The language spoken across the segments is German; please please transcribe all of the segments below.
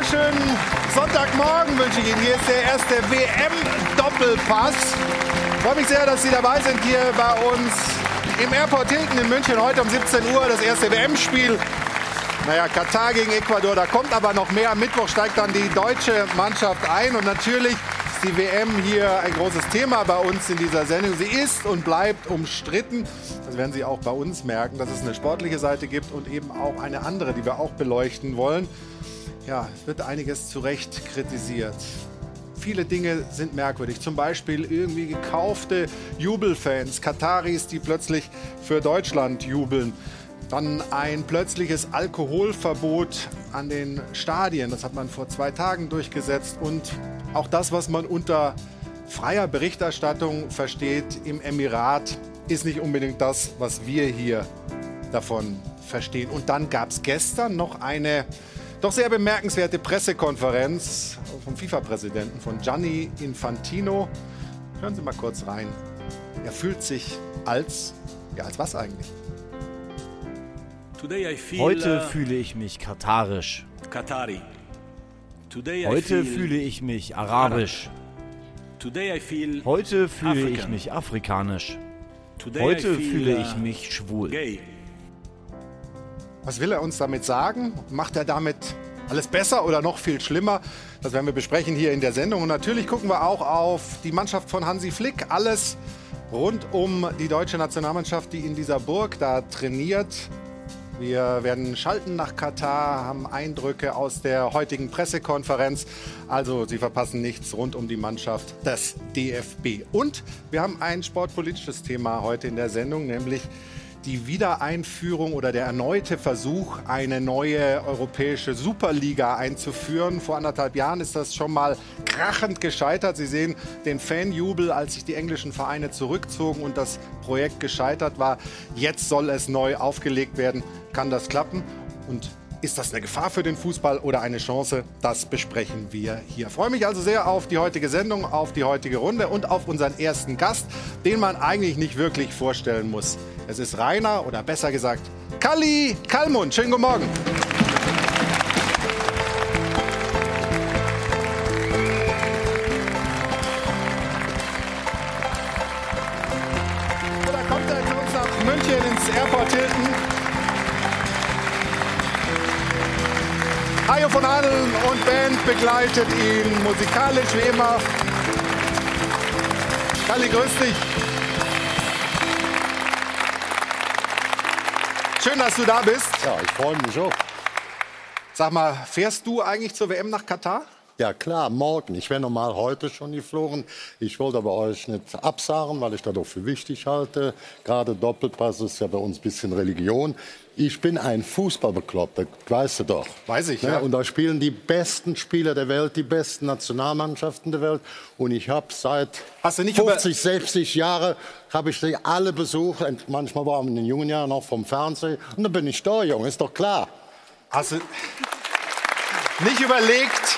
wunderschönen Sonntagmorgen wünsche ich Ihnen. Hier ist der erste WM-Doppelpass. Ich freue mich sehr, dass Sie dabei sind hier bei uns im Airport Hilton in München. Heute um 17 Uhr das erste WM-Spiel. Naja, Katar gegen Ecuador, da kommt aber noch mehr. Am Mittwoch steigt dann die deutsche Mannschaft ein. Und natürlich ist die WM hier ein großes Thema bei uns in dieser Sendung. Sie ist und bleibt umstritten. Das werden Sie auch bei uns merken, dass es eine sportliche Seite gibt und eben auch eine andere, die wir auch beleuchten wollen. Ja, es wird einiges zu Recht kritisiert. Viele Dinge sind merkwürdig. Zum Beispiel irgendwie gekaufte Jubelfans, Kataris, die plötzlich für Deutschland jubeln. Dann ein plötzliches Alkoholverbot an den Stadien. Das hat man vor zwei Tagen durchgesetzt. Und auch das, was man unter freier Berichterstattung versteht im Emirat, ist nicht unbedingt das, was wir hier davon verstehen. Und dann gab es gestern noch eine doch sehr bemerkenswerte Pressekonferenz vom FIFA-Präsidenten, von Gianni Infantino. Hören Sie mal kurz rein. Er fühlt sich als, ja, als was eigentlich? Heute fühle ich mich katarisch. Heute fühle ich mich arabisch. Heute fühle ich mich afrikanisch. Heute fühle ich mich schwul. Was will er uns damit sagen? Macht er damit alles besser oder noch viel schlimmer? Das werden wir besprechen hier in der Sendung. Und natürlich gucken wir auch auf die Mannschaft von Hansi Flick. Alles rund um die deutsche Nationalmannschaft, die in dieser Burg da trainiert. Wir werden schalten nach Katar, haben Eindrücke aus der heutigen Pressekonferenz. Also Sie verpassen nichts rund um die Mannschaft des DFB. Und wir haben ein sportpolitisches Thema heute in der Sendung, nämlich die Wiedereinführung oder der erneute Versuch, eine neue europäische Superliga einzuführen. Vor anderthalb Jahren ist das schon mal krachend gescheitert. Sie sehen den Fanjubel, als sich die englischen Vereine zurückzogen und das Projekt gescheitert war. Jetzt soll es neu aufgelegt werden. Kann das klappen? Und ist das eine Gefahr für den Fußball oder eine Chance? Das besprechen wir hier. Ich freue mich also sehr auf die heutige Sendung, auf die heutige Runde und auf unseren ersten Gast, den man eigentlich nicht wirklich vorstellen muss. Es ist Rainer oder besser gesagt Kalli Kalmund. Schönen guten Morgen. Begleitet ihn musikalisch wie immer. Kalli, grüß dich. Schön, dass du da bist. Ja, ich freue mich auch. Sag mal, fährst du eigentlich zur WM nach Katar? Ja klar, morgen. Ich wäre normal heute schon geflogen. Ich wollte aber euch nicht absagen, weil ich das auch für wichtig halte. Gerade Doppelpass ist ja bei uns ein bisschen Religion. Ich bin ein Fußballbekloppter, weißt du doch. Weiß ich, Ne? ja. Und da spielen die besten Spieler der Welt, die besten Nationalmannschaften der Welt. Und ich habe seit Hast du nicht über- 50, 60 Jahren habe ich sie alle besucht. Und manchmal wir in den jungen Jahren auch vom Fernsehen. Und dann bin ich da, Junge, ist doch klar. Hast du nicht überlegt,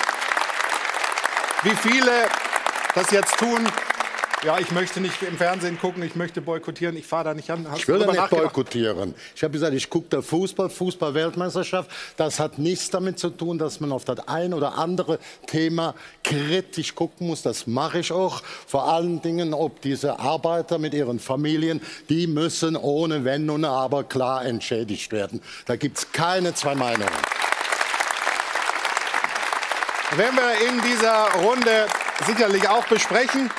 wie viele das jetzt tun? Ja, ich möchte nicht im Fernsehen gucken, ich möchte boykottieren, ich fahre da nicht an. Hast Ich will du da nicht boykottieren. Ich habe gesagt, ich gucke da Fußball, Fußball-Weltmeisterschaft. Das hat nichts damit zu tun, dass man auf das ein oder andere Thema kritisch gucken muss. Das mache ich auch. Vor allen Dingen, ob diese Arbeiter mit ihren Familien, die müssen ohne Wenn und Aber klar entschädigt werden. Da gibt es keine zwei Meinungen. Werden wir in dieser Runde sicherlich auch besprechen.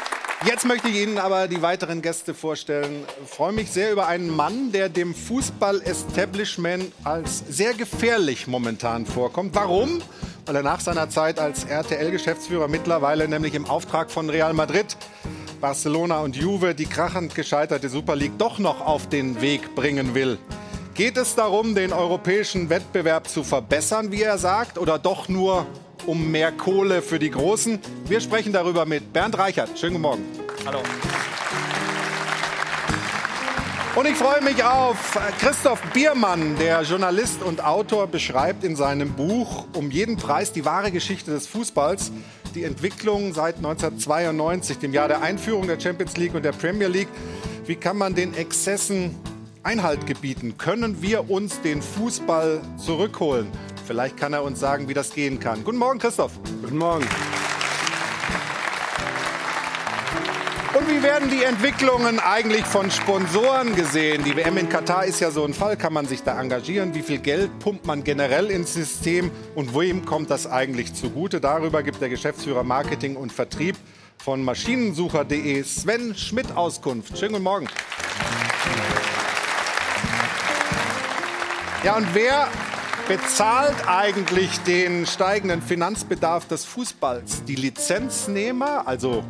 Jetzt möchte ich Ihnen aber die weiteren Gäste vorstellen. Ich freue mich sehr über einen Mann, der dem Fußball-Establishment als sehr gefährlich momentan vorkommt. Warum? Weil er nach seiner Zeit als RTL-Geschäftsführer mittlerweile nämlich im Auftrag von Real Madrid, Barcelona und Juve die krachend gescheiterte Super League doch noch auf den Weg bringen will. Geht es darum, den europäischen Wettbewerb zu verbessern, wie er sagt, oder doch nur um mehr Kohle für die Großen? Wir sprechen darüber mit Bernd Reichert. Schönen guten Morgen. Hallo. Und ich freue mich auf Christoph Biermann, der Journalist und Autor, beschreibt in seinem Buch Um jeden Preis die wahre Geschichte des Fußballs, die Entwicklung seit 1992, dem Jahr der Einführung der Champions League und der Premier League. Wie kann man den Exzessen Einhalt gebieten? Können wir uns den Fußball zurückholen? Vielleicht kann er uns sagen, wie das gehen kann. Guten Morgen, Christoph. Guten Morgen. Und wie werden die Entwicklungen eigentlich von Sponsoren gesehen? Die WM in Katar ist ja so ein Fall. Kann man sich da engagieren? Wie viel Geld pumpt man generell ins System? Und wem kommt das eigentlich zugute? Darüber gibt der Geschäftsführer Marketing und Vertrieb von Maschinensucher.de Sven Schmidt Auskunft. Schönen guten Morgen. Ja, und wer bezahlt eigentlich den steigenden Finanzbedarf des Fußballs? Die Lizenznehmer, also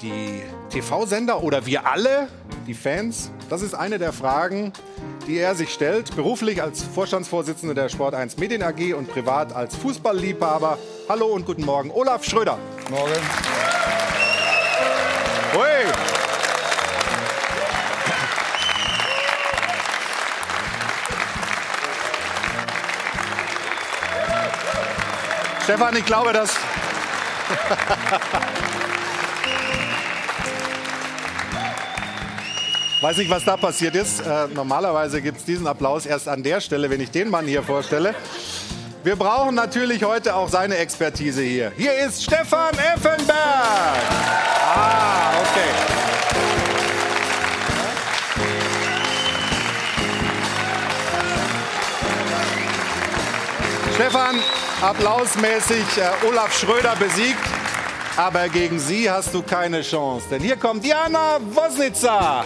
die TV-Sender oder wir alle, die Fans? Das ist eine der Fragen, die er sich stellt. Beruflich als Vorstandsvorsitzender der Sport 1 Medien AG und privat als Fußballliebhaber. Hallo und guten Morgen, Olaf Schröder. Morgen. Hui. Stefan, ich glaube, dass Weiß nicht, was da passiert ist. Äh, normalerweise gibt es diesen Applaus erst an der Stelle, wenn ich den Mann hier vorstelle. Wir brauchen natürlich heute auch seine Expertise hier. Hier ist Stefan Effenberg. Ah, okay. Stefan, applausmäßig äh, Olaf Schröder besiegt. Aber gegen sie hast du keine Chance. Denn hier kommt Diana Wosnitzer.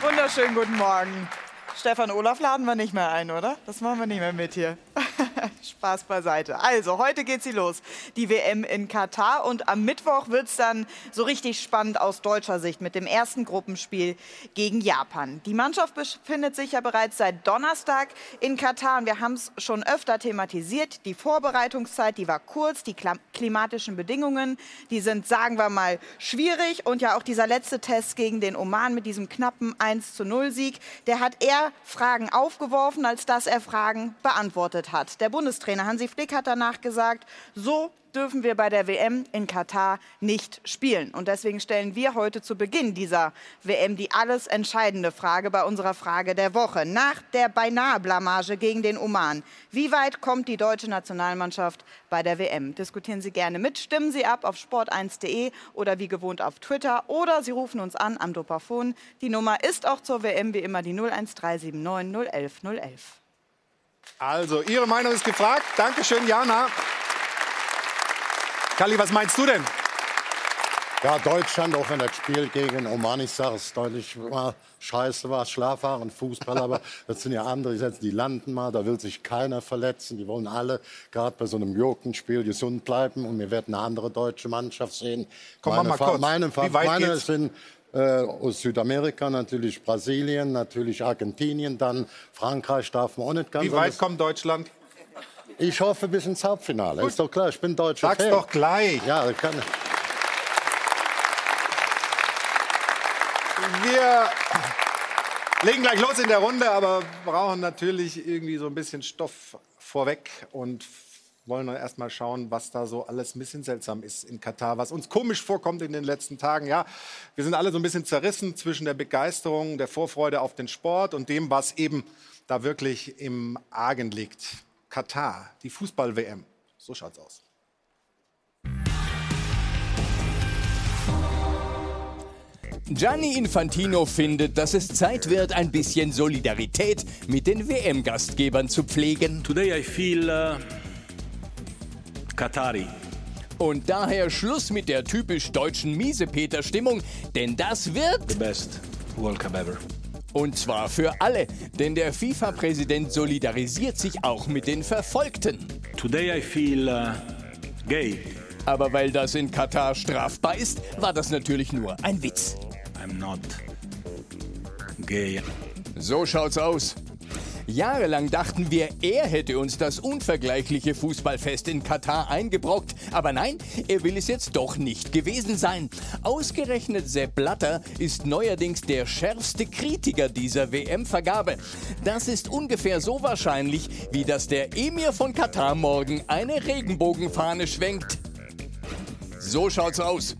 Wunderschönen guten Morgen. Stefan Olaf laden wir nicht mehr ein, oder? Das machen wir nicht mehr mit hier. Spaß beiseite. Also, heute geht sie los. Die WM in Katar. Und am Mittwoch wird es dann so richtig spannend aus deutscher Sicht mit dem ersten Gruppenspiel gegen Japan. Die Mannschaft befindet sich ja bereits seit Donnerstag in Katar. Und wir haben es schon öfter thematisiert. Die Vorbereitungszeit, die war kurz. Die klimatischen Bedingungen, die sind, sagen wir mal, schwierig. Und ja, auch dieser letzte Test gegen den Oman mit diesem knappen 1 zu 0 Sieg, der hat eher Fragen aufgeworfen, als dass er Fragen beantwortet hat. Der Bundestrainer Hansi Flick hat danach gesagt, so dürfen wir bei der WM in Katar nicht spielen. Und deswegen stellen wir heute zu Beginn dieser WM die alles entscheidende Frage bei unserer Frage der Woche. Nach der beinahe Blamage gegen den Oman, wie weit kommt die deutsche Nationalmannschaft bei der WM? Diskutieren Sie gerne mit, stimmen Sie ab auf sport1.de oder wie gewohnt auf Twitter oder Sie rufen uns an am Dopafon. Die Nummer ist auch zur WM wie immer die 01379 011 011. Also, Ihre Meinung ist gefragt. Dankeschön, Jana. Kali, was meinst du denn? Ja, Deutschland, auch wenn das Spiel gegen Oman, ich sage es deutlich, war scheiße war, Schlaffahren, Fußball, aber das sind ja andere, die landen mal, da will sich keiner verletzen, die wollen alle, gerade bei so einem Jokenspiel, gesund bleiben und wir werden eine andere deutsche Mannschaft sehen. Komm meine, mal kurz. Meine, meine sind äh, aus Südamerika natürlich Brasilien, natürlich Argentinien, dann Frankreich darf man auch nicht ganz. Wie weit kommt Deutschland? Ich hoffe bis ins Halbfinale. Gut. Ist doch klar, ich bin deutscher Sag's Fan. doch gleich. Ja, kann. Wir legen gleich los in der Runde, aber brauchen natürlich irgendwie so ein bisschen Stoff vorweg und wollen wir erstmal schauen, was da so alles ein bisschen seltsam ist in Katar, was uns komisch vorkommt in den letzten Tagen. Ja, wir sind alle so ein bisschen zerrissen zwischen der Begeisterung, der Vorfreude auf den Sport und dem, was eben da wirklich im Argen liegt. Katar, die Fußball-WM. So schaut's aus. Gianni Infantino findet, dass es Zeit wird, ein bisschen Solidarität mit den WM-Gastgebern zu pflegen. Today I feel uh Katari. Und daher Schluss mit der typisch deutschen Miesepeter-Stimmung, denn das wird. The best World Cup ever. Und zwar für alle, denn der FIFA-Präsident solidarisiert sich auch mit den Verfolgten. Today I feel uh, gay. Aber weil das in Katar strafbar ist, war das natürlich nur ein Witz. I'm not gay. So schaut's aus. Jahrelang dachten wir, er hätte uns das unvergleichliche Fußballfest in Katar eingebrockt. Aber nein, er will es jetzt doch nicht gewesen sein. Ausgerechnet Sepp Blatter ist neuerdings der schärfste Kritiker dieser WM-Vergabe. Das ist ungefähr so wahrscheinlich, wie dass der Emir von Katar morgen eine Regenbogenfahne schwenkt. So schaut's aus.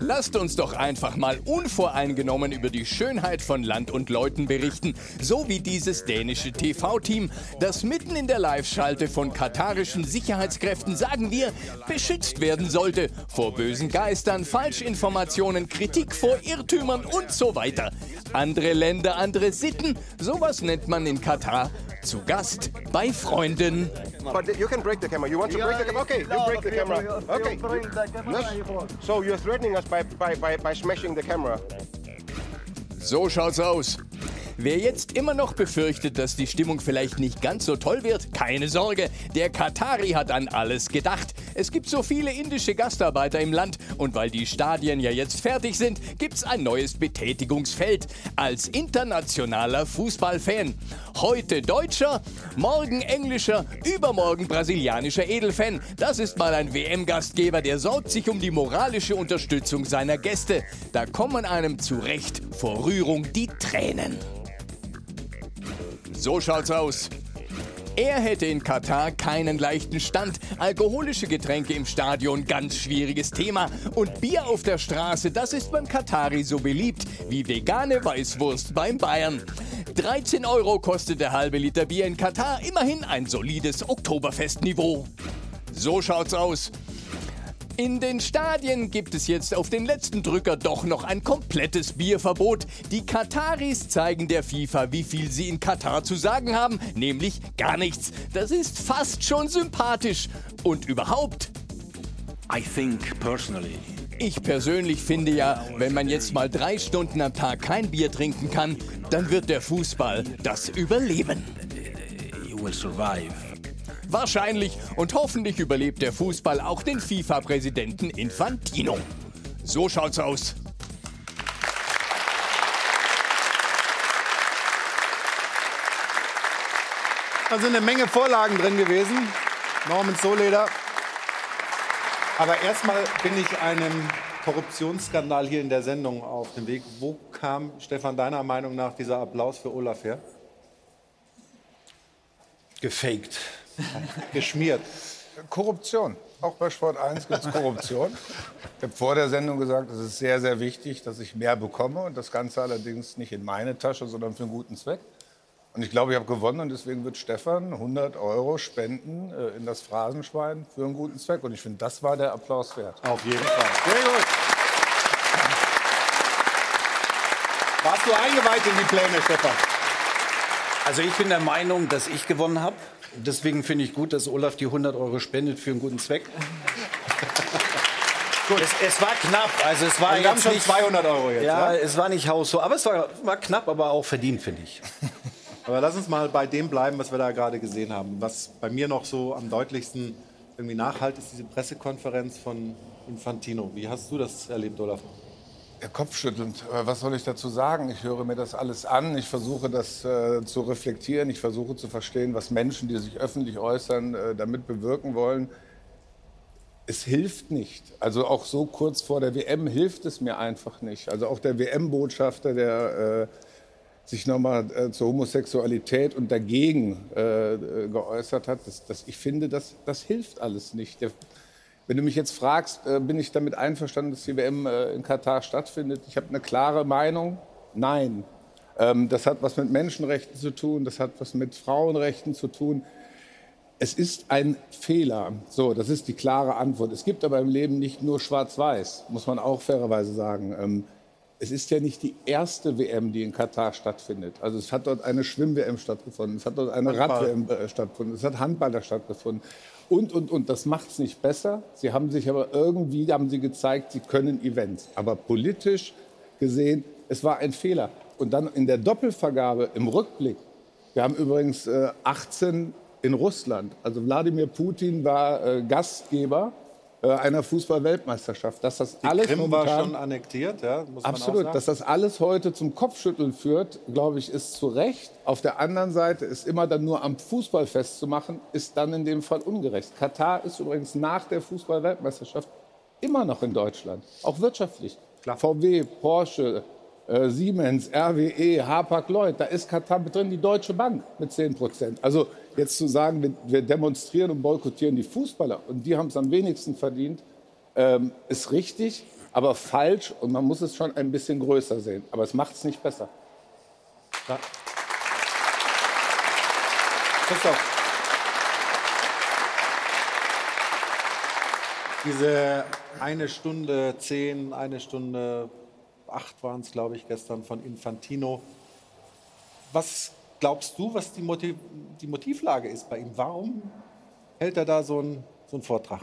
Lasst uns doch einfach mal unvoreingenommen über die Schönheit von Land und Leuten berichten, so wie dieses dänische TV-Team, das mitten in der Live-Schalte von katarischen Sicherheitskräften, sagen wir, beschützt werden sollte vor bösen Geistern, Falschinformationen, Kritik vor Irrtümern und so weiter. Andere Länder, andere Sitten, sowas nennt man in Katar zu Gast bei Freunden. But you can break the camera. You want to break the camera? Okay, you break the camera. Okay. So you're threatening us by, by, by, by smashing the camera. So schaut's aus. Wer jetzt immer noch befürchtet, dass die Stimmung vielleicht nicht ganz so toll wird, keine Sorge. Der Katari hat an alles gedacht. Es gibt so viele indische Gastarbeiter im Land und weil die Stadien ja jetzt fertig sind, gibt's ein neues Betätigungsfeld. Als internationaler Fußballfan. Heute Deutscher, morgen Englischer, übermorgen brasilianischer Edelfan. Das ist mal ein WM-Gastgeber, der sorgt sich um die moralische Unterstützung seiner Gäste. Da kommen einem zu Recht vor Rührung die Tränen. So schaut's aus. Er hätte in Katar keinen leichten Stand. Alkoholische Getränke im Stadion, ganz schwieriges Thema. Und Bier auf der Straße, das ist beim Katari so beliebt wie vegane Weißwurst beim Bayern. 13 Euro kostet der halbe Liter Bier in Katar, immerhin ein solides Oktoberfestniveau. So schaut's aus. In den Stadien gibt es jetzt auf den letzten Drücker doch noch ein komplettes Bierverbot. Die Kataris zeigen der FIFA, wie viel sie in Katar zu sagen haben, nämlich gar nichts. Das ist fast schon sympathisch. Und überhaupt. I think personally. Ich persönlich finde ja, wenn man jetzt mal drei Stunden am Tag kein Bier trinken kann, dann wird der Fußball das überleben. You will survive. Wahrscheinlich und hoffentlich überlebt der Fußball auch den FIFA-Präsidenten Infantino. So schaut's aus. Da sind eine Menge Vorlagen drin gewesen. Norman Soleder. Aber erstmal bin ich einem Korruptionsskandal hier in der Sendung auf dem Weg. Wo kam, Stefan, deiner Meinung nach dieser Applaus für Olaf her? Gefaked. Geschmiert. Korruption. Auch bei Sport 1 gibt es Korruption. Ich habe vor der Sendung gesagt, es ist sehr, sehr wichtig, dass ich mehr bekomme. Und das Ganze allerdings nicht in meine Tasche, sondern für einen guten Zweck. Und ich glaube, ich habe gewonnen und deswegen wird Stefan 100 Euro spenden äh, in das Phrasenschwein für einen guten Zweck. Und ich finde, das war der Applaus wert. Auf jeden Fall. Sehr gut. Warst du eingeweiht in die Pläne, Stefan? Also ich bin der Meinung, dass ich gewonnen habe. Deswegen finde ich gut, dass Olaf die 100 Euro spendet für einen guten Zweck. Gut. Es, es, war knapp, also es war wir haben schon nicht, 200 Euro jetzt. Ja, ja, es war nicht haushoch, aber es war, war knapp, aber auch verdient, finde ich. Aber lass uns mal bei dem bleiben, was wir da gerade gesehen haben. Was bei mir noch so am deutlichsten irgendwie nachhalt, ist diese Pressekonferenz von Infantino. Wie hast du das erlebt, Olaf? Kopfschüttelnd. Was soll ich dazu sagen? Ich höre mir das alles an. Ich versuche das äh, zu reflektieren. Ich versuche zu verstehen, was Menschen, die sich öffentlich äußern, äh, damit bewirken wollen. Es hilft nicht. Also auch so kurz vor der WM hilft es mir einfach nicht. Also auch der WM-Botschafter, der äh, sich nochmal äh, zur Homosexualität und dagegen äh, geäußert hat, das, das, ich finde, das, das hilft alles nicht. Der, wenn du mich jetzt fragst, äh, bin ich damit einverstanden, dass die WM äh, in Katar stattfindet? Ich habe eine klare Meinung. Nein. Ähm, das hat was mit Menschenrechten zu tun, das hat was mit Frauenrechten zu tun. Es ist ein Fehler. So, das ist die klare Antwort. Es gibt aber im Leben nicht nur Schwarz-Weiß, muss man auch fairerweise sagen. Ähm, es ist ja nicht die erste WM, die in Katar stattfindet. Also es hat dort eine Schwimm-WM stattgefunden, es hat dort eine Rad-WM äh, stattgefunden, es hat Handball da stattgefunden und, und, und. Das macht es nicht besser. Sie haben sich aber irgendwie, haben sie gezeigt, sie können Events. Aber politisch gesehen, es war ein Fehler. Und dann in der Doppelvergabe im Rückblick, wir haben übrigens äh, 18 in Russland. Also Wladimir Putin war äh, Gastgeber einer Fußball-Weltmeisterschaft. Dass das Die alles Krim momentan, war schon annektiert, ja? Muss Absolut, Man auch dass sagen. das alles heute zum Kopfschütteln führt, glaube ich, ist zu Recht. Auf der anderen Seite ist immer dann nur am Fußball festzumachen, ist dann in dem Fall ungerecht. Katar ist übrigens nach der Fußball-Weltmeisterschaft immer noch in Deutschland, auch wirtschaftlich. VW, Porsche, äh, Siemens, RWE, Hapag-Lloyd, da ist Katar mit drin, die Deutsche Bank mit 10 Prozent. Also jetzt zu sagen, wir, wir demonstrieren und boykottieren die Fußballer und die haben es am wenigsten verdient, ähm, ist richtig, aber falsch und man muss es schon ein bisschen größer sehen. Aber es macht es nicht besser. Ja. Christoph. Diese eine Stunde zehn, eine Stunde acht waren es, glaube ich, gestern von Infantino. Was glaubst du, was die, Motiv die Motivlage ist bei ihm? Warum hält er da so einen, so einen Vortrag?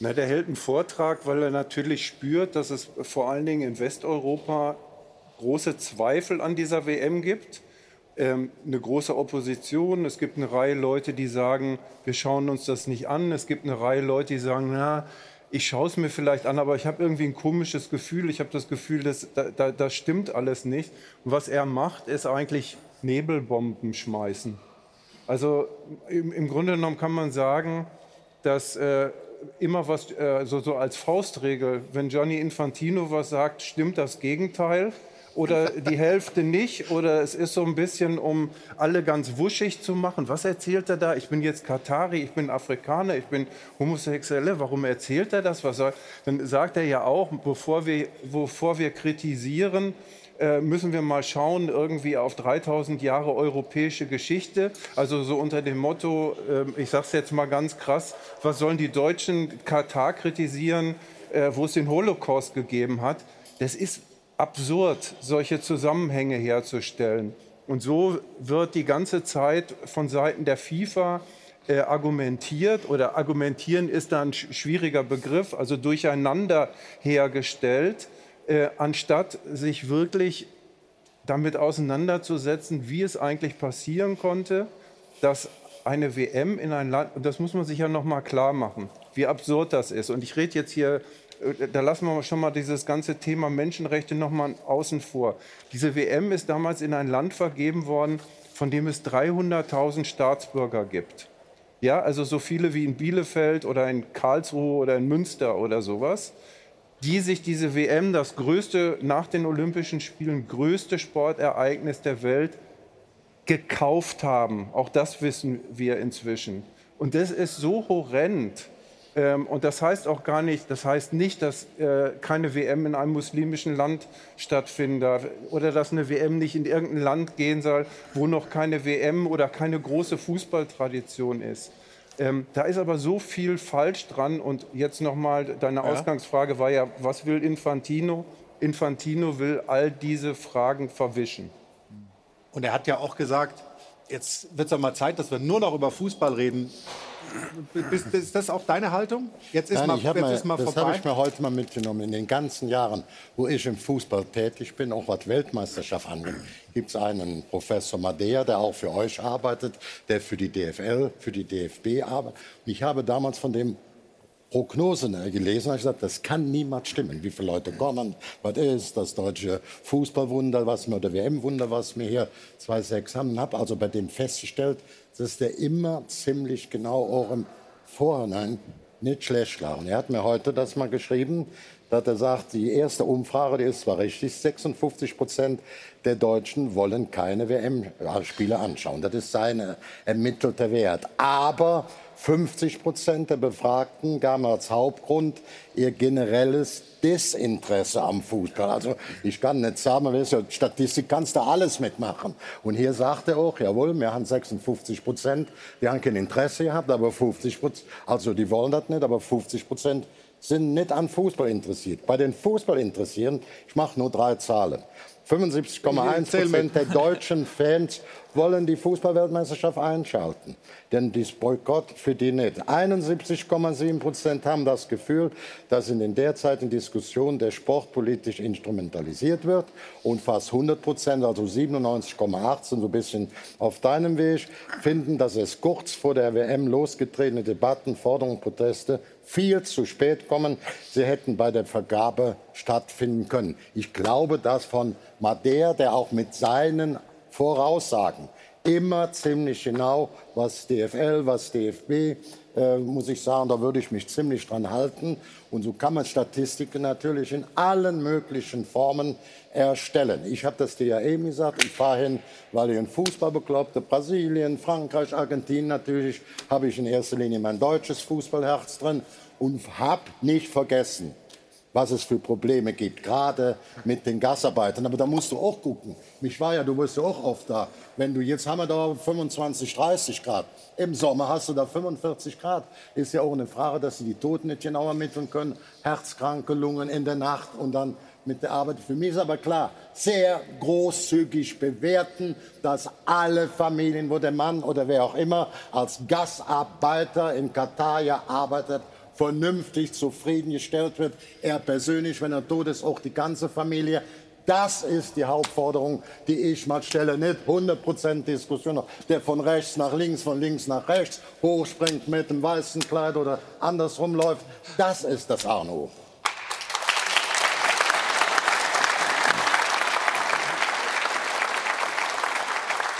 Na, der hält einen Vortrag, weil er natürlich spürt, dass es vor allen Dingen in Westeuropa große Zweifel an dieser WM gibt. Ähm, eine große Opposition. Es gibt eine Reihe Leute, die sagen, wir schauen uns das nicht an. Es gibt eine Reihe Leute, die sagen, na, ich schaue es mir vielleicht an, aber ich habe irgendwie ein komisches Gefühl. Ich habe das Gefühl, dass, da, da, das stimmt alles nicht. Und was er macht, ist eigentlich Nebelbomben schmeißen. Also im, im Grunde genommen kann man sagen, dass äh, immer was, äh, so, so als Faustregel, wenn Gianni Infantino was sagt, stimmt das Gegenteil oder die Hälfte nicht oder es ist so ein bisschen, um alle ganz wuschig zu machen. Was erzählt er da? Ich bin jetzt Katari, ich bin Afrikaner, ich bin Homosexuelle. Warum erzählt er das? Was soll? Dann sagt er ja auch, bevor wir, bevor wir kritisieren, äh, müssen wir mal schauen, irgendwie auf 3000 Jahre europäische Geschichte. Also so unter dem Motto, ähm, ich sage es jetzt mal ganz krass, was sollen die Deutschen Katar kritisieren, äh, wo es den Holocaust gegeben hat? Das ist absurd, solche Zusammenhänge herzustellen. Und so wird die ganze Zeit von Seiten der FIFA äh, argumentiert oder argumentieren ist da ein schwieriger Begriff, also durcheinander hergestellt, äh, anstatt sich wirklich damit auseinanderzusetzen, wie es eigentlich passieren konnte, dass eine WM in ein Land, und das muss man sich ja noch mal klar machen, wie absurd das ist. Und ich rede jetzt hier äh, da lassen wir schon mal dieses ganze Thema Menschenrechte noch mal außen vor. Diese WM ist damals in ein Land vergeben worden, von dem es 300.000 Staatsbürger gibt. Ja, also so viele wie in Bielefeld oder in Karlsruhe oder in Münster oder sowas, die sich diese WM, das größte nach den Olympischen Spielen, größte Sportereignis der Welt, gekauft haben. Auch das wissen wir inzwischen. Und das ist so horrend, ähm, und das heißt auch gar nicht, das heißt nicht, dass äh, keine WM in einem muslimischen Land stattfinden darf oder dass eine WM nicht in irgendein Land gehen soll, wo noch keine WM oder keine große Fußballtradition ist. Ähm, da ist aber so viel falsch dran. Und jetzt nochmal, deine ja. Ausgangsfrage war ja, was will Infantino? Infantino will all diese Fragen verwischen. Und er hat ja auch gesagt, jetzt wird es mal Zeit, dass wir nur noch über Fußball reden. Ist, ist das auch deine Haltung? Jetzt ist Nein, mal, jetzt mal, ist mal das habe ich mir heute mal mitgenommen. In den ganzen Jahren, wo ich im Fußball tätig bin, auch was Weltmeisterschaft angeht, gibt es einen Professor Madea, der auch für euch arbeitet, der für die DFL, für die DFB arbeitet. Ich habe damals von dem Prognosen gelesen, habe ich gesagt, das kann niemals stimmen. Wie viele Leute kommen, was ist das deutsche Fußballwunder, was mir, oder WM-Wunder, was mir hier zwei, sechs haben, habe also bei dem festgestellt, dass der immer ziemlich genau auch im Vorhinein nicht schlecht lag. Und er hat mir heute das mal geschrieben, dass er sagt, die erste Umfrage, die ist zwar richtig, 56 Prozent der Deutschen wollen keine WM-Spiele anschauen. Das ist sein ermittelter Wert. Aber 50 Prozent der Befragten gaben als Hauptgrund ihr generelles Desinteresse am Fußball. Also ich kann nicht sagen, Statistik kannst du alles mitmachen. Und hier sagt er auch, jawohl, wir haben 56 Prozent, die haben kein Interesse gehabt, aber 50 Prozent, also die wollen das nicht, aber 50 Prozent sind nicht an Fußball interessiert. Bei den Fußball interessieren, ich mache nur drei Zahlen. 75,1 Prozent der deutschen Fans wollen die Fußballweltmeisterschaft einschalten. Denn dies Boykott für die nicht. 71,7 Prozent haben das Gefühl, dass in den derzeitigen Diskussionen der Sport politisch instrumentalisiert wird. Und fast 100 Prozent, also 97,8 sind so ein bisschen auf deinem Weg, finden, dass es kurz vor der WM losgetretene Debatten, Forderungen, Proteste viel zu spät kommen. Sie hätten bei der Vergabe stattfinden können. Ich glaube, dass von Mader, der auch mit seinen Voraussagen immer ziemlich genau, was DFL, was DFB, äh, muss ich sagen, da würde ich mich ziemlich dran halten. Und so kann man Statistiken natürlich in allen möglichen Formen erstellen. Ich habe das dir ja eben gesagt, ich fahre hin, weil ich ein Fußball bekloppte. Brasilien, Frankreich, Argentinien natürlich habe ich in erster Linie mein deutsches Fußballherz drin und habe nicht vergessen, was es für Probleme gibt, gerade mit den Gasarbeitern. Aber da musst du auch gucken. Mich war ja, du wirst ja auch oft da. Wenn du jetzt haben wir da 25, 30 Grad. Im Sommer hast du da 45 Grad. Ist ja auch eine Frage, dass sie die Toten nicht genauer ermitteln können. Herzkranke Lungen in der Nacht und dann mit der Arbeit. Für mich ist aber klar, sehr großzügig bewerten, dass alle Familien, wo der Mann oder wer auch immer als Gastarbeiter in Katar ja arbeitet, vernünftig zufriedengestellt wird. Er persönlich, wenn er tot ist, auch die ganze Familie. Das ist die Hauptforderung, die ich mal stelle. Nicht 100% Diskussion, der von rechts nach links, von links nach rechts hochspringt mit dem weißen Kleid oder andersrum läuft. Das ist das Arno.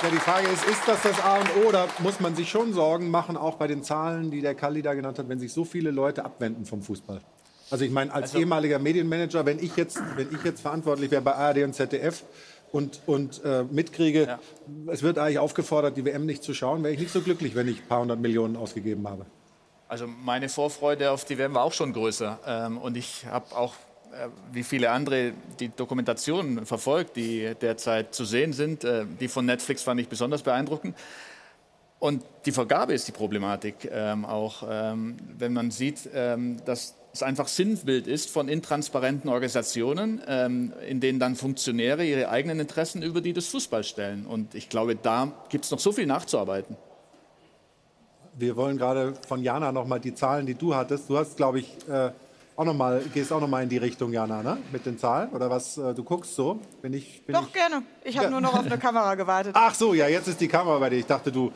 Ja, die Frage ist, ist das das A und O oder muss man sich schon Sorgen machen, auch bei den Zahlen, die der Kalli da genannt hat, wenn sich so viele Leute abwenden vom Fußball? Also ich meine, als also, ehemaliger Medienmanager, wenn ich jetzt, wenn ich jetzt verantwortlich wäre bei ARD und ZDF und, und äh, mitkriege, ja. es wird eigentlich aufgefordert, die WM nicht zu schauen, wäre ich nicht so glücklich, wenn ich ein paar hundert Millionen ausgegeben habe. Also meine Vorfreude auf die WM war auch schon größer. Ähm, und ich habe auch wie viele andere die Dokumentationen verfolgt, die derzeit zu sehen sind. Äh, die von Netflix fand ich besonders beeindruckend. Und die Vergabe ist die Problematik ähm, auch, ähm, wenn man sieht, ähm, dass es einfach Sinnbild ist von intransparenten Organisationen, ähm, in denen dann Funktionäre ihre eigenen Interessen über die des Fußballs stellen. Und ich glaube, da gibt es noch so viel nachzuarbeiten. Wir wollen gerade von Jana noch mal die Zahlen, die du hattest. Du hast, glaube ich, äh auch noch mal, gehst auch noch mal in die Richtung, Jana, ne? mit den Zahlen? Oder was, äh, du guckst so? Bin ich, bin Doch, ich... gerne. Ich habe ja. nur noch auf eine Kamera gewartet. Ach so, ja, jetzt ist die Kamera bei dir. Ich dachte, du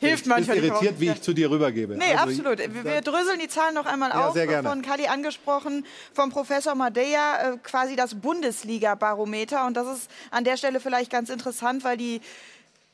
Hilft manchmal bist irritiert, wie ich zu dir rübergebe. Nee, also, absolut. Wir, wir dröseln die Zahlen noch einmal ja, auf. Sehr gerne. Von Kali angesprochen, vom Professor Madeya, äh, quasi das Bundesliga-Barometer. Und das ist an der Stelle vielleicht ganz interessant, weil die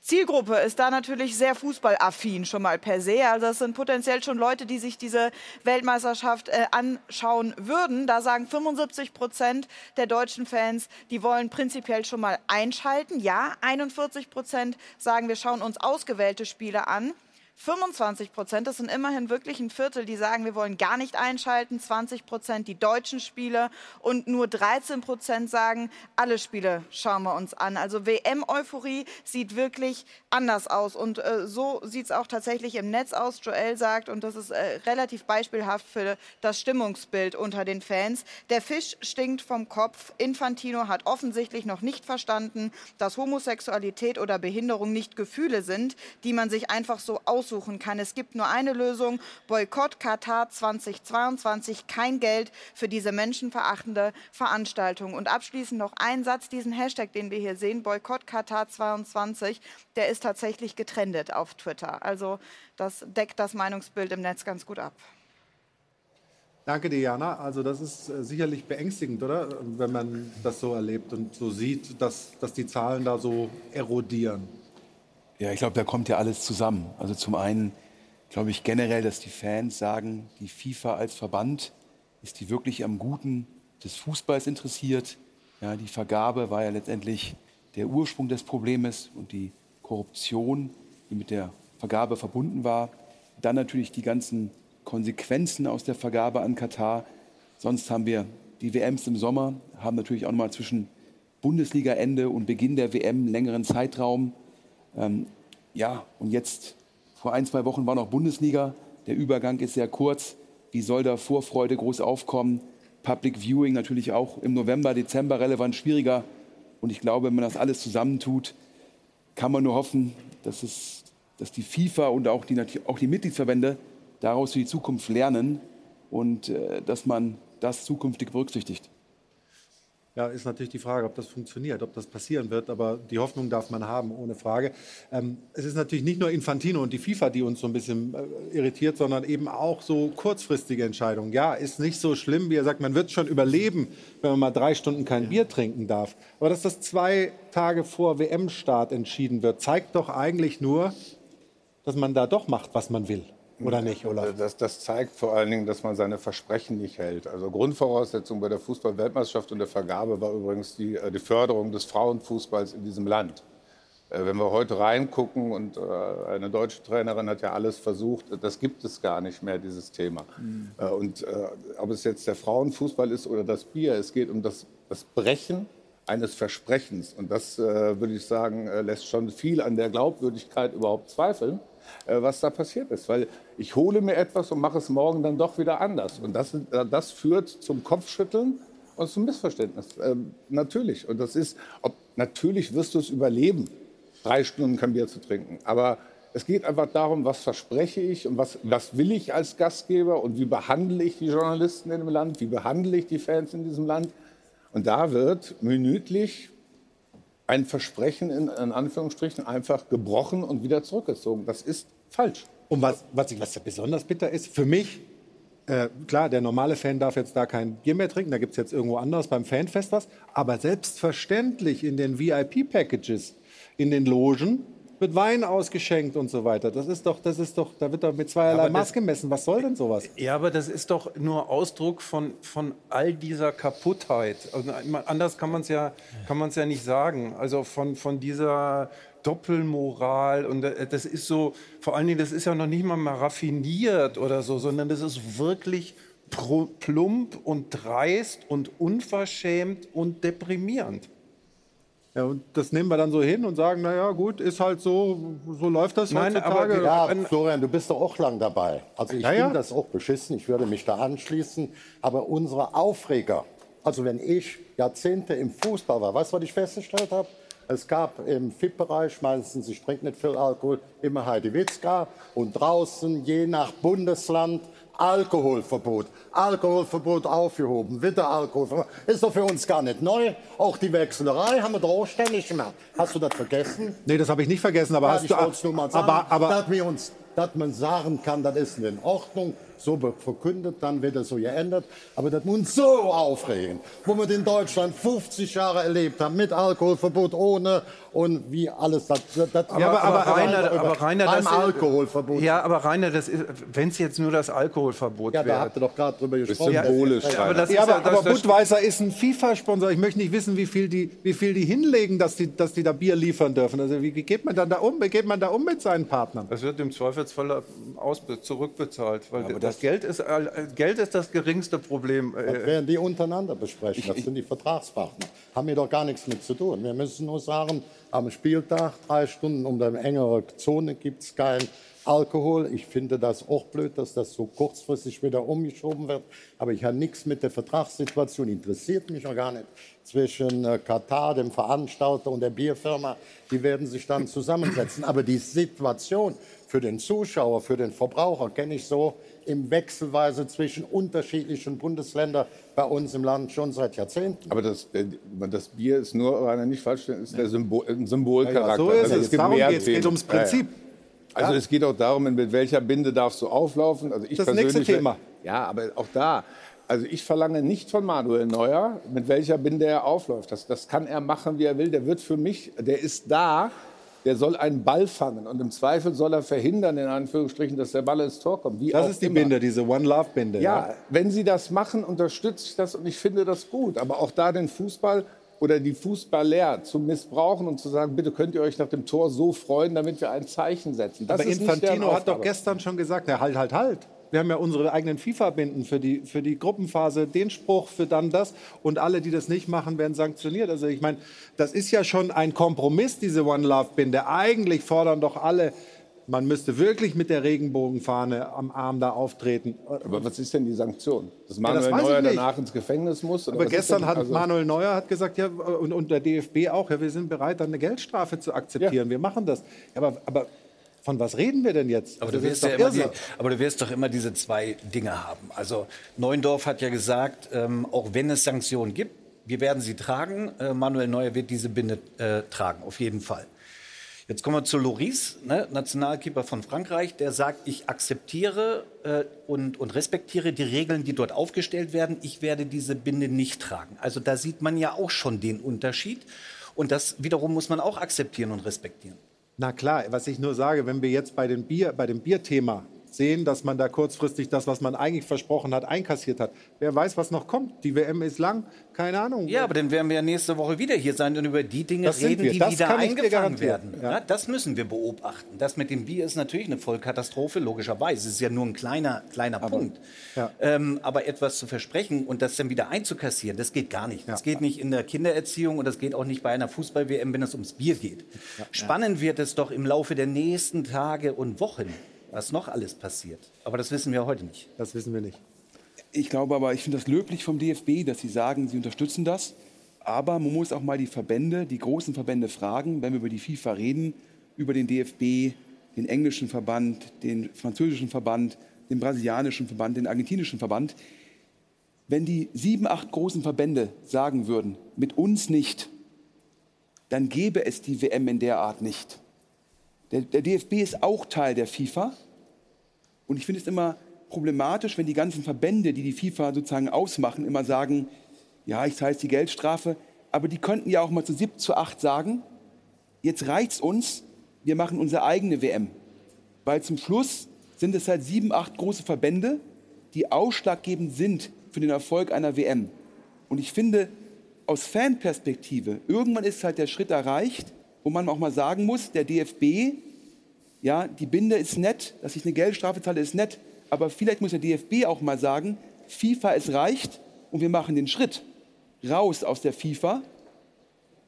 Zielgruppe ist da natürlich sehr fußballaffin schon mal per se. Also es sind potenziell schon Leute, die sich diese Weltmeisterschaft äh, anschauen würden. Da sagen 75 Prozent der deutschen Fans, die wollen prinzipiell schon mal einschalten. Ja, 41 Prozent sagen, wir schauen uns ausgewählte Spiele an. 25 Prozent, das sind immerhin wirklich ein Viertel, die sagen, wir wollen gar nicht einschalten, 20 Prozent die deutschen Spiele und nur 13 Prozent sagen, alle Spiele schauen wir uns an. Also WM-Euphorie sieht wirklich anders aus und äh, so sieht es auch tatsächlich im Netz aus. Joel sagt, und das ist äh, relativ beispielhaft für das Stimmungsbild unter den Fans, der Fisch stinkt vom Kopf. Infantino hat offensichtlich noch nicht verstanden, dass Homosexualität oder Behinderung nicht Gefühle sind, die man sich einfach so aus aussuchen kann. Es gibt nur eine Lösung, Boykott Katar 2022, kein Geld für diese menschenverachtende Veranstaltung. Und abschließend noch ein Satz, diesen Hashtag, den wir hier sehen, Boykott Katar 22, der ist tatsächlich getrendet auf Twitter. Also das deckt das Meinungsbild im Netz ganz gut ab. Danke, Diana. Also das ist äh, sicherlich beängstigend, oder? Wenn man das so erlebt und so sieht, dass, dass die Zahlen da so erodieren. Ja, ich glaube, da kommt ja alles zusammen. Also zum einen glaube ich generell, dass die Fans sagen, die FIFA als Verband ist die wirklich am Guten des Fußballs interessiert. Ja, die Vergabe war ja letztendlich der Ursprung des Problems und die Korruption, die mit der Vergabe verbunden war. Dann natürlich die ganzen Konsequenzen aus der Vergabe an Katar. Sonst haben wir die WMs im Sommer, haben natürlich auch noch mal zwischen Bundesligaende und Beginn der WM einen längeren Zeitraum. Ähm, ja, und jetzt vor ein, zwei Wochen war noch Bundesliga. Der Übergang ist sehr kurz. Wie soll da Vorfreude groß aufkommen? Public Viewing natürlich auch im November, Dezember relevant schwieriger. Und ich glaube, wenn man das alles zusammentut, kann man nur hoffen, dass, es, dass die FIFA und auch die, auch die Mitgliedsverbände daraus für die Zukunft lernen und äh, dass man das zukünftig berücksichtigt. Ja, ist natürlich die Frage, ob das funktioniert, ob das passieren wird. Aber die Hoffnung darf man haben, ohne Frage. Ähm, es ist natürlich nicht nur Infantino und die FIFA, die uns so ein bisschen äh, irritiert, sondern eben auch so kurzfristige Entscheidungen. Ja, ist nicht so schlimm, wie er sagt, man wird schon überleben, wenn man mal drei Stunden kein ja. Bier trinken darf. Aber dass das zwei Tage vor WM-Start entschieden wird, zeigt doch eigentlich nur, dass man da doch macht, was man will. Oder nicht, Olaf? Das, das, zeigt vor allen Dingen, dass man seine Versprechen nicht hält. Also Grundvoraussetzung bei der Fußball-Weltmeisterschaft und der Vergabe war übrigens die, äh, die Förderung des Frauenfußballs in diesem Land. Äh, wenn wir heute reingucken und äh, eine deutsche Trainerin hat ja alles versucht, das gibt es gar nicht mehr, dieses Thema. Mhm. Und ob es jetzt der Frauenfußball ist oder das Bier, es geht um das, das Brechen eines Versprechens. Und das, würde ich sagen, lässt schon viel an der Glaubwürdigkeit überhaupt zweifeln. Äh, was da passiert ist. Weil ich hole mir etwas und mache es morgen dann doch wieder anders. Und das, äh, das führt zum Kopfschütteln und zum Missverständnis. Ähm, natürlich. Und das ist, ob, natürlich wirst du es überleben, drei Stunden kein Bier zu trinken. Aber es geht einfach darum, was verspreche ich und was, was will ich als Gastgeber und wie behandle ich die Journalisten in dem Land, wie behandle ich die Fans in diesem Land. Und da wird minütlich ein Versprechen in, in, Anführungsstrichen einfach gebrochen und wieder zurückgezogen. Das ist falsch. Und was, was, was besonders bitter ist, für mich, äh, klar, der normale Fan darf jetzt da kein Bier mehr trinken, da gibt es jetzt irgendwo anders beim Fanfest was, aber selbstverständlich in den VIP-Packages, in den Logen, wird Wein ausgeschenkt und so weiter. Das ist doch, das ist doch, da wird doch mit zweierlei Maß gemessen. Was soll denn sowas? Ja, aber das ist doch nur Ausdruck von, von all dieser Kaputtheit. Also, anders kann man es ja, ja nicht sagen. Also von, von dieser Doppelmoral und äh, das ist so, vor allen Dingen, das ist ja noch nicht mal, mal raffiniert oder so, sondern das ist wirklich plump und dreist und unverschämt und deprimierend. Ja, und das nehmen wir dann so hin und sagen, naja, gut, ist halt so, so läuft das Nein, heutzutage. Aber, ja, Florian, du bist doch auch lang dabei. Also ich ja, finde ja. das auch beschissen, ich würde mich da anschließen. Aber unsere Aufreger, also wenn ich Jahrzehnte im Fußball war, weißt du, was ich festgestellt habe? Es gab im FIP-Bereich meistens, ich trinke nicht viel Alkohol, immer Heidi Witzka. Und draußen, je nach Bundesland, Alkoholverbot. Alkoholverbot aufgehoben, wieder Alkoholverbot. Ist doch für uns gar nicht neu. Auch die Wechselerei haben wir doch auch ständig gemacht. Hast du das vergessen? Nee, das habe ich nicht vergessen, aber ja, hast ich du... Nur mal sagen, aber, aber, dass, wir uns, dass man sagen kann, das ist in Ordnung, so verkündet, dann wird es so geändert. Aber das muss so aufregen, wo wir in Deutschland 50 Jahre erlebt haben, mit Alkoholverbot, ohne und wie alles das. das ja, aber, aber, aber, Rainer, aber Rainer, das Alkoholverbot. Ja, aber Rainer, wenn es jetzt nur das Alkoholverbot wäre. Ja, da habt ihr doch gerade drüber gesprochen. Symbolisch. Ja, aber, das ja, aber, aber Budweiser ist ein FIFA-Sponsor. Ich möchte nicht wissen, wie viel die, wie viel die hinlegen, dass die, dass die da Bier liefern dürfen. Also wie geht man dann da um? Wie geht man da um mit seinen Partnern? Das wird im Zweifelsfall aus, zurückbezahlt, weil das, Geld ist, Geld ist das geringste Problem. Das werden die untereinander besprechen. Das sind die Vertragspartner. Haben wir doch gar nichts mit zu tun. Wir müssen nur sagen, am Spieltag drei Stunden um eine engere Zone gibt es keinen Alkohol. Ich finde das auch blöd, dass das so kurzfristig wieder umgeschoben wird. Aber ich habe nichts mit der Vertragssituation, interessiert mich auch gar nicht, zwischen äh, Katar, dem Veranstalter und der Bierfirma. Die werden sich dann zusammensetzen. Aber die Situation für den Zuschauer, für den Verbraucher kenne ich so im Wechselweise zwischen unterschiedlichen Bundesländern bei uns im Land schon seit Jahrzehnten. Aber das, äh, das Bier ist nur, einer nicht falsch ist der Symbol, ein Symbolcharakter. Ja, so ist also es. es geht Darum geht es geht ums Prinzip. Ja, also ja. es geht auch darum, mit welcher Binde darfst du auflaufen. Also ich das nächste Thema. Ja, aber auch da. Also ich verlange nicht von Manuel Neuer, mit welcher Binde er aufläuft. Das, das kann er machen, wie er will. Der wird für mich, der ist da, der soll einen Ball fangen und im Zweifel soll er verhindern, in Anführungsstrichen, dass der Ball ins Tor kommt. Wie das ist die immer. Binde, diese One-Love-Binde. Ja, ja, wenn Sie das machen, unterstütze ich das und ich finde das gut. Aber auch da den Fußball oder die Fußballer zu missbrauchen und zu sagen, bitte könnt ihr euch nach dem Tor so freuen, damit wir ein Zeichen setzen. Das Aber Infantino hat doch gestern schon gesagt, ja, halt, halt, halt. Wir haben ja unsere eigenen FIFA-Binden für die, für die Gruppenphase, den Spruch für dann das. Und alle, die das nicht machen, werden sanktioniert. Also ich meine, das ist ja schon ein Kompromiss, diese One Love-Binde. Eigentlich fordern doch alle, man müsste wirklich mit der Regenbogenfahne am Arm da auftreten. Aber was ist denn die Sanktion? Dass Manuel ja, das Neuer danach ins Gefängnis muss? Aber gestern hat also Manuel Neuer hat gesagt, ja, und, und, der DFB auch, ja, wir sind bereit, dann eine Geldstrafe zu akzeptieren. Ja. Wir machen das. Aber, aber von was reden wir denn jetzt? Aber, du wirst, ja immer die, aber du wirst doch immer diese zwei Dinge haben. Also Neuendorf hat ja gesagt, ähm, auch wenn es Sanktionen gibt, Wir werden sie tragen. Äh, Manuel Neuer wird diese Binde äh, tragen, auf jeden Fall. Jetzt kommen wir zu Loris, ne, Nationalkeeper von Frankreich, der sagt, ich akzeptiere äh, und, und respektiere die Regeln, die dort aufgestellt werden. Ich werde diese Binde nicht tragen. Also da sieht man ja auch schon den Unterschied. Und das wiederum muss man auch akzeptieren und respektieren. Na klar, was ich nur sage, wenn wir jetzt bei, den Bier, bei dem Bierthema sehen, dass man da kurzfristig das, was man eigentlich versprochen hat, einkassiert hat. Wer weiß, was noch kommt. Die WM ist lang, keine Ahnung. Ja, aber dann werden wir ja nächste Woche wieder hier sein und über die Dinge Das reden, die Das wieder eingefangen werden. Ja. Das müssen wir beobachten. Das mit dem Bier ist natürlich eine Vollkatastrophe, logischerweise. Es ist ja nur ein kleiner, kleiner Punkt. Ja. Ähm, aber etwas zu versprechen und das dann wieder einzukassieren, das geht gar nicht. Das geht nicht in der Kindererziehung und das geht auch nicht bei einer Fußball-WM, wenn es ums Bier geht. Spannend wird es doch im Laufe der nächsten Tage und Wochen, was noch alles passiert. Aber das wissen wir heute nicht. Das wissen wir nicht. Ich glaube aber, ich finde das löblich vom DFB, dass sie sagen, sie unterstützen das. Aber man muss auch mal die Verbände, die großen Verbände fragen, wenn wir über die FIFA reden, über den DFB, den englischen Verband, den französischen Verband, den brasilianischen Verband, den argentinischen Verband. Wenn die sieben, acht großen Verbände sagen würden, mit uns nicht, dann gäbe es die WM in der Art nicht. Der, der DFB ist auch Teil der FIFA. Und ich finde es immer problematisch, wenn die ganzen Verbände, die die FIFA sozusagen ausmachen, immer sagen, ja, ich zahle jetzt die Geldstrafe, aber die könnten ja auch mal zu sieb, zu acht sagen, jetzt reicht's uns, wir machen unsere eigene WM. Weil zum Schluss sind es halt sieben, acht große Verbände, die ausschlaggebend sind für den Erfolg einer WM. Und ich finde, aus Fanperspektive, irgendwann ist halt der Schritt erreicht, wo man auch mal sagen muss, der DFB, ja, die Binde ist nett, dass ich eine Geldstrafe zahle, ist nett, aber vielleicht muss der DFB auch mal sagen, FIFA, es reicht und wir machen den Schritt raus aus der FIFA.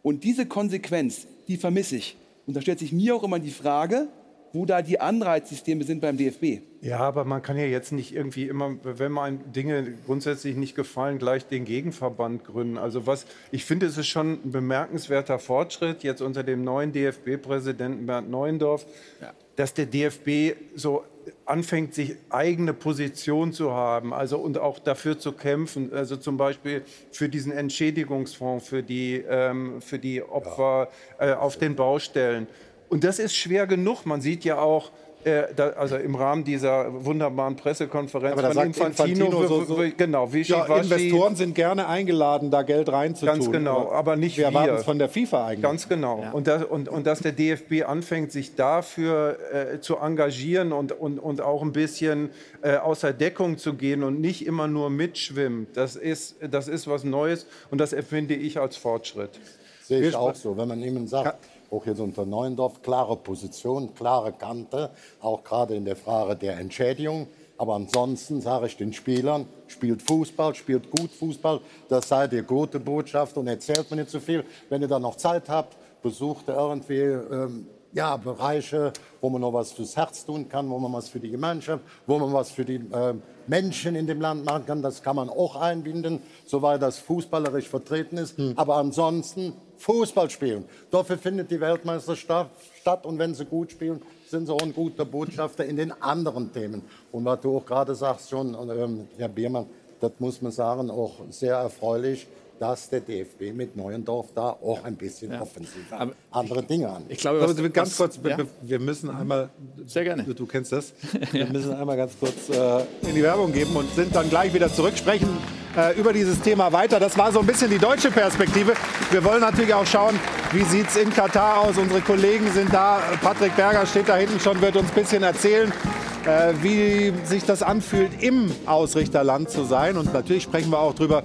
Und diese Konsequenz, die vermisse ich. Und da stellt sich mir auch immer die Frage, wo da die Anreizsysteme sind beim DFB. Ja, aber man kann ja jetzt nicht irgendwie immer, wenn man Dinge grundsätzlich nicht gefallen, gleich den Gegenverband gründen. Also was, ich finde, es ist schon ein bemerkenswerter Fortschritt jetzt unter dem neuen DFB-Präsidenten Bernd Neuendorf, dass der DFB so anfängt, sich eigene Position zu haben, also und auch dafür zu kämpfen, also zum Beispiel für diesen Entschädigungsfonds für die, ähm, für die Opfer äh, auf den Baustellen. Und das ist schwer genug. Man sieht ja auch, äh, da, also im Rahmen dieser wunderbaren Pressekonferenz Aber da von sagt Infantino so- so- genau, Ja, Waschi, Investoren sind gerne eingeladen, da Geld reinzutun. Ganz genau, aber nicht wir. wir. erwarten es von der FIFA eigentlich. Ganz genau. Und, das, und, und dass der DFB anfängt, sich dafür äh, zu engagieren und, und, und auch ein bisschen äh, außer Deckung zu gehen und nicht immer nur mitschwimmt, das ist, das ist was Neues und das empfinde ich als Fortschritt. Sehe Wir ich auch so. Wenn man ihnen sagt, auch jetzt unter Neuendorf, klare Position, klare Kante, auch gerade in der Frage der Entschädigung. Aber ansonsten sage ich den Spielern, spielt Fußball, spielt gut Fußball, das sei die gute Botschaft und erzählt mir nicht zu viel. Wenn ihr dann noch Zeit habt, besucht irgendwie ähm, ja, Bereiche, wo man noch was fürs Herz tun kann, wo man was für die Gemeinschaft, wo man was für die ähm, Menschen in dem Land machen kann. Das kann man auch einbinden, soweit das fußballerisch vertreten ist. Aber ansonsten Fußball spielen. Dafür findet die Weltmeisterschaft statt und wenn sie gut spielen, sind sie auch ein guter Botschafter in den anderen Themen. Und was du auch gerade sagst schon, ähm, Herr Biermann, das muss man sagen, auch sehr erfreulich, dass der DFB mit Neuendorf da auch ein bisschen offensiv andere Dinge an. Ich glaube, Aber was, ganz was, kurz, ja? wir- müssen einmal, Sehr gerne. du, du kennst das, wir müssen einmal ganz kurz äh, in die Werbung geben und sind dann gleich wieder zurück, sprechen äh, über dieses Thema weiter. Das war so ein bisschen die deutsche Perspektive. Wir wollen natürlich auch schauen, wie sieht es in Katar aus. Unsere Kollegen sind da. Patrick Berger steht da hinten schon, wird uns ein bisschen erzählen, äh, wie sich das anfühlt, im Ausrichterland zu sein. Und natürlich sprechen wir auch drüber,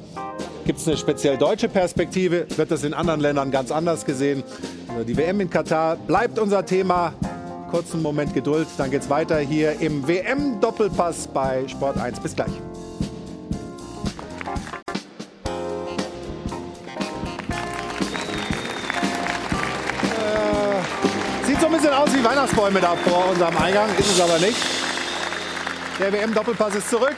Gibt es eine speziell deutsche Perspektive? Wird das in anderen Ländern ganz anders gesehen? Also die WM in Katar bleibt unser Thema. Kurzen Moment Geduld, dann geht's weiter hier im WM-Doppelpass bei Sport 1. Bis gleich. Äh, Sieht so ein bisschen aus wie Weihnachtsbäume da vor unserem Eingang, ist es aber nicht. Der WM-Doppelpass ist zurück.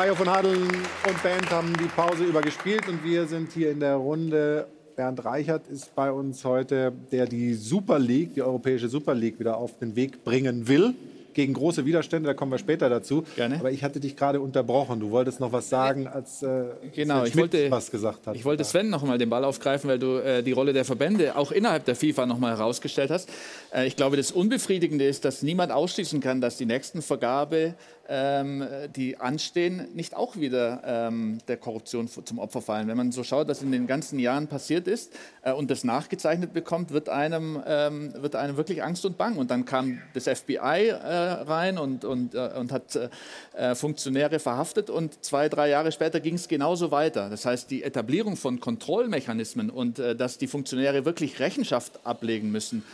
Hajo von Hadeln und Band haben die Pause über gespielt und wir sind hier in der Runde. Bernd Reichert ist bei uns heute, der die Super League, die europäische Super League, wieder auf den Weg bringen will. gegen große Widerstände, da kommen wir später dazu. Gerne. Aber ich hatte dich gerade unterbrochen. Du wolltest noch was sagen, als äh, Genau, Sven ich wollte, was gesagt hat. ich wollte Sven noch mal den Ball aufgreifen, weil du äh, die Rolle der Verbände auch innerhalb der FIFA noch mal herausgestellt hast. Äh, ich glaube, das Unbefriedigende ist, dass niemand ausschließen kann, dass die nächsten Vergabe, ähm, die anstehen, nicht auch wieder ähm, der Korruption zum Opfer fallen. Wenn man so schaut, was in den ganzen Jahren passiert ist äh, und das nachgezeichnet bekommt, wird einem, ähm, wird einem wirklich Angst und Bang. Und dann kam das FBI äh, rein und, und, äh, und hat äh, äh, Funktionäre verhaftet und zwei, drei Jahre später ging es genauso weiter. Das heißt, die Etablierung von Kontrollmechanismen und äh, dass die Funktionäre wirklich Rechenschaft ablegen müssen,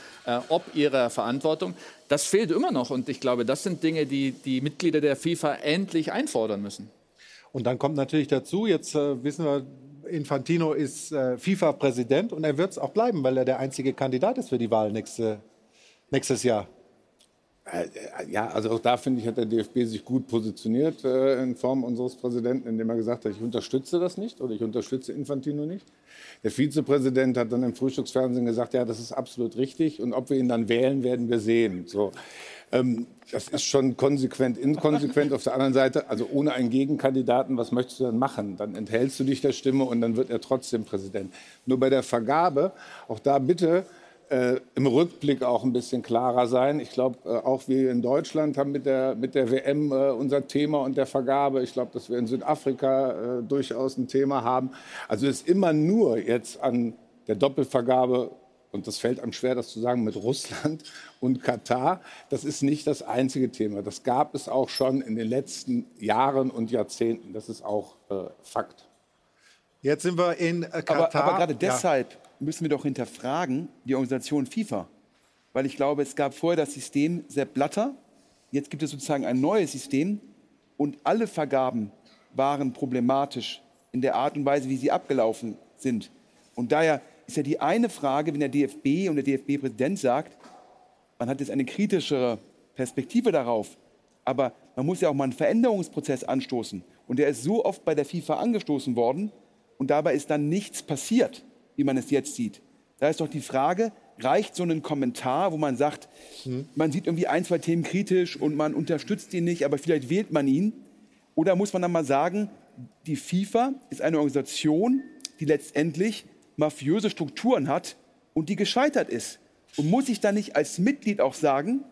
ob ihrer Verantwortung, das fehlt immer noch. Und ich glaube, das sind Dinge, die die Mitglieder der FIFA endlich einfordern müssen. Und dann kommt natürlich dazu, jetzt äh, wissen wir, Infantino ist äh, FIFA-Präsident und er wird es auch bleiben, weil er der einzige Kandidat ist für die Wahl nächste, nächstes Jahr. Äh, Ja, also auch da finde ich, hat der DFB sich gut positioniert äh, in Form unseres Präsidenten, indem er gesagt hat, ich unterstütze das nicht oder ich unterstütze Infantino nicht. Der Vizepräsident hat dann im Frühstücksfernsehen gesagt, ja, das ist absolut richtig und ob wir ihn dann wählen, werden wir sehen. So. Ähm, das ist schon konsequent, inkonsequent. Auf der anderen Seite, also ohne einen Gegenkandidaten, was möchtest du dann machen? Dann enthältst du dich der Stimme und dann wird er trotzdem Präsident. Nur bei der Vergabe, auch da bitte äh, im Rückblick auch ein bisschen klarer sein. Ich glaube, äh, auch wir in Deutschland haben mit der, mit der WM äh, unser Thema und der Vergabe. Ich glaube, dass wir in Südafrika äh, durchaus ein Thema haben. Also es ist immer nur jetzt an der Doppelvergabe, und das fällt einem schwer, das zu sagen, mit Russland und Katar. Das ist nicht das einzige Thema. Das gab es auch schon in den letzten Jahren und Jahrzehnten. Das ist auch äh, Fakt. Jetzt sind wir in äh, Aber, Katar. aber gerade Ja. Müssen wir doch hinterfragen die Organisation FIFA. Weil ich glaube, es gab vorher das System Sepp Blatter. Jetzt gibt es sozusagen ein neues System. Und alle Vergaben waren problematisch in der Art und Weise, wie sie abgelaufen sind. Und daher ist ja die eine Frage, wenn der DFB und der DFB-Präsident sagt, man hat jetzt eine kritischere Perspektive darauf, aber man muss ja auch mal einen Veränderungsprozess anstoßen. Und der ist so oft bei der FIFA angestoßen worden und dabei ist dann nichts passiert, wie man es jetzt sieht. Da ist doch die Frage, reicht so ein Kommentar, wo man sagt, man sieht irgendwie ein, zwei Themen kritisch und man unterstützt ihn nicht, aber vielleicht wählt man ihn? Oder muss man dann mal sagen, die FIFA ist eine Organisation, die letztendlich mafiöse Strukturen hat und die gescheitert ist? Und muss ich dann nicht als Mitglied auch sagen,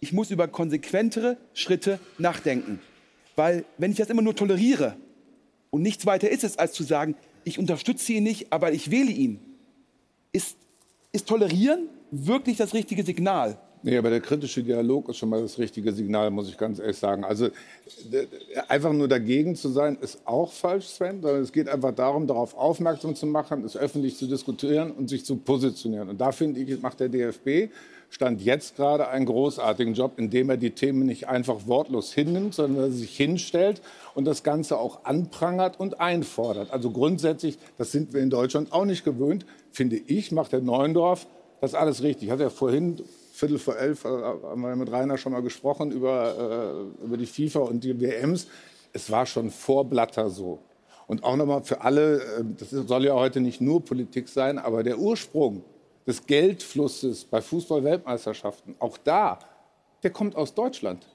ich muss über konsequentere Schritte nachdenken? Weil wenn ich das immer nur toleriere und nichts weiter ist es, als zu sagen, ich unterstütze ihn nicht, aber ich wähle ihn, ist, ist Tolerieren wirklich das richtige Signal? Nee, aber der kritische Dialog ist schon mal das richtige Signal, muss ich ganz ehrlich sagen. Also einfach nur dagegen zu sein, ist auch falsch, Sven. Sondern es geht einfach darum, darauf aufmerksam zu machen, es öffentlich zu diskutieren und sich zu positionieren. Und da finde ich, macht der DFB Stand jetzt gerade einen großartigen Job, indem er die Themen nicht einfach wortlos hinnimmt, sondern er sich hinstellt und das Ganze auch anprangert und einfordert. Also grundsätzlich, das sind wir in Deutschland auch nicht gewöhnt, finde ich, macht der Neuendorf das alles richtig. Ich hatte ja vorhin Viertel vor elf äh, haben wir mit Rainer schon mal gesprochen über, äh, über die FIFA und die WMs. Es war schon vor Blatter so. Und auch nochmal für alle, äh, das soll ja heute nicht nur Politik sein, aber der Ursprung des Geldflusses bei Fußball-Weltmeisterschaften, auch da, der kommt aus Deutschland.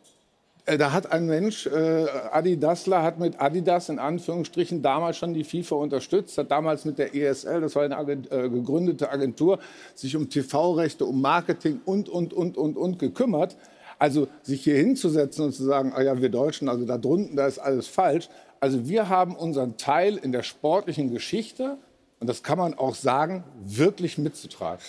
Äh, Da hat ein Mensch, äh, Adi hat mit Adidas in Anführungsstrichen damals schon die FIFA unterstützt, hat damals mit der ESL, das war eine Agent, äh, gegründete Agentur, sich um TV-Rechte, um Marketing und, und, und, und, und gekümmert. Also sich hier hinzusetzen und zu sagen, ah ja, wir Deutschen, also da drunten, da ist alles falsch. Also wir haben unseren Teil in der sportlichen Geschichte, und das kann man auch sagen, wirklich mitzutragen.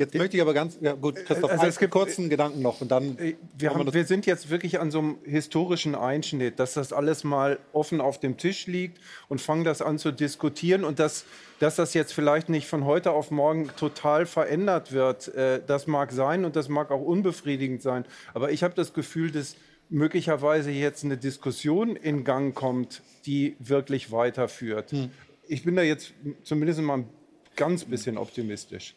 Jetzt möchte ich aber ganz, ja gut, Christoph, Also es gibt- kurzen Gedanken noch und dann Wir, machen wir haben, wir sind jetzt wirklich an so einem historischen Einschnitt, dass das alles mal offen auf dem Tisch liegt und fangen das an zu diskutieren und dass, dass das jetzt vielleicht nicht von heute auf morgen total verändert wird, äh, das mag sein und das mag auch unbefriedigend sein. Aber ich habe das Gefühl, dass möglicherweise jetzt eine Diskussion in Gang kommt, die wirklich weiterführt. Ich bin da jetzt zumindest mal ein ganz bisschen optimistisch.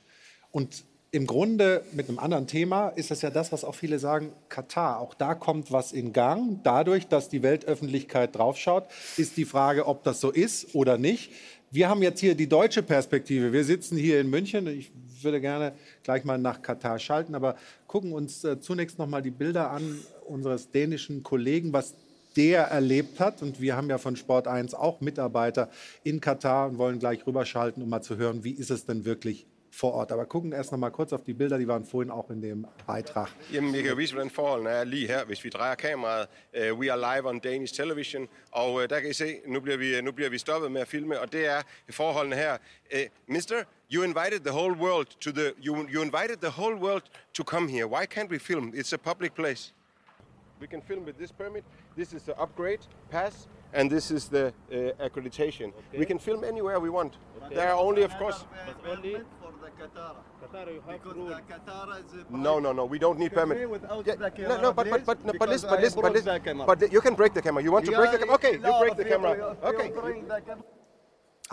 Und im Grunde mit einem anderen Thema ist das ja das, was auch viele sagen, Katar. Auch da kommt was in Gang. Dadurch, dass die Weltöffentlichkeit draufschaut, ist die Frage, ob das so ist oder nicht. Wir haben jetzt hier die deutsche Perspektive. Wir sitzen hier in München. Ich würde gerne gleich mal nach Katar schalten, aber gucken uns äh, zunächst noch mal die Bilder an unseres dänischen Kollegen, was der erlebt hat. Und wir haben ja von Sport 1 auch Mitarbeiter in Katar und wollen gleich rüberschalten, um mal zu hören, wie ist es denn wirklich vor Ort. Aber gucken erst noch mal kurz auf die Bilder, die waren vorhin auch in dem Beitrag. Jamen, jeg kan jo vise, hvordan forholdene er lige her, hvis vi drejer kameraet. Uh, we are live on Danish television, og uh, der kan I se, nu bliver, vi, nu bliver vi stoppet med at filme, og det er forholdene her. Uh, mister, you invited the whole world to the, you, you invited the whole world to come here. Why can't we film? It's a public place. We can film with this permit. This is the upgrade pass, and this is the uh, accreditation. Okay. We can film anywhere we want. Okay. There are only, of course. for the katara. No, no, no. We don't need permit. Yeah, no, no, but but but but listen, but listen, but listen. But you can break the camera. You want to break the camera? Okay, you break the camera. Okay.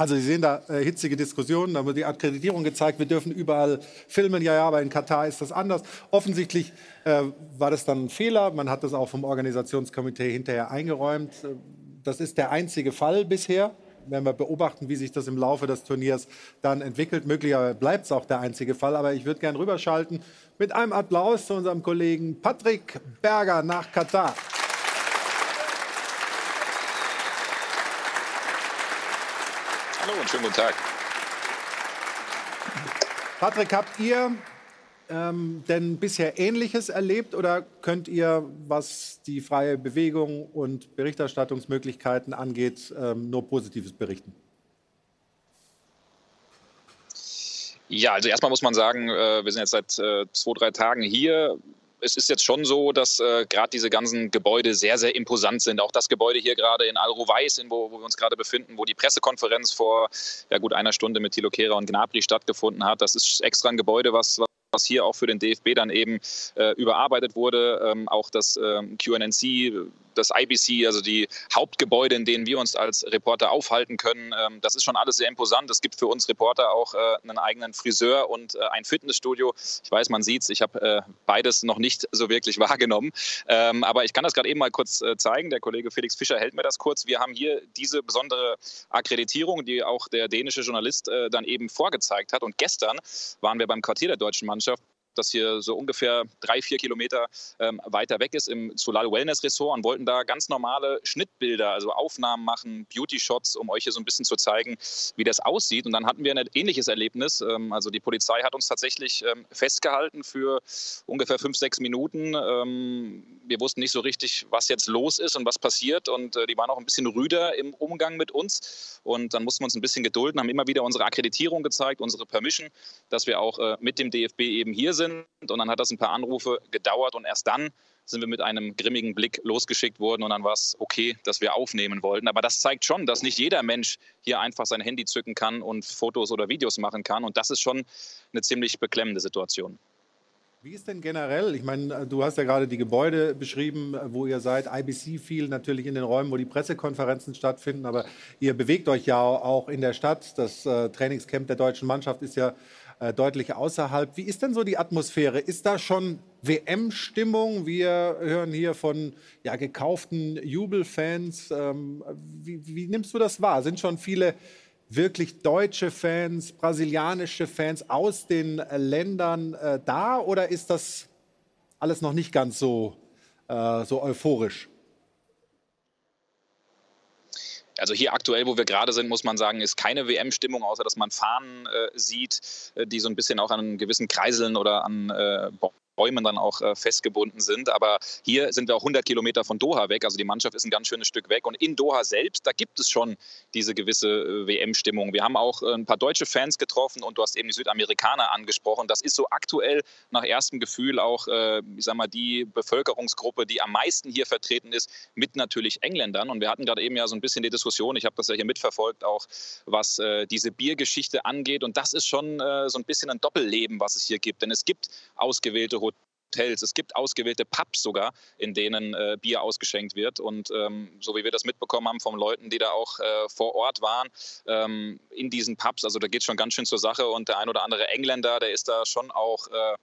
Also Sie sehen da äh, hitzige Diskussionen, da wird die Akkreditierung gezeigt, wir dürfen überall filmen, ja, ja, aber in Katar ist das anders. Offensichtlich äh, war das dann ein Fehler, man hat das auch vom Organisationskomitee hinterher eingeräumt. Das ist der einzige Fall bisher. Wenn wir beobachten, wie sich das im Laufe des Turniers dann entwickelt. Möglicherweise bleibt es auch der einzige Fall, aber ich würde gerne rüberschalten mit einem Applaus zu unserem Kollegen Patrick Berger nach Katar. Hallo und schönen guten Tag. Patrick, habt ihr ähm, denn bisher Ähnliches erlebt oder könnt ihr, was die freie Bewegung und Berichterstattungsmöglichkeiten angeht, ähm, nur Positives berichten? Ja, also erstmal muss man sagen, äh, wir sind jetzt seit äh, zwei, drei Tagen hier es ist jetzt schon so, dass äh, gerade diese ganzen Gebäude sehr, sehr imposant sind. Auch das Gebäude hier gerade in Al-Ruwais, wo, wo, wir uns gerade befinden, wo die Pressekonferenz vor ja, gut einer Stunde mit Thilo Kehrer und Gnabry stattgefunden hat. Das ist extra ein Gebäude, was, was hier auch für den DFB dann eben äh, überarbeitet wurde. Ähm, auch das ähm, QNNC, das IBC, also die Hauptgebäude, in denen wir uns als Reporter aufhalten können, ähm, das ist schon alles sehr imposant. Es gibt für uns Reporter auch äh, einen eigenen Friseur und äh, ein Fitnessstudio. Ich weiß, man sieht es, ich habe äh, beides noch nicht so wirklich wahrgenommen. Ähm, aber ich kann das gerade eben mal kurz zeigen. Der Kollege Felix Fischer hält mir das kurz. Wir haben hier diese besondere Akkreditierung, die auch der dänische Journalist dann eben vorgezeigt hat. Und gestern waren wir beim Quartier der deutschen Mannschaft das hier so ungefähr drei, vier Kilometer ähm, weiter weg ist, im Solal Wellness Resort und wollten da ganz normale Schnittbilder, also Aufnahmen machen, Beauty-Shots, um euch hier so ein bisschen zu zeigen, wie das aussieht. Und dann hatten wir ein ähnliches Erlebnis. Ähm, also die Polizei hat uns tatsächlich ähm, festgehalten für ungefähr fünf, sechs Minuten. Ähm, wir wussten nicht so richtig, was jetzt los ist und was passiert. Und äh, die waren auch ein bisschen rüder im Umgang mit uns. Und dann mussten wir uns ein bisschen gedulden, haben immer wieder unsere Akkreditierung gezeigt, unsere Permission, dass wir auch äh, mit dem DFB eben hier sind sind. Und dann hat das ein paar Anrufe gedauert und erst dann sind wir mit einem grimmigen Blick losgeschickt worden und dann war es okay, dass wir aufnehmen wollten. Aber das zeigt schon, dass nicht jeder Mensch hier einfach sein Handy zücken kann und Fotos oder Videos machen kann. Und das ist schon eine ziemlich beklemmende Situation. Wie ist denn generell, ich meine, du hast ja gerade die Gebäude beschrieben, wo ihr seid, IBC viel natürlich in den Räumen, wo die Pressekonferenzen stattfinden, aber ihr bewegt euch ja auch in der Stadt. Das äh, Trainingscamp der deutschen Mannschaft ist ja äh, deutlich außerhalb. Wie ist denn so die Atmosphäre? Ist da schon WM-Stimmung? Wir hören hier von ja, gekauften Jubelfans. Ähm, wie, wie nimmst du das wahr? Sind schon viele wirklich deutsche Fans, brasilianische Fans aus den Ländern äh, da oder ist das alles noch nicht ganz so, äh, so euphorisch? Also hier aktuell, wo wir gerade sind, muss man sagen, ist keine WM-Stimmung, außer dass man Fahnen äh, sieht, äh, die so ein bisschen auch an gewissen Kreiseln oder an äh, Bäumen dann auch äh, festgebunden sind. Aber hier sind wir auch 100 Kilometer von Doha weg. Also die Mannschaft ist ein ganz schönes Stück weg. Und in Doha selbst, da gibt es schon diese gewisse äh, WM-Stimmung. Wir haben auch äh, ein paar deutsche Fans getroffen und du hast eben die Südamerikaner angesprochen. Das ist so aktuell nach erstem Gefühl auch, ich sag mal, die Bevölkerungsgruppe, die am meisten hier vertreten ist, mit natürlich Engländern. Und wir hatten gerade eben ja so ein bisschen die Diskussion, ich habe das ja hier mitverfolgt, auch was diese Biergeschichte angeht. Und das ist schon so ein bisschen ein Doppelleben, was es hier gibt. Denn es gibt ausgewählte Hotels, Hotels. Es gibt ausgewählte Pubs sogar, in denen äh, Bier ausgeschenkt wird. Und ähm, so wie wir das mitbekommen haben von Leuten, die da auch äh, vor Ort waren, ähm, in diesen Pubs, also da geht es schon ganz schön zur Sache. Und der ein oder andere Engländer, der ist da schon auch äh,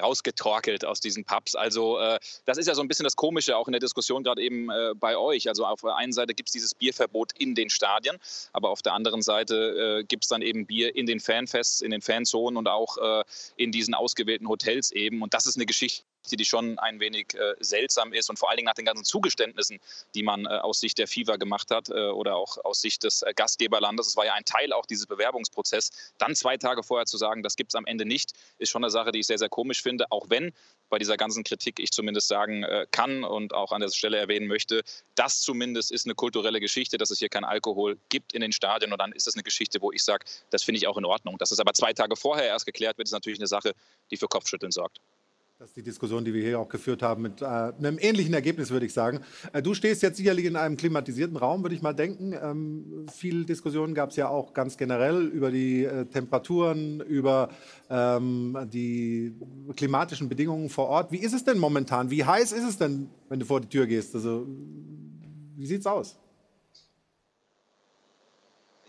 rausgetorkelt aus diesen Pubs. Also äh, das ist ja so ein bisschen das Komische auch in der Diskussion gerade eben äh, bei euch. Also auf der einen Seite gibt es dieses Bierverbot in den Stadien, aber auf der anderen Seite äh, gibt es dann eben Bier in den Fanfests, in den Fanzonen und auch äh, in diesen ausgewählten Hotels eben. Und das ist eine Geschichte, die schon ein wenig äh, seltsam ist und vor allen Dingen nach den ganzen Zugeständnissen, die man äh, aus Sicht der FIFA gemacht hat äh, oder auch aus Sicht des äh, Gastgeberlandes. Es war ja ein Teil auch dieses Bewerbungsprozesses. Dann zwei Tage vorher zu sagen, das gibt es am Ende nicht, ist schon eine Sache, die ich sehr, sehr komisch finde, auch wenn bei dieser ganzen Kritik ich zumindest sagen äh, kann und auch an der Stelle erwähnen möchte, das zumindest ist eine kulturelle Geschichte, dass es hier kein Alkohol gibt in den Stadien und dann ist das eine Geschichte, wo ich sage, das finde ich auch in Ordnung. Dass es aber zwei Tage vorher erst geklärt wird, ist natürlich eine Sache, die für Kopfschütteln sorgt. Das ist die Diskussion, die wir hier auch geführt haben, mit äh, einem ähnlichen Ergebnis, würde ich sagen. Äh, du stehst jetzt sicherlich in einem klimatisierten Raum, würde ich mal denken. Ähm, viele Diskussionen gab es ja auch ganz generell über die äh, Temperaturen, über ähm, die klimatischen Bedingungen vor Ort. Wie ist es denn momentan? Wie heiß ist es denn, wenn du vor die Tür gehst? Also, wie es aus?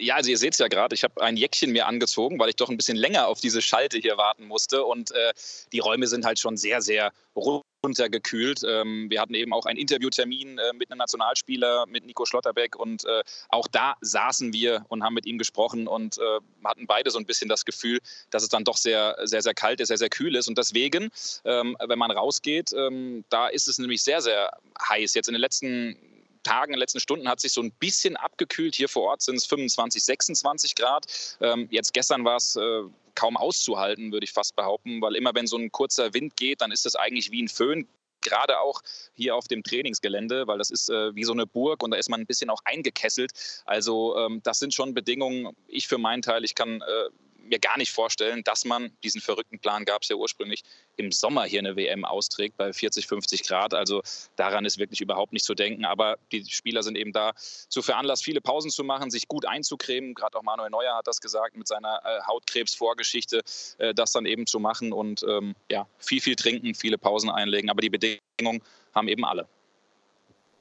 Ja, also ihr seht es ja gerade, ich habe ein Jäckchen mir angezogen, weil ich doch ein bisschen länger auf diese Schalte hier warten musste. Und äh, die Räume sind halt schon sehr, sehr runtergekühlt. Ähm, wir hatten eben auch einen Interviewtermin äh, mit einem Nationalspieler, mit Nico Schlotterbeck. Und äh, auch da saßen wir und haben mit ihm gesprochen und äh, hatten beide so ein bisschen das Gefühl, dass es dann doch sehr, sehr, sehr kalt ist, sehr, sehr kühl ist. Und deswegen, ähm, wenn man rausgeht, ähm, da ist es nämlich sehr, sehr heiß. Jetzt in den letzten Tagen, in den letzten Stunden hat sich so ein bisschen abgekühlt. Hier vor Ort sind es 25, 26 Grad. Ähm, jetzt gestern war es äh, kaum auszuhalten, würde ich fast behaupten, weil immer wenn so ein kurzer Wind geht, dann ist das eigentlich wie ein Föhn gerade auch hier auf dem Trainingsgelände, weil das ist äh, wie so eine Burg und da ist man ein bisschen auch eingekesselt. Also ähm, das sind schon Bedingungen. Ich für meinen Teil, ich kann äh, mir gar nicht vorstellen, dass man, diesen verrückten Plan gab es ja ursprünglich, im Sommer hier eine WM austrägt bei 40, 50 Grad. Also daran ist wirklich überhaupt nicht zu denken. Aber die Spieler sind eben da zu veranlasst, viele Pausen zu machen, sich gut einzucremen. Gerade auch Manuel Neuer hat das gesagt mit seiner äh, Hautkrebsvorgeschichte, äh, das dann eben zu machen und ähm, ja, viel, viel trinken, viele Pausen einlegen. Aber die Bedingungen haben eben alle.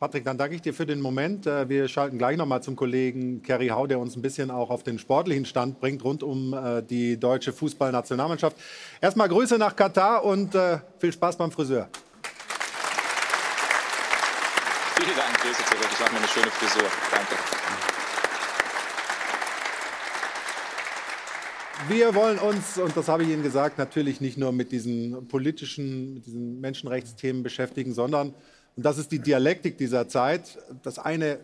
Patrick, dann danke ich dir für den Moment. Äh, wir schalten gleich noch mal zum Kollegen Kerry Hau, der uns ein bisschen auch auf den sportlichen Stand bringt rund um äh, die deutsche Fußballnationalmannschaft. Erstmal Grüße nach Katar und äh, viel Spaß beim Friseur. Vielen Dank, Grüße zurück. Ich mache mir eine schöne Frisur. Danke. Wir wollen uns, und das habe ich Ihnen gesagt, natürlich nicht nur mit diesen politischen, mit diesen Menschenrechtsthemen beschäftigen, sondern und das ist die Dialektik dieser Zeit. Das eine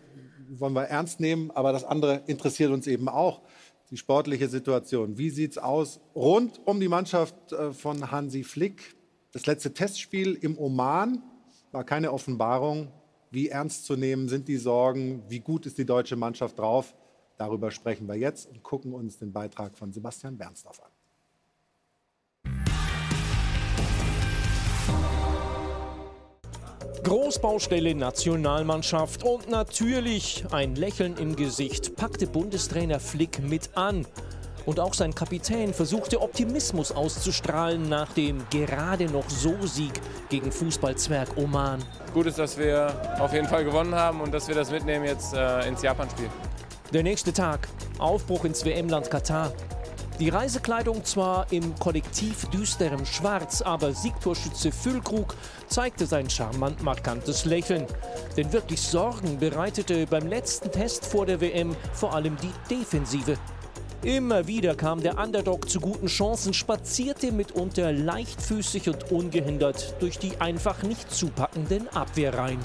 wollen wir ernst nehmen, aber das andere interessiert uns eben auch. Die sportliche Situation. Wie sieht es aus rund um die Mannschaft äh, von Hansi Flick? Das letzte Testspiel im Oman war keine Offenbarung. Wie ernst zu nehmen sind die Sorgen? Wie gut ist die deutsche Mannschaft drauf? Darüber sprechen wir jetzt und gucken uns den Beitrag von Sebastian Bernsdorf an. Großbaustelle Nationalmannschaft und natürlich ein Lächeln im Gesicht packte Bundestrainer Flick mit an. Und auch sein Kapitän versuchte Optimismus auszustrahlen nach dem gerade noch so Sieg gegen Fußballzwerg Oman. Gut ist, dass wir auf jeden Fall gewonnen haben und dass wir das mitnehmen jetzt äh, ins Japan-Spiel. Der nächste Tag, Aufbruch ins WM-Land Katar. Die Reisekleidung zwar im kollektiv düsterem Schwarz, aber Siegtorschütze Füllkrug zeigte sein charmant markantes Lächeln. Denn wirklich Sorgen bereitete beim letzten Test vor der WM vor allem die Defensive. Immer wieder kam der Underdog zu guten Chancen, spazierte mitunter leichtfüßig und ungehindert durch die einfach nicht zupackenden Abwehrreihen.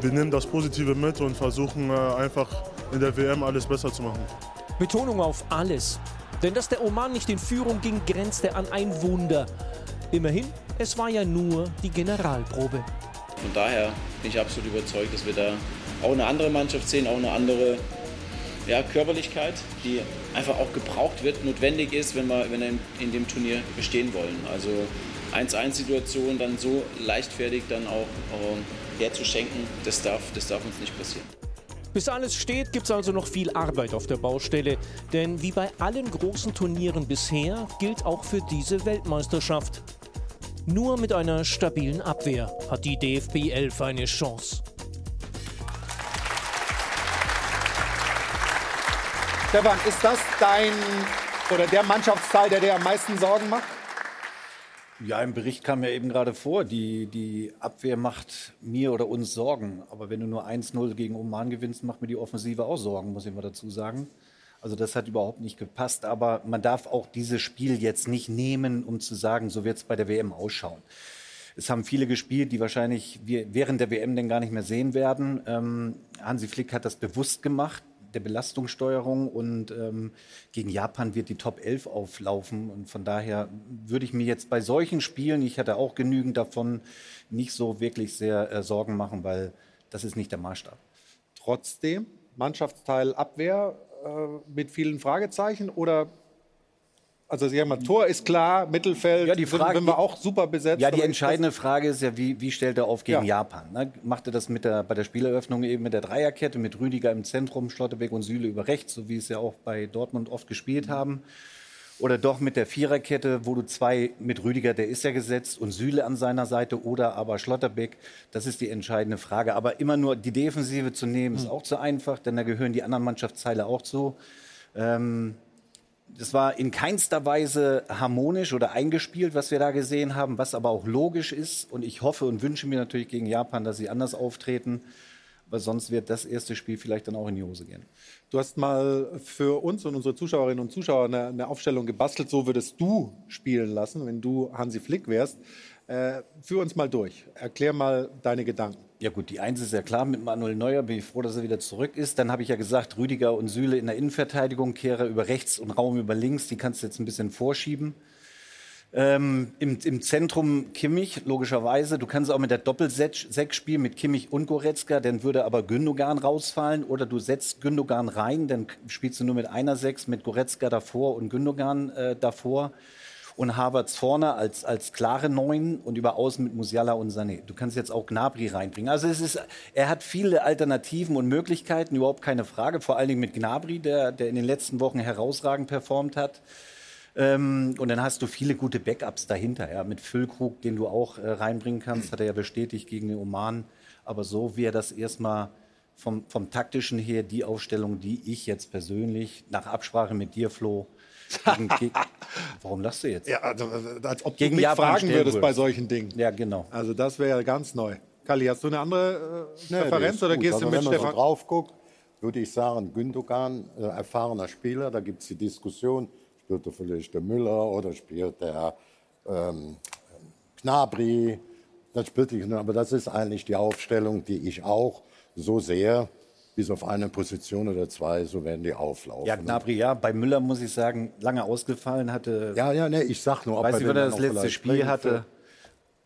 Wir nehmen das Positive mit und versuchen äh, einfach in der WM alles besser zu machen. Betonung auf alles. Denn dass der Oman nicht in Führung ging, grenzte an ein Wunder. Immerhin, es war ja nur die Generalprobe. Von daher bin ich absolut überzeugt, dass wir da auch eine andere Mannschaft sehen, auch eine andere ja, Körperlichkeit, die einfach auch gebraucht wird, notwendig ist, wenn wir, wenn wir in dem Turnier bestehen wollen. Also 1-1-Situation dann so leichtfertig dann auch äh, herzuschenken, das darf, das darf uns nicht passieren. Bis alles steht, gibt es also noch viel Arbeit auf der Baustelle. Denn wie bei allen großen Turnieren bisher gilt auch für diese Weltmeisterschaft. Nur mit einer stabilen Abwehr hat die DFB 11 eine Chance. Stefan, ist das dein oder der Mannschaftsteil, der dir am meisten Sorgen macht? Ja, im Bericht kam ja eben gerade vor, die, die Abwehr macht mir oder uns Sorgen. Aber wenn du nur 1-0 gegen Oman gewinnst, macht mir die Offensive auch Sorgen, muss ich mal dazu sagen. Also das hat überhaupt nicht gepasst. Aber man darf auch dieses Spiel jetzt nicht nehmen, um zu sagen, so wird es bei der WM ausschauen. Es haben viele gespielt, die wahrscheinlich wir während der WM denn gar nicht mehr sehen werden. Ähm, Hansi Flick hat das bewusst gemacht der Belastungssteuerung und ähm, gegen Japan wird die Top 11 auflaufen und von daher würde ich mir jetzt bei solchen Spielen, ich hatte auch genügend davon, nicht so wirklich sehr äh, Sorgen machen, weil das ist nicht der Maßstab. Trotzdem, Mannschaftsteil Abwehr äh, mit vielen Fragezeichen oder also Sie haben mal, Tor ist klar, Mittelfeld Ja, die Frage- sind wir auch super besetzt. Ja, die entscheidende Frage ist ja, wie, wie stellt er auf gegen Ja. Japan? Ne? Macht er das mit der, bei der Spieleröffnung eben mit der Dreierkette, mit Rüdiger im Zentrum, Schlotterbeck und Süle über rechts, so wie es ja auch bei Dortmund oft gespielt haben? Oder doch mit der Viererkette, wo du zwei mit Rüdiger, der ist ja gesetzt, und Süle an seiner Seite oder aber Schlotterbeck? Das ist die entscheidende Frage. Aber immer nur die Defensive zu nehmen, ist auch zu einfach, denn da gehören die anderen Mannschaftsteile auch zu. Ähm, das war in keinster Weise harmonisch oder eingespielt, was wir da gesehen haben, was aber auch logisch ist. Und ich hoffe und wünsche mir natürlich gegen Japan, dass sie anders auftreten. Weil sonst wird das erste Spiel vielleicht dann auch in die Hose gehen. Du hast mal für uns und unsere Zuschauerinnen und Zuschauer eine, eine Aufstellung gebastelt. So würdest du spielen lassen, wenn du Hansi Flick wärst. Äh, führ uns mal durch. Erklär mal deine Gedanken. Ja gut, die Eins ist ja klar mit Manuel Neuer. Bin ich froh, dass er wieder zurück ist. Dann habe ich ja gesagt, Rüdiger und Süle in der Innenverteidigung, Kehrer über rechts und Raum über links. Die kannst du jetzt ein bisschen vorschieben. Ähm, im, Im Zentrum Kimmich, logischerweise. Du kannst auch mit der Doppelsechs spielen, mit Kimmich und Goretzka. Dann würde aber Gündogan rausfallen. Oder du setzt Gündogan rein, dann spielst du nur mit einer Sechs, mit Goretzka davor und Gündogan äh, davor. Und Havertz vorne als, als klare Neun und über Außen mit Musiala und Sané. Du kannst jetzt auch Gnabry reinbringen. Also es ist, er hat viele Alternativen und Möglichkeiten, überhaupt keine Frage. Vor allen Dingen mit Gnabry, der, der in den letzten Wochen herausragend performt hat. Ähm, und dann hast du viele gute Backups dahinter, ja, mit Füllkrug, den du auch äh, reinbringen kannst, hat er ja bestätigt gegen den Oman. Aber so wäre das erstmal vom, vom taktischen her die Aufstellung, die ich jetzt persönlich nach Absprache mit dir, Flo, gegen, ge warum lachst du jetzt? Ja, also, äh, als ob Gegen du mich Japan fragen würdest bei solchen Dingen. Ja, genau. Also das wäre ja ganz neu. Kalli, hast du eine andere äh, Nee, ist oder gehst also du mit wenn man so Stefan? drauf guckt, würde ich sagen, Gündogan, äh, erfahrener Spieler, da gibt es die Diskussion, spielt er vielleicht der Müller oder spielt der ähm, Gnabry, das spielt ich, aber das ist eigentlich die Aufstellung, die ich auch so sehe, bis auf eine Position oder zwei, so werden die auflaufen. Ja, Gnabry, ja. Bei Müller muss ich sagen, lange ausgefallen hatte. Ja, ja, nee, ich sag nur, ob Weiß er nicht, wann er das letzte Spiel hatte.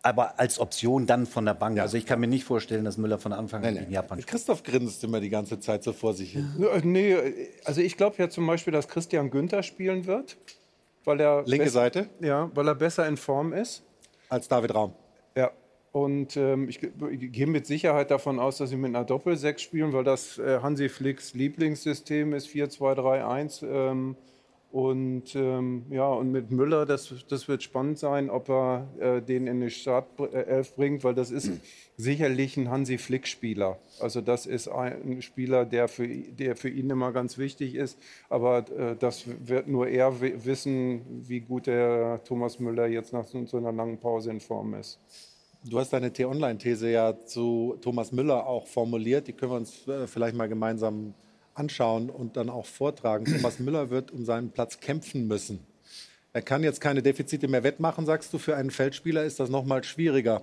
Aber als Option dann von der Bank. Also ich kann mir nicht vorstellen, dass Müller von Anfang an gegen Japan spielt. Christoph grinst immer die ganze Zeit so vor sich hin. Äh, Nee, also ich glaube ja zum Beispiel, dass Christian Günther spielen wird. Weil er Linke Seite? Ja, weil er besser in Form ist. Als David Raum. Ja. Und ähm, ich, ich gehe mit Sicherheit davon aus, dass sie mit einer Doppelsechs spielen, weil das äh, Hansi Flicks Lieblingssystem ist 4-2-3-1. Ähm, und ähm, ja, und mit Müller, das, das wird spannend sein, ob er äh, den in die Startelf bringt, weil das ist sicherlich ein Hansi Flick-Spieler. Also das ist ein Spieler, der für, der für ihn immer ganz wichtig ist. Aber äh, das wird nur er wi- wissen, wie gut der Thomas Müller jetzt nach so einer langen Pause in Form ist. Du hast deine T-Online-These ja zu Thomas Müller auch formuliert. Die können wir uns äh, vielleicht mal gemeinsam anschauen und dann auch vortragen. Thomas Müller wird um seinen Platz kämpfen müssen. Er kann jetzt keine Defizite mehr wettmachen, sagst du. Für einen Feldspieler ist das noch mal schwieriger.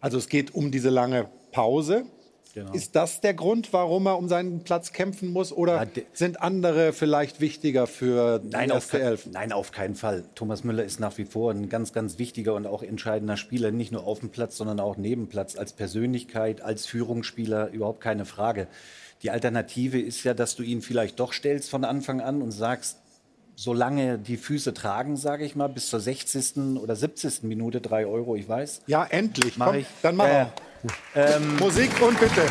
Also es geht um diese lange Pause. Genau. Ist das der Grund, warum er um seinen Platz kämpfen muss? Oder sind andere vielleicht wichtiger für die Nein auf, erste Elf? nein, auf keinen Fall. Thomas Müller ist nach wie vor ein ganz, ganz wichtiger und auch entscheidender Spieler, nicht nur auf dem Platz, sondern auch neben Platz, als Persönlichkeit, als Führungsspieler, überhaupt keine Frage. Die Alternative ist ja, dass du ihn vielleicht doch stellst von Anfang an und sagst, solange die Füße tragen, sage ich mal, bis zur 60. oder 70. Minute, drei Euro, ich weiß. Ja, endlich. Mach Komm, ich. Dann mach Äh, auch. Musik und bitte.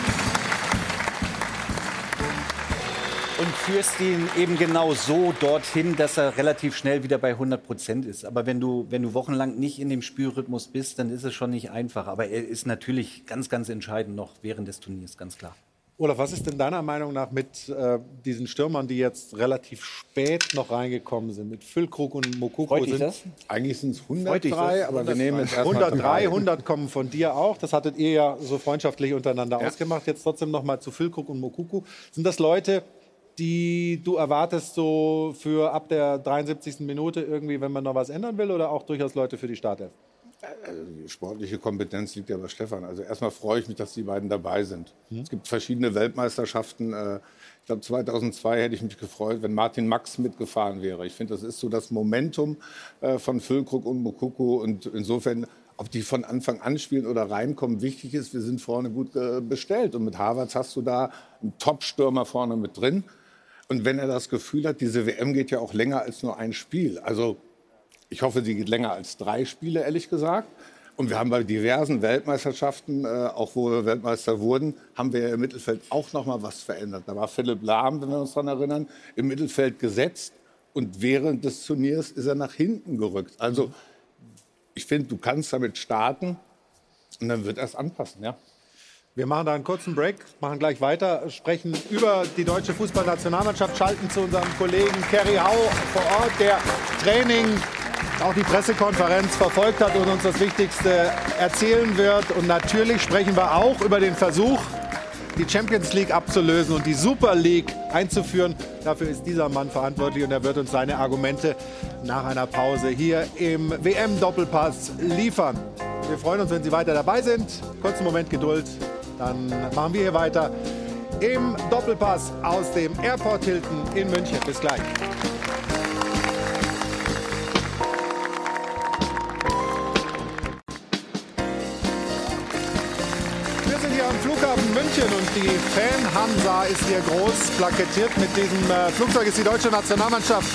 und führst ihn eben genau so dorthin, dass er relativ schnell wieder bei 100 Prozent ist. Aber wenn du, wenn du wochenlang nicht in dem Spielrhythmus bist, dann ist es schon nicht einfach. Aber er ist natürlich ganz, ganz entscheidend noch während des Turniers, ganz klar. Olaf, was ist denn deiner Meinung nach mit äh, diesen Stürmern, die jetzt relativ spät noch reingekommen sind, mit Füllkrug und Mokoko? Freut sind, das? Eigentlich sind es Freut dich 103, das? aber wir nehmen jetzt erstmal 103, 100 kommen von dir auch. Das hattet ihr ja so freundschaftlich untereinander Ja. ausgemacht. Jetzt trotzdem noch mal zu Füllkrug und Mokuku. Sind das Leute, die du erwartest so für ab der 73. Minute irgendwie, wenn man noch was ändern will, oder auch durchaus Leute für die Startelf? Also die sportliche Kompetenz liegt ja bei Stefan. Also erstmal freue ich mich, dass die beiden dabei sind. Es gibt verschiedene Weltmeisterschaften. Äh, Ich glaube, 2002 hätte ich mich gefreut, wenn Martin Max mitgefahren wäre. Ich finde, das ist so das Momentum äh, von Füllkrug und Mokoko. Und insofern, ob die von Anfang an spielen oder reinkommen, wichtig ist, wir sind vorne gut äh, bestellt. Und mit Havertz hast du da einen Top-Stürmer vorne mit drin. Und wenn er das Gefühl hat, diese WM geht ja auch länger als nur ein Spiel. Also ich hoffe, sie geht länger als drei Spiele, ehrlich gesagt. Und wir haben bei diversen Weltmeisterschaften, äh, auch wo wir Weltmeister wurden, haben wir im Mittelfeld auch noch mal was verändert. Da war Philipp Lahm, wenn wir uns daran erinnern, im Mittelfeld gesetzt. Und während des Turniers ist er nach hinten gerückt. Also ich finde, du kannst damit starten und dann wird er es anpassen. Ja. Wir machen da einen kurzen Break, machen gleich weiter, sprechen über die deutsche Fußballnationalmannschaft, schalten zu unserem Kollegen Kerry Hau vor Ort, der Training, auch die Pressekonferenz verfolgt hat und uns das Wichtigste erzählen wird. Und natürlich sprechen wir auch über den Versuch, die Champions League abzulösen und die Super League einzuführen. Dafür ist dieser Mann verantwortlich und er wird uns seine Argumente nach einer Pause hier im WM-Doppelpass liefern. Wir freuen uns, wenn Sie weiter dabei sind. Kurzen Moment Geduld, dann machen wir hier weiter im Doppelpass aus dem Airport Hilton in München. Bis gleich. München und die Fan-Hansa ist hier groß plakettiert. Mit diesem äh, Flugzeug ist die deutsche Nationalmannschaft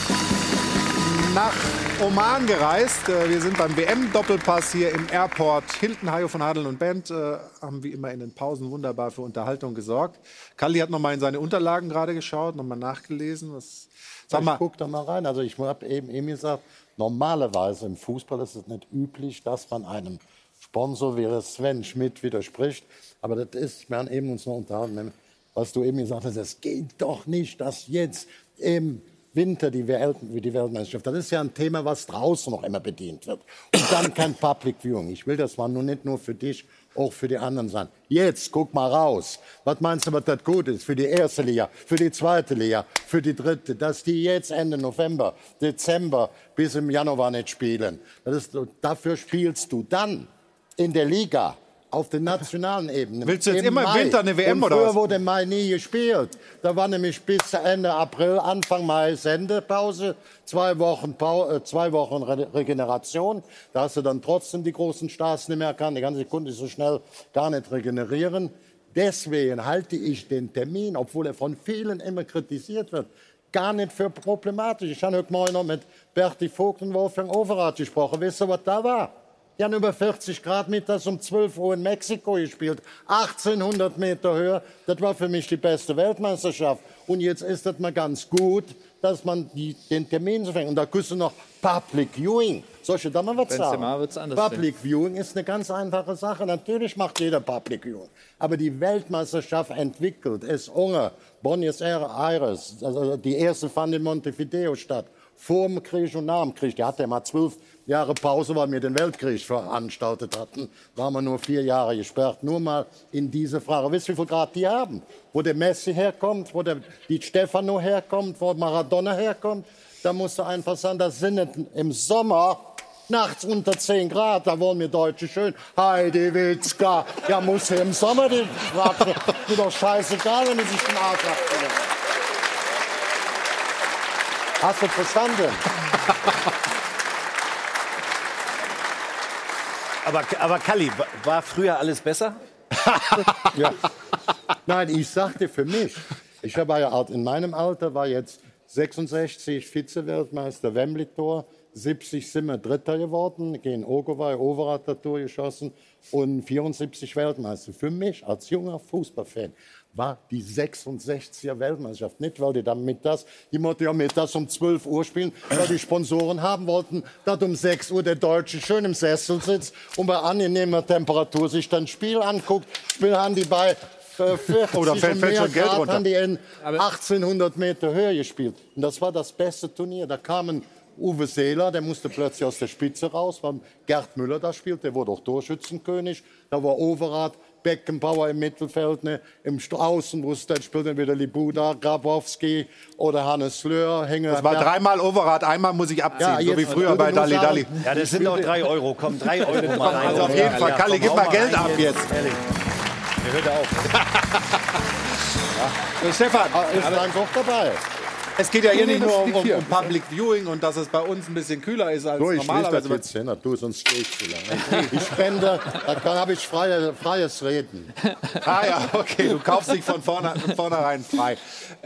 nach Oman gereist. Äh, wir sind beim WM-Doppelpass hier im Airport Hilton. Hajo von Hadeln und Band äh, haben wie immer in den Pausen wunderbar für Unterhaltung gesorgt. Kalli hat noch mal in seine Unterlagen gerade geschaut, noch mal nachgelesen. Was, sag Ich mal, guck da mal rein. Also ich habe eben, eben gesagt, normalerweise im Fußball ist es nicht üblich, dass man einem Sponsor wie Sven Schmidt widerspricht. Aber das ist, wir haben eben uns noch unterhalten, was du eben gesagt hast, es geht doch nicht, dass jetzt im Winter die, Welt, die Weltmeisterschaft, das ist ja ein Thema, was draußen noch immer bedient wird. Und dann kein Public Viewing. Ich will das mal nur nicht nur für dich, auch für die anderen sein. Jetzt, guck mal raus. Was meinst du, was das gut ist? Für die erste Liga, für die zweite Liga, für die dritte, dass die jetzt Ende November, Dezember bis im Januar nicht spielen. Das ist, dafür spielst du dann in der Liga auf der nationalen Ebene. Willst du jetzt Im immer im. Winter eine WM Und oder früher was? wurde im Mai nie gespielt. Da war nämlich bis Ende April, Anfang Mai Sendepause, zwei Wochen, Pau äh, zwei Wochen Re Regeneration. Da hast du dann trotzdem die großen Stars nicht mehr erkannt. Die ganze Kunde so schnell gar nicht regenerieren. Deswegen halte ich den Termin, obwohl er von vielen immer kritisiert wird, gar nicht für problematisch. Ich habe heute Morgen noch mit Berti Vogt und Wolfgang Overath gesprochen. Wisst ihr, was da war? Die haben über 40 Grad mittags um 12 Uhr in Mexiko gespielt. 1800 Meter Höhe. Das war für mich die beste Weltmeisterschaft. Und jetzt ist das mal ganz gut, dass man die, den Termin so fängt. Und da kriegst du noch Public Viewing. Soll ich da mal was sagen? Public Viewing ist eine ganz einfache Sache. Natürlich macht jeder Public Viewing. Aber die Weltmeisterschaft entwickelt es unge Buenos Aires. Also die erste fand in Montevideo statt. Vor dem Krieg und nach dem Krieg. Die hatte ja mal zwölf Jahre Pause, weil wir den Weltkrieg veranstaltet hatten. Waren wir nur vier Jahre gesperrt. Nur mal in diese Frage. Wisst ihr, wie viel Grad die haben? Wo der Messi herkommt, wo der Di Stefano herkommt, wo Maradona herkommt. Da musst du einfach sagen, das sind im Sommer nachts unter 10 Grad. Da wollen wir Deutsche schön. Heidi Witzka. Ja, muss im Sommer die Frage. Mir doch scheißegal, wenn die sich den Arsch. Hast du verstanden? Aber, aber Kalli, wa- war früher alles besser? ja. Nein, ich sagte für mich. Ich war ja alt, in meinem Alter war jetzt 66 Vize-Weltmeister Wembley-Tor, 70 sind wir Dritter geworden, gegen Ogowai, Overath hat Tor geschossen und 74 Weltmeister. Für mich als junger Fußballfan war die 66er Weltmeisterschaft nicht, weil die damit das, die mussten ja mit das um 12 Uhr spielen, weil die Sponsoren haben wollten, dass um 6 Uhr der Deutsche schön im Sessel sitzt und bei angenehmer Temperatur sich dann Spiel anguckt. Spiel haben die bei äh, 40 Oh, da fällt- fällt mehr schon Geld Grad runter. haben die in 1800 Meter Höhe gespielt. Und das war das beste Turnier. Da kamen Uwe Seeler, der musste plötzlich aus der Spitze raus, weil Gerd Müller da spielt, der wurde auch Torschützenkönig. Da war Overath, Beckenbauer im Mittelfeld, ne? im St- Außenbrust, dann spielte wieder Libuda, Grabowski oder Hannes Löhr. Henger, Das war dreimal Overath, einmal muss ich abziehen, Ja, so jetzt- wie früher bei sagen- Dalli. Ja, das sind doch drei Euro. Komm, drei Euro mal rein. Also auf jeden Fall, Kalli, gib mal Geld ab jetzt. Ehrlich. Der hört auf. Äh, Stefan, ist einfach dabei. Es geht ja hier nicht nur um, um, um Public Viewing und dass es bei uns ein bisschen kühler ist als Du, ich schließe das normalerweise. jetzt hin, du, sonst stehe ich zu lange. Ich spende, da habe ich freie, freies Reden. Ah ja, okay, du kaufst dich von, vorne, von vornherein frei.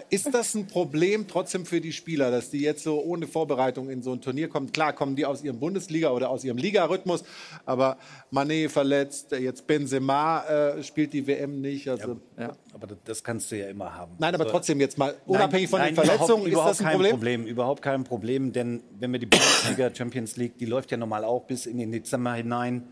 Ist das ein Problem trotzdem für die Spieler, dass die jetzt so ohne Vorbereitung in so ein Turnier kommen? Klar, kommen die aus ihrem Bundesliga oder aus ihrem Ligarhythmus, aber Mané verletzt, jetzt Benzema äh, spielt die WM nicht. Also, Ja, aber das- kannst du ja immer haben. Nein, aber Also- trotzdem jetzt mal, unabhängig von nein, den Verletzungen, ist überhaupt das ein kein Problem? Problem? Überhaupt kein Problem, denn wenn wir die Bundesliga, Champions League, die läuft ja normal auch bis in den Dezember hinein.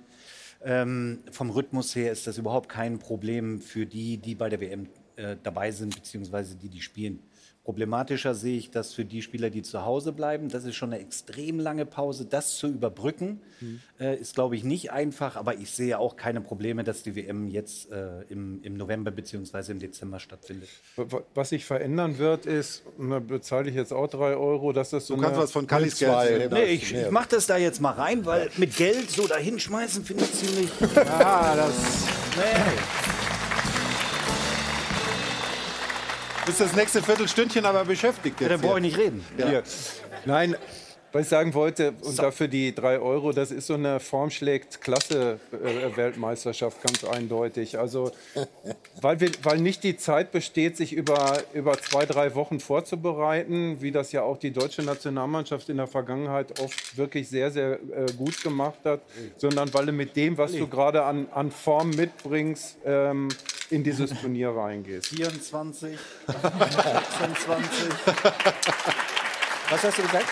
Ähm, vom Rhythmus her ist das überhaupt kein Problem für die, die bei der WM äh, dabei sind, beziehungsweise die, die spielen. Problematischer sehe ich das für die Spieler, die zu Hause bleiben. Das ist schon eine extrem lange Pause. Das zu überbrücken, Mhm. äh, ist, glaube ich, nicht einfach. Aber ich sehe auch keine Probleme, dass die WM jetzt äh, im, im November beziehungsweise im Dezember stattfindet. Was sich verändern wird, ist, da bezahle ich jetzt auch drei Euro, dass das so Du kannst was von Kallis Geld. Nee, ich, ich mach das da jetzt mal rein, weil mit Geld so dahinschmeißen finde ich ziemlich. Ah, das. Nee. Ist das nächste Viertelstündchen aber beschäftigt jetzt dann brauche ich nicht reden. Ja. Nein, was ich sagen wollte, und dafür die drei Euro, das ist so eine Form schlägt Klasse äh, Weltmeisterschaft ganz eindeutig. Also, weil, wir, weil nicht die Zeit besteht, sich über, über zwei, drei Wochen vorzubereiten, wie das ja auch die deutsche Nationalmannschaft in der Vergangenheit oft wirklich sehr, sehr äh, gut gemacht hat, sondern weil du mit dem, was du gerade an, an Form mitbringst, ähm, in dieses Turnier reingehst. 24, 26. Was hast du gesagt?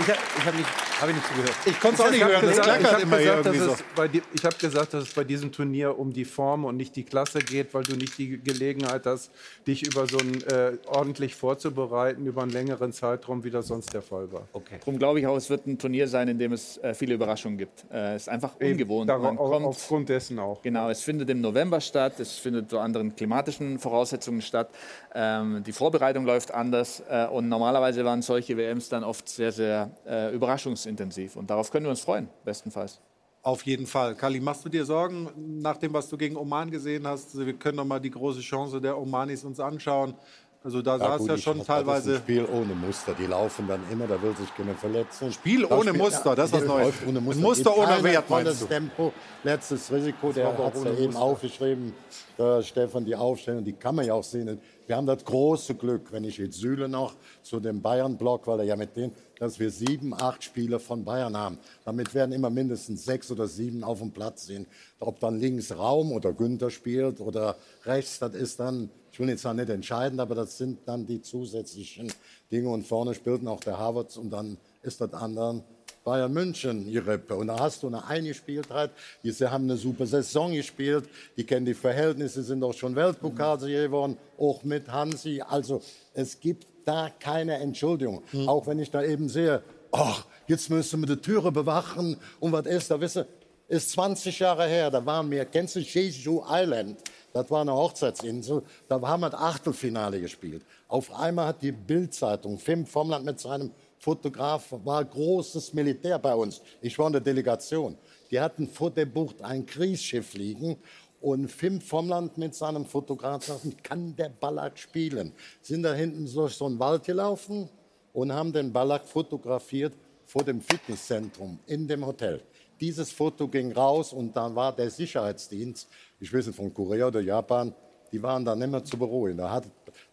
Ich habe ich hab nicht, hab ich nicht zugehört. Ich konnte es auch nicht Ich hab hören, das gesagt- ich klackert hab immer hier gesagt, irgendwie dass so. es Ich habe gesagt, dass es bei diesem Turnier um die Form und nicht die Klasse geht, weil du nicht die Gelegenheit hast, dich über so ein äh, ordentlich vorzubereiten, über einen längeren Zeitraum, wie das sonst der Fall war. Okay. Darum glaube ich auch, es wird ein Turnier sein, in dem es äh, viele Überraschungen gibt. Äh, es ist einfach Eben, ungewohnt. Man kommt, aufgrund dessen auch. Genau, es findet im November statt, es findet unter anderen klimatischen Voraussetzungen statt. Ähm, die Vorbereitung läuft anders äh, und normalerweise waren solche WMs dann oft sehr, sehr äh, überraschungsintensiv. Und darauf können wir uns freuen, bestenfalls. Auf jeden Fall. Kali, machst du dir Sorgen nach dem, was du gegen Oman gesehen hast? Wir können noch mal die große Chance der Omanis uns anschauen. Also da sah es gut, ja schon hoffe, Das ist teilweise. ein Spiel ohne Muster. Die laufen dann immer, da will sich keiner verletzen. Spiel ohne spielt- Muster, das ist was Neues. Ohne Muster, Muster ohne Wert, meinst du? Tempo, letztes Risiko, der war doch hat ja eben aufgeschrieben, der Stefan, die Aufstellung, die kann man ja auch sehen. Wir haben das große Glück, wenn ich jetzt Süle noch zu dem Bayern-Block, weil er ja mit denen, dass wir sieben, acht Spieler von Bayern haben. Damit werden immer mindestens sechs oder sieben auf dem Platz sein. Ob dann links Raum oder Günther spielt oder rechts, das ist dann, ich will jetzt nicht entscheidend, aber das sind dann die zusätzlichen Dinge. Und vorne spielt auch der Havertz und dann ist das anderen Bayern München ihre und da hast du eine Eingespieltheit. Die haben eine super Saison gespielt. Die kennen die Verhältnisse, sind auch schon Weltpokalsieger geworden, auch mit Hansi. Also es gibt da keine Entschuldigung. Auch wenn ich da eben sehe, ach, jetzt müssen wir die Türe bewachen und was ist da, wisst ihr, ist 20 Jahre her, da waren wir, kennst du Jeju Island? Das war eine Hochzeitsinsel, da haben wir das Achtelfinale gespielt. Auf einmal hat die Bildzeitung, Fim Vomland mit seinem Fotograf, war großes Militär bei uns. Ich war in der Delegation. Die hatten vor der Bucht ein Kriegsschiff liegen und Fim Vomland mit seinem Fotograf sagten, kann der Ballack spielen? Sind da hinten durch so einen Wald gelaufen und haben den Ballack fotografiert vor dem Fitnesszentrum in dem Hotel. Dieses Foto ging raus und dann war der Sicherheitsdienst, ich weiß nicht, von Korea oder Japan, die waren dann nicht mehr zu beruhigen. Da, hat,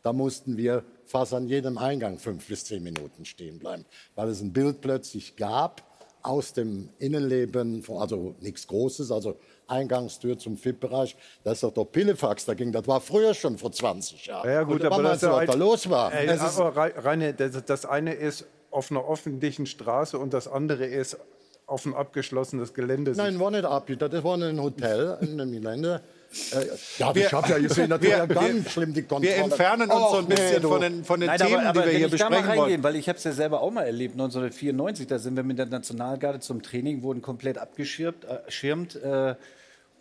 da mussten wir fast an jedem Eingang fünf bis zehn Minuten stehen bleiben, weil es ein Bild plötzlich gab aus dem Innenleben, also nichts Großes, also Eingangstür zum FIP-Bereich. Das ist doch der Pillefax da ging. Das war früher schon vor 20 Jahren. Ja, gut, aber das was da los war? Ey, Es ist- aber Rei- Reine, das, das eine ist auf einer öffentlichen Straße und das andere ist auf ein abgeschlossenes Gelände. Nein, war nicht ab. Das war ein Hotel in einem Gelände. Ja, ich habe ja gesehen, das war ja ganz schlimm, die Kontrolle. Wir entfernen uns so ein nee, bisschen du. von den, von den Nein, Themen, aber, aber die wir hier ich da mal besprechen reingehen, wollen. weil ich habe es ja selber auch mal erlebt. 1994, da sind wir mit der Nationalgarde zum Training, wurden komplett abgeschirmt äh, schirmt, äh,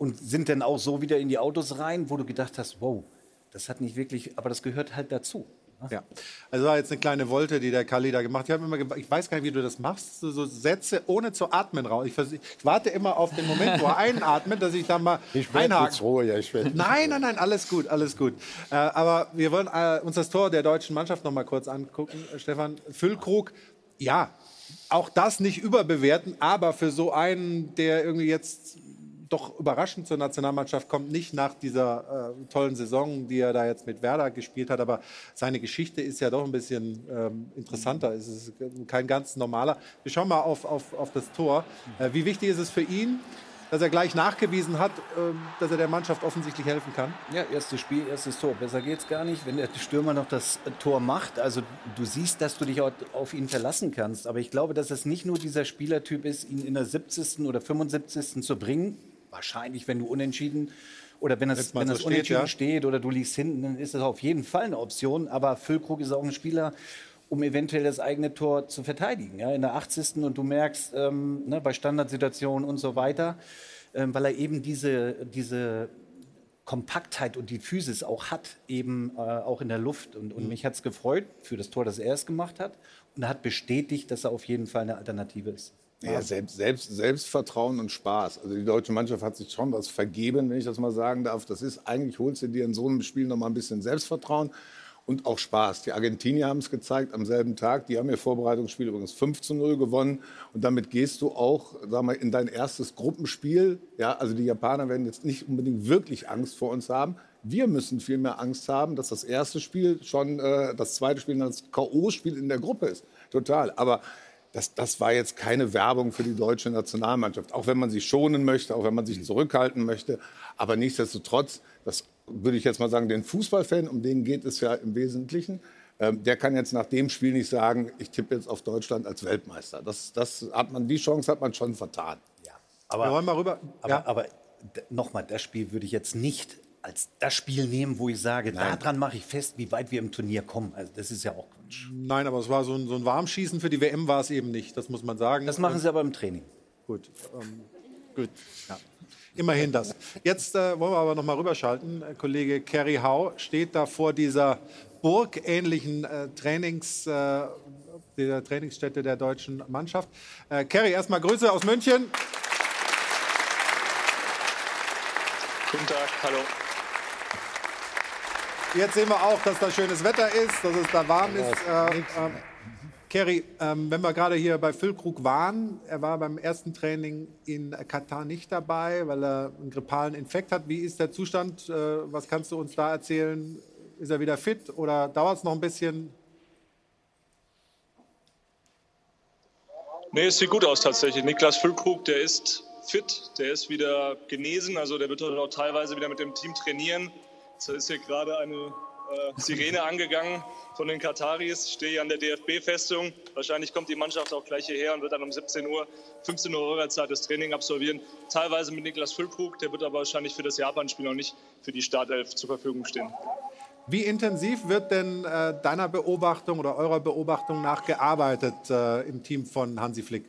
und sind dann auch so wieder in die Autos rein, wo du gedacht hast, wow, das hat nicht wirklich, aber das gehört halt dazu. Ja, also war jetzt eine kleine Wolte, die der Kali da gemacht hat. Ich, immer ich weiß gar nicht, wie du das machst, so, so Sätze ohne zu atmen raus. Ich, ich warte immer auf den Moment, wo er einatmet, dass ich dann mal Ich einhaken. jetzt ruhig, ich werde. Nein, nein, nein, alles gut, alles gut. Äh, aber wir wollen äh, uns das Tor der deutschen Mannschaft noch mal kurz angucken. Äh, Stefan Füllkrug, ja, auch das nicht überbewerten, aber für so einen, der irgendwie jetzt doch überraschend zur Nationalmannschaft kommt, nicht nach dieser äh, tollen Saison, die er da jetzt mit Werder gespielt hat, aber seine Geschichte ist ja doch ein bisschen ähm, interessanter. Es ist kein ganz normaler. Wir schauen mal auf, auf, auf das Tor. Äh, wie wichtig ist es für ihn, dass er gleich nachgewiesen hat, ähm, dass er der Mannschaft offensichtlich helfen kann? Ja, erstes Spiel, erstes Tor. Besser geht's gar nicht, wenn der Stürmer noch das äh, Tor macht. Also du siehst, dass du dich auf ihn verlassen kannst. Aber ich glaube, dass es nicht nur dieser Spielertyp ist, ihn in der 70. oder 75. zu bringen. Wahrscheinlich, wenn du unentschieden oder wenn mal wenn so es steht, unentschieden ja. steht oder du liegst hinten, dann ist das auf jeden Fall eine Option. Aber Füllkrug ist auch ein Spieler, um eventuell das eigene Tor zu verteidigen. Ja, in der 80. und du merkst, ähm, ne, bei Standardsituationen und so weiter, ähm, weil er eben diese, diese Kompaktheit und die Physis auch hat, eben äh, auch in der Luft. Und, und mich hat es gefreut für das Tor, das er es gemacht hat. Und er hat bestätigt, dass er auf jeden Fall eine Alternative ist. Ja, selbst, selbst, Selbstvertrauen und Spaß. Also die deutsche Mannschaft hat sich schon was vergeben, wenn ich das mal sagen darf. Das ist eigentlich, holst du dir in so einem Spiel noch mal ein bisschen Selbstvertrauen und auch Spaß. Die Argentinier haben es gezeigt am selben Tag. Die haben ihr Vorbereitungsspiel übrigens 5 zu 0 gewonnen. Und damit gehst du auch sag mal, in dein erstes Gruppenspiel. Ja, also die Japaner werden jetzt nicht unbedingt wirklich Angst vor uns haben. Wir müssen viel mehr Angst haben, dass das erste Spiel schon äh, das zweite Spiel das K.O.-Spiel in der Gruppe ist. Total. Aber das, das war jetzt keine Werbung für die deutsche Nationalmannschaft. Auch wenn man sie schonen möchte, auch wenn man sich zurückhalten möchte. Aber nichtsdestotrotz, das würde ich jetzt mal sagen, den Fußballfan, um den geht es ja im Wesentlichen. Ähm, der kann jetzt nach dem Spiel nicht sagen, ich tippe jetzt auf Deutschland als Weltmeister. Das, das hat man, die Chance hat man schon vertan. Aber, Wir wollen mal rüber. Aber, Ja. aber nochmal, das Spiel würde ich jetzt nicht als das Spiel nehmen, wo ich sage, daran mache ich fest, wie weit wir im Turnier kommen. Also das ist ja auch Quatsch. Nein, aber es war so ein, so ein Warmschießen für die WM war es eben nicht, das muss man sagen. Das machen sie aber im Training. Gut. Ähm, gut. Ja. Immerhin das. Jetzt äh, wollen wir aber noch mal rüberschalten. Äh, Kollege Kerry Hau steht da vor dieser burgähnlichen äh, Trainings, äh, dieser Trainingsstätte der deutschen Mannschaft. Äh, Kerry, erstmal Grüße aus München. Guten Tag, hallo. Jetzt sehen wir auch, dass da schönes Wetter ist, dass es da warm ist. Äh, ähm, Kerry, ähm, wenn wir gerade hier bei Füllkrug waren, er war beim ersten Training in Katar nicht dabei, weil er einen grippalen Infekt hat. Wie ist der Zustand? Äh, was kannst du uns da erzählen? Ist er wieder fit oder dauert es noch ein bisschen? Nee, es sieht gut aus tatsächlich. Niklas Füllkrug, der ist fit, der ist wieder genesen, also der wird auch teilweise wieder mit dem Team trainieren. Es ist hier gerade eine äh, Sirene angegangen von den Kataris. Ich stehe hier an der DFB-Festung. Wahrscheinlich kommt die Mannschaft auch gleich hierher und wird dann um 17 Uhr, 15 Uhr Eurerzeit das Training absolvieren. Teilweise mit Niklas Füllkrug, der wird aber wahrscheinlich für das Japan-Spiel noch nicht für die Startelf zur Verfügung stehen. Wie intensiv wird denn äh, deiner Beobachtung oder eurer Beobachtung nach gearbeitet äh, im Team von Hansi Flick?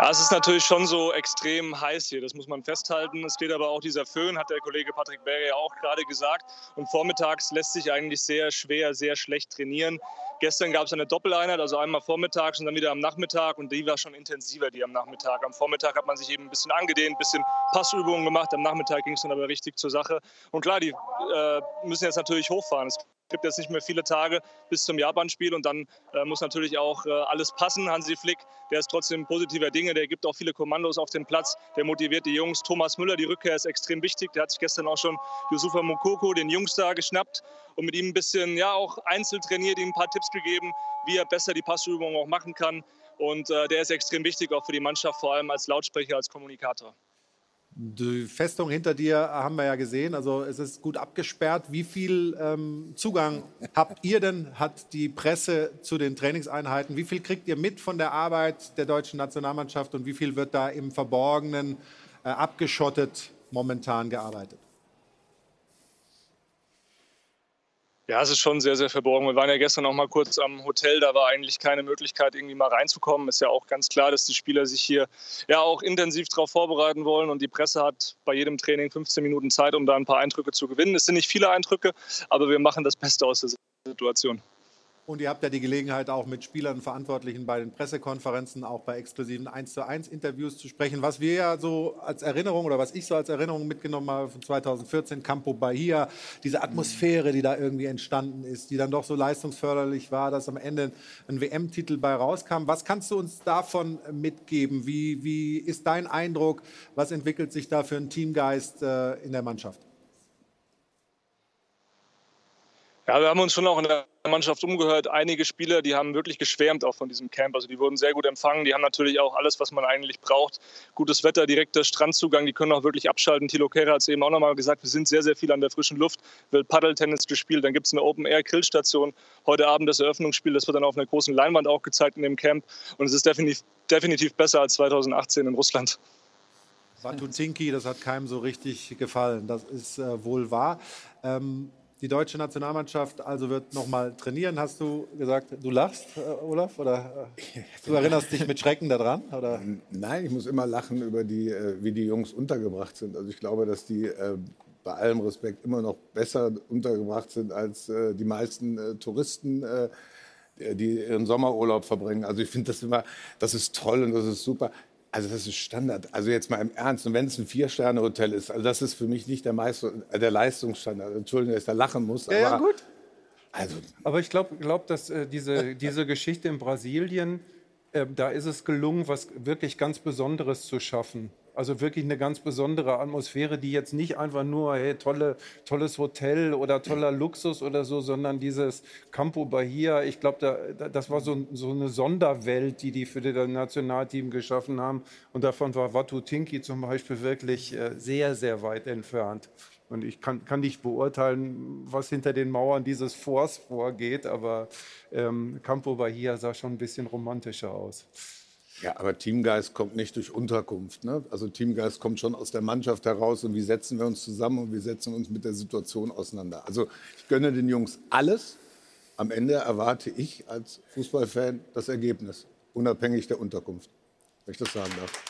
Ja, es ist natürlich schon so extrem heiß hier, das muss man festhalten. Es steht aber auch dieser Föhn, hat der Kollege Patrick Berger ja auch gerade gesagt. Und vormittags lässt sich eigentlich sehr schwer, sehr schlecht trainieren. Gestern gab es eine Doppeleinheit, also einmal vormittags und dann wieder am Nachmittag. Und die war schon intensiver, die am Nachmittag. Am Vormittag hat man sich eben ein bisschen angedehnt, ein bisschen Passübungen gemacht. Am Nachmittag ging es dann aber richtig zur Sache. Und klar, die äh, müssen jetzt natürlich hochfahren. Es gibt jetzt nicht mehr viele Tage bis zum Japan-Spiel und dann äh, muss natürlich auch äh, alles passen. Hansi Flick, der ist trotzdem positiver Dinge, der gibt auch viele Kommandos auf den Platz, der motiviert die Jungs. Thomas Müller, die Rückkehr ist extrem wichtig. Der hat sich gestern auch schon Yusufa Mokoko, den Jungstar, geschnappt und mit ihm ein bisschen, ja, auch einzeln ihm ein paar Tipps gegeben, wie er besser die Passübungen auch machen kann. Und äh, der ist extrem wichtig auch für die Mannschaft, vor allem als Lautsprecher, als Kommunikator. Die Festung hinter dir haben wir ja gesehen, also es ist gut abgesperrt. Wie viel ähm, Zugang habt ihr denn, hat die Presse zu den Trainingseinheiten? Wie viel kriegt ihr mit von der Arbeit der deutschen Nationalmannschaft und wie viel wird da im Verborgenen äh, abgeschottet momentan gearbeitet? Ja, es ist schon sehr, sehr verborgen. Wir waren ja gestern auch mal kurz am Hotel. Da war eigentlich keine Möglichkeit, irgendwie mal reinzukommen. Ist ja auch ganz klar, dass die Spieler sich hier ja auch intensiv darauf vorbereiten wollen. Und die Presse hat bei jedem Training 15 Minuten Zeit, um da ein paar Eindrücke zu gewinnen. Es sind nicht viele Eindrücke, aber wir machen das Beste aus der Situation. Und ihr habt ja die Gelegenheit, auch mit Spielern und Verantwortlichen bei den Pressekonferenzen, auch bei exklusiven 1 zu 1 Interviews zu sprechen. Was wir ja so als Erinnerung oder was ich so als Erinnerung mitgenommen habe von 2014, Campo Bahia, diese Atmosphäre, die da irgendwie entstanden ist, die dann doch so leistungsförderlich war, dass am Ende ein WM-Titel bei rauskam. Was kannst du uns davon mitgeben? Wie, wie ist dein Eindruck? Was entwickelt sich da für ein Teamgeist äh, in der Mannschaft? Ja, wir haben uns schon auch in der Mannschaft umgehört. Einige Spieler, die haben wirklich geschwärmt auch von diesem Camp. Also die wurden sehr gut empfangen. Die haben natürlich auch alles, was man eigentlich braucht. Gutes Wetter, direkter Strandzugang. Die können auch wirklich abschalten. Thilo Kehrer hat es eben auch nochmal gesagt. Wir sind sehr, sehr viel an der frischen Luft. Wird Paddeltennis gespielt. Dann gibt es eine Open-Air-Grillstation. Heute Abend das Eröffnungsspiel. Das wird dann auf einer großen Leinwand auch gezeigt in dem Camp. Und es ist definitiv, definitiv besser als 2018 in Russland. Watutinki, das hat keinem so richtig gefallen. Das ist äh, wohl wahr. Ähm, die deutsche Nationalmannschaft also wird noch mal trainieren, hast du gesagt. Du lachst, äh, Olaf? Oder äh, du erinnerst dich mit Schrecken daran? Oder? Nein, ich muss immer lachen über die, äh, wie die Jungs untergebracht sind. Also ich glaube, dass die äh, bei allem Respekt immer noch besser untergebracht sind als äh, die meisten äh, Touristen die ihren Sommerurlaub verbringen. Also ich finde das immer, das ist toll und das ist super. Also das ist Standard. Also jetzt mal im Ernst. Und wenn es ein Vier-Sterne-Hotel ist, also das ist für mich nicht der, Meister, äh, der Leistungsstandard. Entschuldigung, dass ich da lachen muss. Ja, ja gut. Also. Aber ich glaube, glaub, dass äh, diese, diese Geschichte in Brasilien, äh, da ist es gelungen, was wirklich ganz Besonderes zu schaffen. Also wirklich eine ganz besondere Atmosphäre, die jetzt nicht einfach nur, hey, tolle, tolles Hotel oder toller Luxus oder so, sondern dieses Campo Bahia, ich glaube, da, das war so, so, eine Sonderwelt, die die für das Nationalteam geschaffen haben. Und davon war Watu Tinki zum Beispiel wirklich äh, sehr, sehr weit entfernt. Und ich kann, kann, nicht beurteilen, was hinter den Mauern dieses Forts vorgeht, aber ähm, Campo Bahia sah schon ein bisschen romantischer aus. Ja, aber Teamgeist kommt nicht durch Unterkunft. Ne? Also Teamgeist kommt schon aus der Mannschaft heraus und wie setzen wir uns zusammen und wie setzen wir uns mit der Situation auseinander. Also ich gönne den Jungs alles. Am Ende erwarte ich als Fußballfan das Ergebnis, unabhängig der Unterkunft, wenn ich das sagen darf.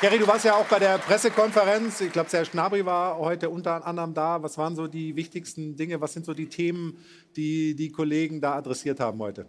Gary, du warst ja auch bei der Pressekonferenz. Ich glaube, Serge Gnabry war heute unter anderem da. Was waren so die wichtigsten Dinge? Was sind so die Themen, die die Kollegen da adressiert haben heute?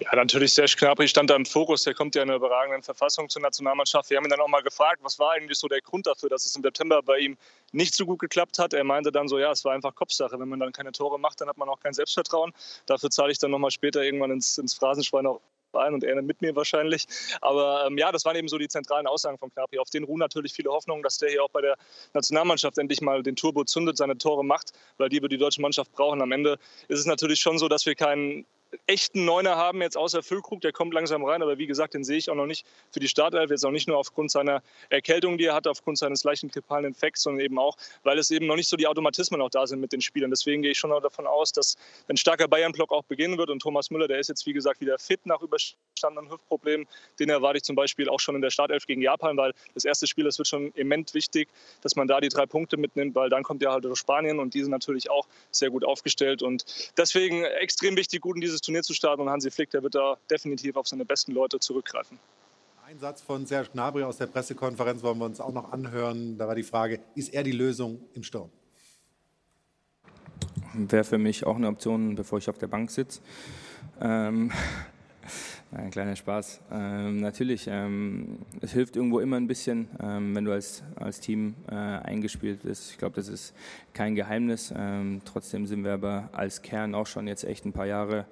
Ja, natürlich Serge Gnabry stand da im Fokus. Der kommt ja in einer überragenden Verfassung zur Nationalmannschaft. Wir haben ihn dann auch mal gefragt, was war eigentlich so der Grund dafür, dass es im September bei ihm nicht so gut geklappt hat. Er meinte dann so, ja, es war einfach Kopfsache. Wenn man dann keine Tore macht, dann hat man auch kein Selbstvertrauen. Dafür zahle ich dann noch mal später irgendwann ins, ins Phrasenschwein auch ein und er mit mir wahrscheinlich. Aber ähm, ja, das waren eben so die zentralen Aussagen von Knappi. Auf den ruhen natürlich viele Hoffnungen, dass der hier auch bei der Nationalmannschaft endlich mal den Turbo zündet, seine Tore macht, weil die wir die deutsche Mannschaft brauchen. Am Ende ist es natürlich schon so, dass wir keinen echten Neuner haben, jetzt außer Füllkrug, der kommt langsam rein, aber wie gesagt, den sehe ich auch noch nicht für die Startelf, jetzt auch nicht nur aufgrund seiner Erkältung, die er hat, aufgrund seines leichten grippalen Infekts, sondern eben auch, weil es eben noch nicht so die Automatismen auch da sind mit den Spielern. Deswegen gehe ich schon davon aus, dass ein starker Bayern-Block auch beginnen wird. Und Thomas Müller, der ist jetzt wie gesagt wieder fit nach überstandenen Hüftproblemen, den erwarte ich zum Beispiel auch schon in der Startelf gegen Japan, weil das erste Spiel, das wird schon immens wichtig, dass man da die drei Punkte mitnimmt, weil dann kommt ja halt Spanien und die sind natürlich auch sehr gut aufgestellt. Und deswegen extrem wichtig, gut in dieses dieses Turnier zu starten. Und Hansi Flick, der wird da definitiv auf seine besten Leute zurückgreifen. Ein Satz von Serge Gnabry aus der Pressekonferenz wollen wir uns auch noch anhören. Da war die Frage, ist er die Lösung im Sturm? Wäre für mich auch eine Option, bevor ich auf der Bank sitze. Ähm, ein kleiner Spaß. Ähm, natürlich, ähm, es hilft irgendwo immer ein bisschen, ähm, wenn du als, als Team äh, eingespielt bist. Ich glaube, das ist kein Geheimnis. Ähm, trotzdem sind wir aber als Kern auch schon jetzt echt ein paar Jahre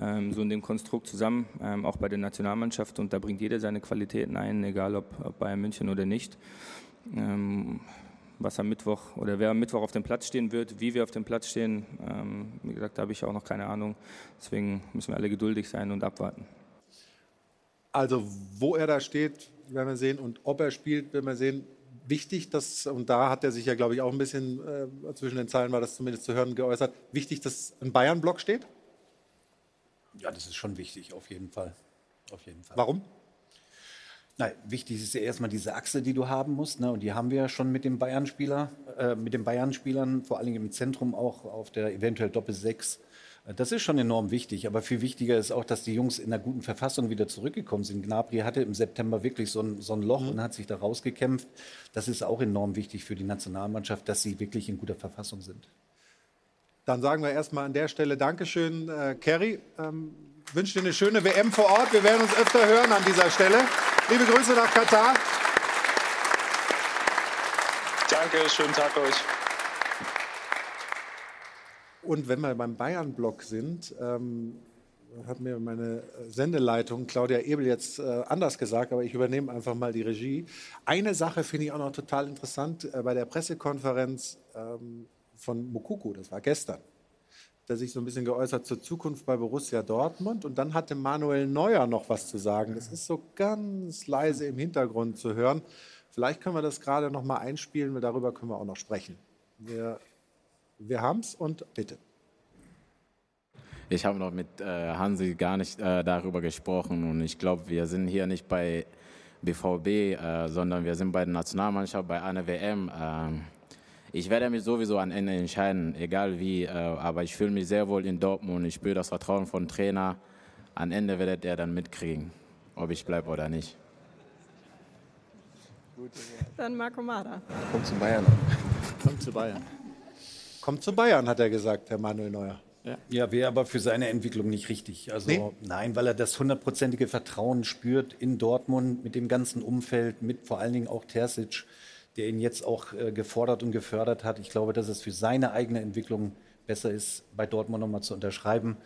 ähm, so in dem Konstrukt zusammen, ähm, auch bei der Nationalmannschaft. Und da bringt jeder seine Qualitäten ein, egal ob, ob Bayern München oder nicht. Was am Mittwoch oder wer am Mittwoch auf dem Platz stehen wird, wie wir auf dem Platz stehen, wie gesagt, da habe ich auch noch keine Ahnung. Deswegen müssen wir alle geduldig sein und abwarten. Also wo er da steht, werden wir sehen. Und ob er spielt, werden wir sehen. wichtig, dass, und da hat er sich ja, glaube ich, auch ein bisschen äh, zwischen den Zeilen war das zumindest zu hören geäußert, wichtig, dass ein Bayern-Block steht? Ja, das ist schon wichtig, auf jeden Fall. Auf jeden Fall. Warum? Nein, wichtig ist ja erstmal diese Achse, die du haben musst. Ne? Und die haben wir ja schon mit dem Bayern-Spieler, äh, mit den Bayern-Spielern, vor allem im Zentrum auch auf der eventuell Doppel-6. Äh, Das ist schon enorm wichtig, aber viel wichtiger ist auch, dass die Jungs in einer guten Verfassung wieder zurückgekommen sind. Gnabry hatte im September wirklich so ein, so ein Loch und hat sich da rausgekämpft. Das ist auch enorm wichtig für die Nationalmannschaft, dass sie wirklich in guter Verfassung sind. Dann sagen wir erstmal an der Stelle Dankeschön, äh, Kerry. Ähm, wünsche dir eine schöne WM vor Ort. Wir werden uns öfter hören an dieser Stelle. Liebe Grüße nach Katar. Danke, schönen Tag euch. Und wenn wir beim Bayern-Block sind, ähm, hat mir meine Sendeleitung Claudia Ebel jetzt äh, anders gesagt, aber ich übernehme einfach mal die Regie. Eine Sache finde ich auch noch total interessant äh, bei der Pressekonferenz ähm, von Mukuku, das war gestern, der sich so ein bisschen geäußert zur Zukunft bei Borussia Dortmund und dann hatte Manuel Neuer noch was zu sagen. Das ist so ganz leise im Hintergrund zu hören. Vielleicht können wir das gerade noch mal einspielen, weil darüber können wir auch noch sprechen. Wir, wir haben es und bitte. Ich habe noch mit äh, Hansi gar nicht äh, darüber gesprochen und ich glaube, wir sind hier nicht bei BVB, äh, sondern wir sind bei der Nationalmannschaft, bei einer WM. Ich werde mich sowieso am Ende entscheiden, egal wie, äh, aber ich fühle mich sehr wohl in Dortmund. Ich spüre das Vertrauen vom Trainer. Am Ende werdet ihr dann mitkriegen, ob ich bleibe oder nicht. Dann Marco Mada. Kommt zu Bayern. Kommt zu Bayern. Kommt zu Bayern, hat er gesagt, Herr Manuel Neuer. Ja, ja wäre aber für seine Entwicklung nicht richtig. Also Nee? nein, weil er das hundertprozentige Vertrauen spürt in Dortmund mit dem ganzen Umfeld, mit vor allen Dingen auch Terzic, der ihn jetzt auch äh, gefordert und gefördert hat. Ich glaube, dass es für seine eigene Entwicklung besser ist, bei Dortmund nochmal zu unterschreiben.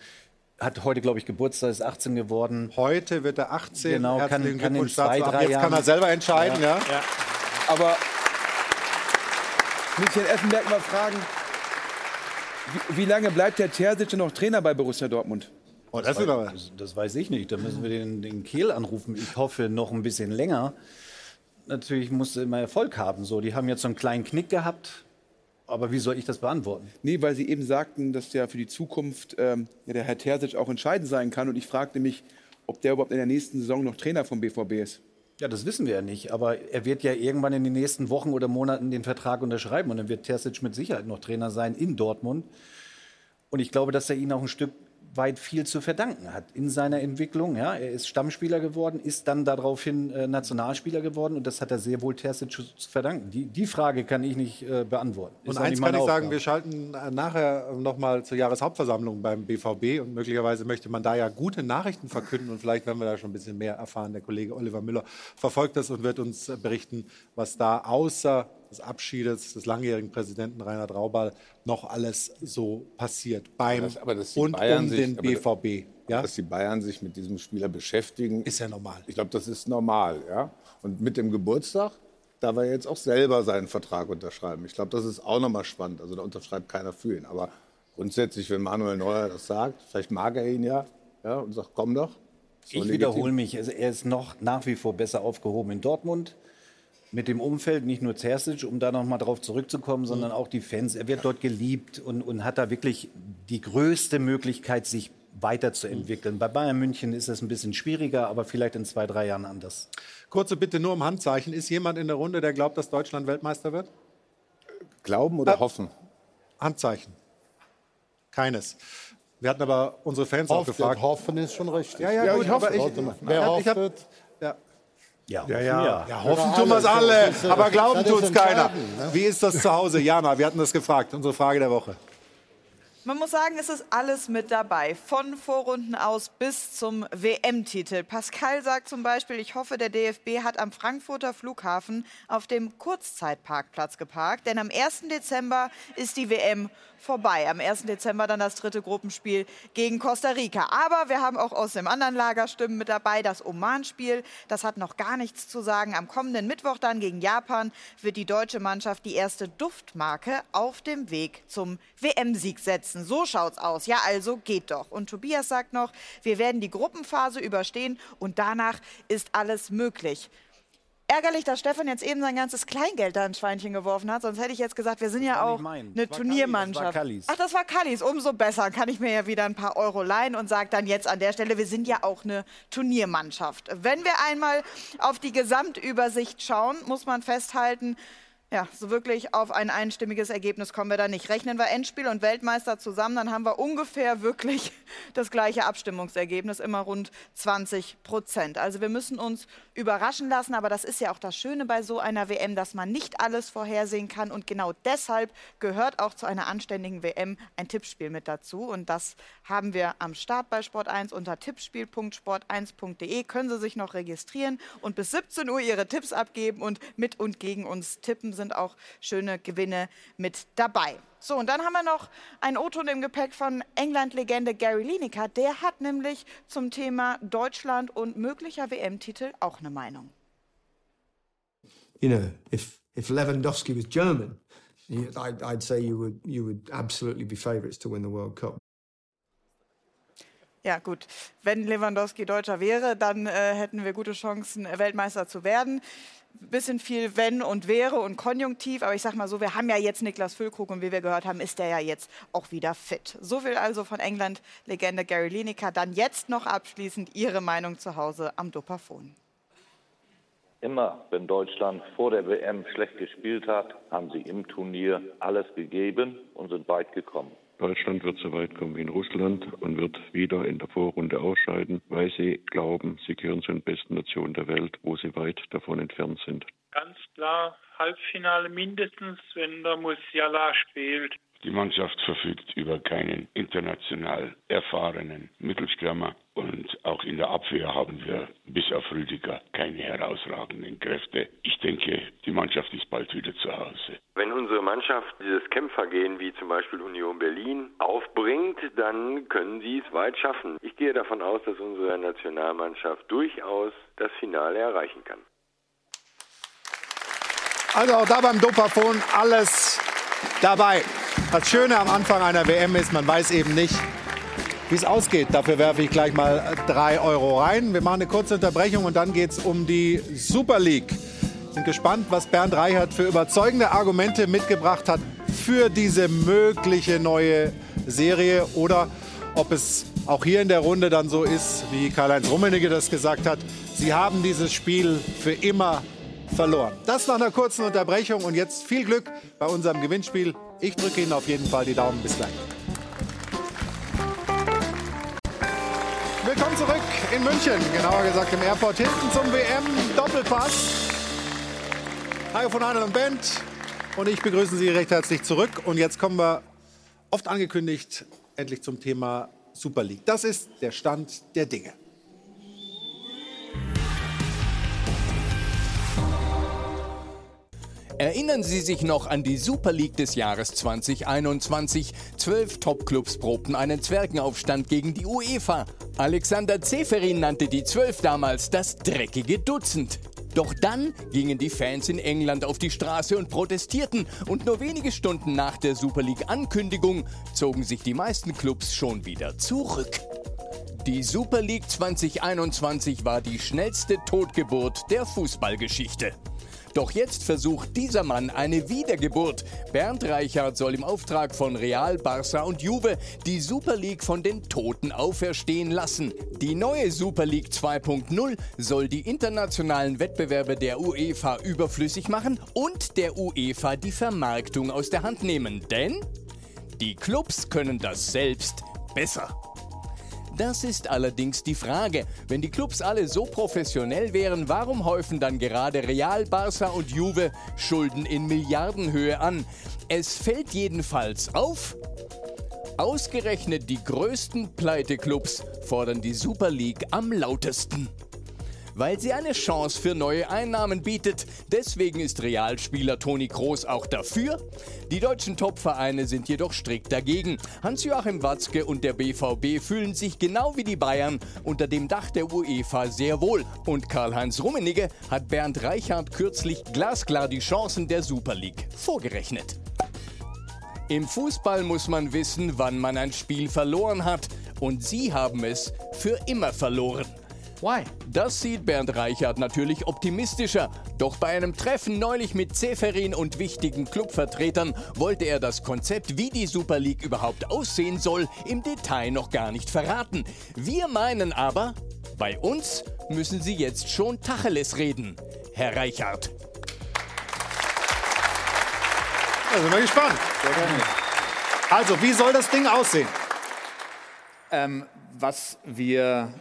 Hat heute, glaube ich, Geburtstag, ist 18 geworden. Heute wird er 18. Genau, kann, Herzlichen kann in Glückwunsch zwei, drei jetzt Jahren. kann er selber entscheiden, ja. Aber muss ich Herrn Effenberg mal fragen, wie, wie lange bleibt der Terzic noch Trainer bei Borussia Dortmund? Oh, das, weiß, das, das weiß ich nicht. Da müssen wir den, den Kehl anrufen. Ich hoffe noch ein bisschen länger. Natürlich musst du immer Erfolg haben. So, die haben jetzt so einen kleinen Knick gehabt. Aber wie soll ich das beantworten? Nee, weil Sie eben sagten, dass ja für die Zukunft ähm, ja, der Herr Terzic auch entscheidend sein kann. Und ich fragte mich, ob der überhaupt in der nächsten Saison noch Trainer vom BVB ist. Ja, das wissen wir ja nicht. Aber er wird ja irgendwann in den nächsten Wochen oder Monaten den Vertrag unterschreiben. Und dann wird Terzic mit Sicherheit noch Trainer sein in Dortmund. Und ich glaube, dass er ihnen auch ein Stück weit viel zu verdanken hat in seiner Entwicklung. Ja, er ist Stammspieler geworden, ist dann daraufhin äh, Nationalspieler geworden und das hat er sehr wohl Terzic zu, verdanken. Die, die Frage kann ich nicht äh, beantworten. Ist Und eins kann ich sagen, Aufgabe. wir schalten äh, nachher nochmal zur Jahreshauptversammlung beim BVB und möglicherweise möchte man da ja gute Nachrichten verkünden und vielleicht werden wir da schon ein bisschen mehr erfahren. Der Kollege Oliver Müller verfolgt das und wird uns äh, berichten, was da außer des Abschiedes des langjährigen Präsidenten Reinhard Raubal noch alles so passiert beim Das- aber dass die und Bayern um sich- den aber- BVB. Ja? Dass die Bayern sich mit diesem Spieler beschäftigen. Ist ja normal. Ich glaube, das ist normal. Ja? Und mit dem Geburtstag darf er jetzt auch selber seinen Vertrag unterschreiben. Ich glaube, das ist auch nochmal spannend. Also da unterschreibt keiner für ihn. Aber grundsätzlich, wenn Manuel Neuer das sagt, vielleicht mag er ihn ja, ja und sagt, komm doch. Doch Ich legitim. wiederhole mich, also er ist noch nach wie vor besser aufgehoben in Dortmund. Mit dem Umfeld, nicht nur Terzic, um da noch mal drauf zurückzukommen, sondern auch die Fans. Er wird dort geliebt und, und hat da wirklich die größte Möglichkeit, sich weiterzuentwickeln. Bei Bayern München ist es ein bisschen schwieriger, aber vielleicht in zwei, drei Jahren anders. Kurze Bitte nur um Handzeichen. Ist jemand in der Runde, der glaubt, dass Deutschland Weltmeister wird? Glauben oder hoffen? Handzeichen. Keines. Wir hatten aber unsere Fans auch Hoffet, gefragt. Hoffen ist schon richtig. Ja, ja, gut, aber ich, mal. Wer ja, ich hab, hoffet? Ja. Ja, Ja, hoffen ja. ja. ja, hoffen tun wir es alle. aber glauben tut es keiner. ne? Wie ist das zu Hause? Jana, wir hatten das gefragt, unsere Frage der Woche. Man muss sagen, es ist alles mit dabei, von Vorrunden aus bis zum WM-Titel. Pascal sagt zum Beispiel, ich hoffe, der DFB hat am Frankfurter Flughafen auf dem Kurzzeitparkplatz geparkt, denn am 1. Dezember ist die WM vorbei. Am 1. Dezember dann das dritte Gruppenspiel gegen Costa Rica. Aber wir haben auch aus dem anderen Lager Stimmen mit dabei. Das Oman-Spiel, das hat noch gar nichts zu sagen. Am kommenden Mittwoch dann gegen Japan wird die deutsche Mannschaft die erste Duftmarke auf dem Weg zum WM-Sieg setzen. So schaut's aus. Ja, also geht doch. Und Tobias sagt noch, wir werden die Gruppenphase überstehen und danach ist alles möglich. ärgerlich, dass Stefan jetzt eben sein ganzes Kleingeld da ins Schweinchen geworfen hat. Sonst hätte ich jetzt gesagt, wir sind ja auch eine Das Turniermannschaft. Kallis. Ach, das war Kallis. Umso besser. Kann ich mir ja wieder ein paar Euro leihen und sage dann jetzt an der Stelle, wir sind ja auch eine Turniermannschaft. Wenn wir einmal auf die Gesamtübersicht schauen, muss man festhalten, ja, so wirklich auf ein einstimmiges Ergebnis kommen wir da nicht. Rechnen wir Endspiel und Weltmeister zusammen, dann haben wir ungefähr wirklich das gleiche Abstimmungsergebnis, immer rund 20 Prozent. Also wir müssen uns überraschen lassen, aber das ist ja auch das Schöne bei so einer WM, dass man nicht alles vorhersehen kann und genau deshalb gehört auch zu einer anständigen WM ein Tippspiel mit dazu und das haben wir am Start bei Sport 1 unter tippspiel.sport1.de können Sie sich noch registrieren und bis 17 Uhr Ihre Tipps abgeben und mit und gegen uns tippen sind auch schöne Gewinne mit dabei. So, und dann haben wir noch einen O-Ton im Gepäck von England-Legende Gary Lineker. Der hat nämlich zum Thema Deutschland und möglicher WM-Titel auch eine Meinung. you know, if if Lewandowski was German, I'd, I'd say you would you would absolutely be favourites to win the World Cup. Ja, gut. Wenn Lewandowski Deutscher wäre, dann äh, hätten wir gute Chancen, Weltmeister zu werden. Bisschen viel Wenn und Wäre und Konjunktiv, aber ich sag mal so, wir haben ja jetzt Niklas Füllkrug und wie wir gehört haben, ist der ja jetzt auch wieder fit. So viel also von England-Legende Gary Lineker. Dann jetzt noch abschließend Ihre Meinung zu Hause am Dopafon. Immer, wenn Deutschland vor der WM schlecht gespielt hat, haben sie im Turnier alles gegeben und sind weit gekommen. Deutschland wird so weit kommen wie in Russland und wird wieder in der Vorrunde ausscheiden, weil sie glauben, sie gehören zu den besten Nationen der Welt, wo sie weit davon entfernt sind. Ganz klar Halbfinale mindestens, wenn der Musiala spielt. Die Mannschaft verfügt über keinen international erfahrenen Mittelstürmer und auch in der Abwehr haben wir bis auf Rüdiger keine herausragenden Kräfte. Ich denke, die Mannschaft ist bald wieder zu Hause. Wenn unsere Mannschaft dieses Kämpfergehen wie zum Beispiel Union Berlin aufbringt, dann können sie es weit schaffen. Ich gehe davon aus, dass unsere Nationalmannschaft durchaus das Finale erreichen kann. Also auch da beim Dopafon alles dabei. Das Schöne am Anfang einer WM ist, man weiß eben nicht, wie es ausgeht. Dafür werfe ich gleich mal drei Euro rein. Wir machen eine kurze Unterbrechung und dann geht es um die Super League. Sind gespannt, was Bernd Reichert für überzeugende Argumente mitgebracht hat für diese mögliche neue Serie oder ob es auch hier in der Runde dann so ist, wie Karl-Heinz Rummenigge das gesagt hat. Sie haben dieses Spiel für immer verloren. Das nach einer kurzen Unterbrechung und jetzt viel Glück bei unserem Gewinnspiel. Ich drücke Ihnen auf jeden Fall die Daumen. Bis gleich. Willkommen zurück in München, genauer gesagt im Airport Hilton zum WM-Doppelpass. Hajo von Hanel und Bent und ich begrüßen Sie recht herzlich zurück. Und jetzt kommen wir, oft angekündigt, endlich zum Thema Super League. Das ist der Stand der Dinge. Erinnern Sie sich noch an die Super League des Jahres 2021? Zwölf Topclubs probten einen Zwergenaufstand gegen die UEFA. Alexander Zeferin nannte die Zwölf damals das dreckige Dutzend. Doch dann gingen die Fans in England auf die Straße und protestierten und nur wenige Stunden nach der Super League Ankündigung zogen sich die meisten Clubs schon wieder zurück. Die Super League 2021 war die schnellste Totgeburt der Fußballgeschichte. Doch jetzt versucht dieser Mann eine Wiedergeburt. Bernd Reichert soll im Auftrag von Real, Barça und Juve die Super League von den Toten auferstehen lassen. Die neue Super League 2.0 soll die internationalen Wettbewerbe der UEFA überflüssig machen und der UEFA die Vermarktung aus der Hand nehmen. Denn die Clubs können das selbst besser. Das ist allerdings die Frage. Wenn die Clubs alle so professionell wären, warum häufen dann gerade Real, Barça und Juve Schulden in Milliardenhöhe an? Es fällt jedenfalls auf, ausgerechnet die größten Pleiteclubs fordern die Super League am lautesten. Weil sie eine Chance für neue Einnahmen bietet. Deswegen ist Realspieler Toni Kroos auch dafür. Die deutschen Topvereine sind jedoch strikt dagegen. Hans-Joachim Watzke und der BVB fühlen sich genau wie die Bayern unter dem Dach der UEFA sehr wohl. Und Karl-Heinz Rummenigge hat Bernd Reichart kürzlich glasklar die Chancen der Super League vorgerechnet. Im Fußball muss man wissen, wann man ein Spiel verloren hat. Und sie haben es für immer verloren. Why? Das sieht Bernd Reichert natürlich optimistischer. Doch bei einem Treffen neulich mit Zeferin und wichtigen Clubvertretern wollte er das Konzept, wie die Super League überhaupt aussehen soll, im Detail noch gar nicht verraten. Wir meinen aber, bei uns müssen Sie jetzt schon Tacheles reden, Herr Reichert. Da sind wir gespannt. Also, wie soll das Ding aussehen? Ähm, was wir,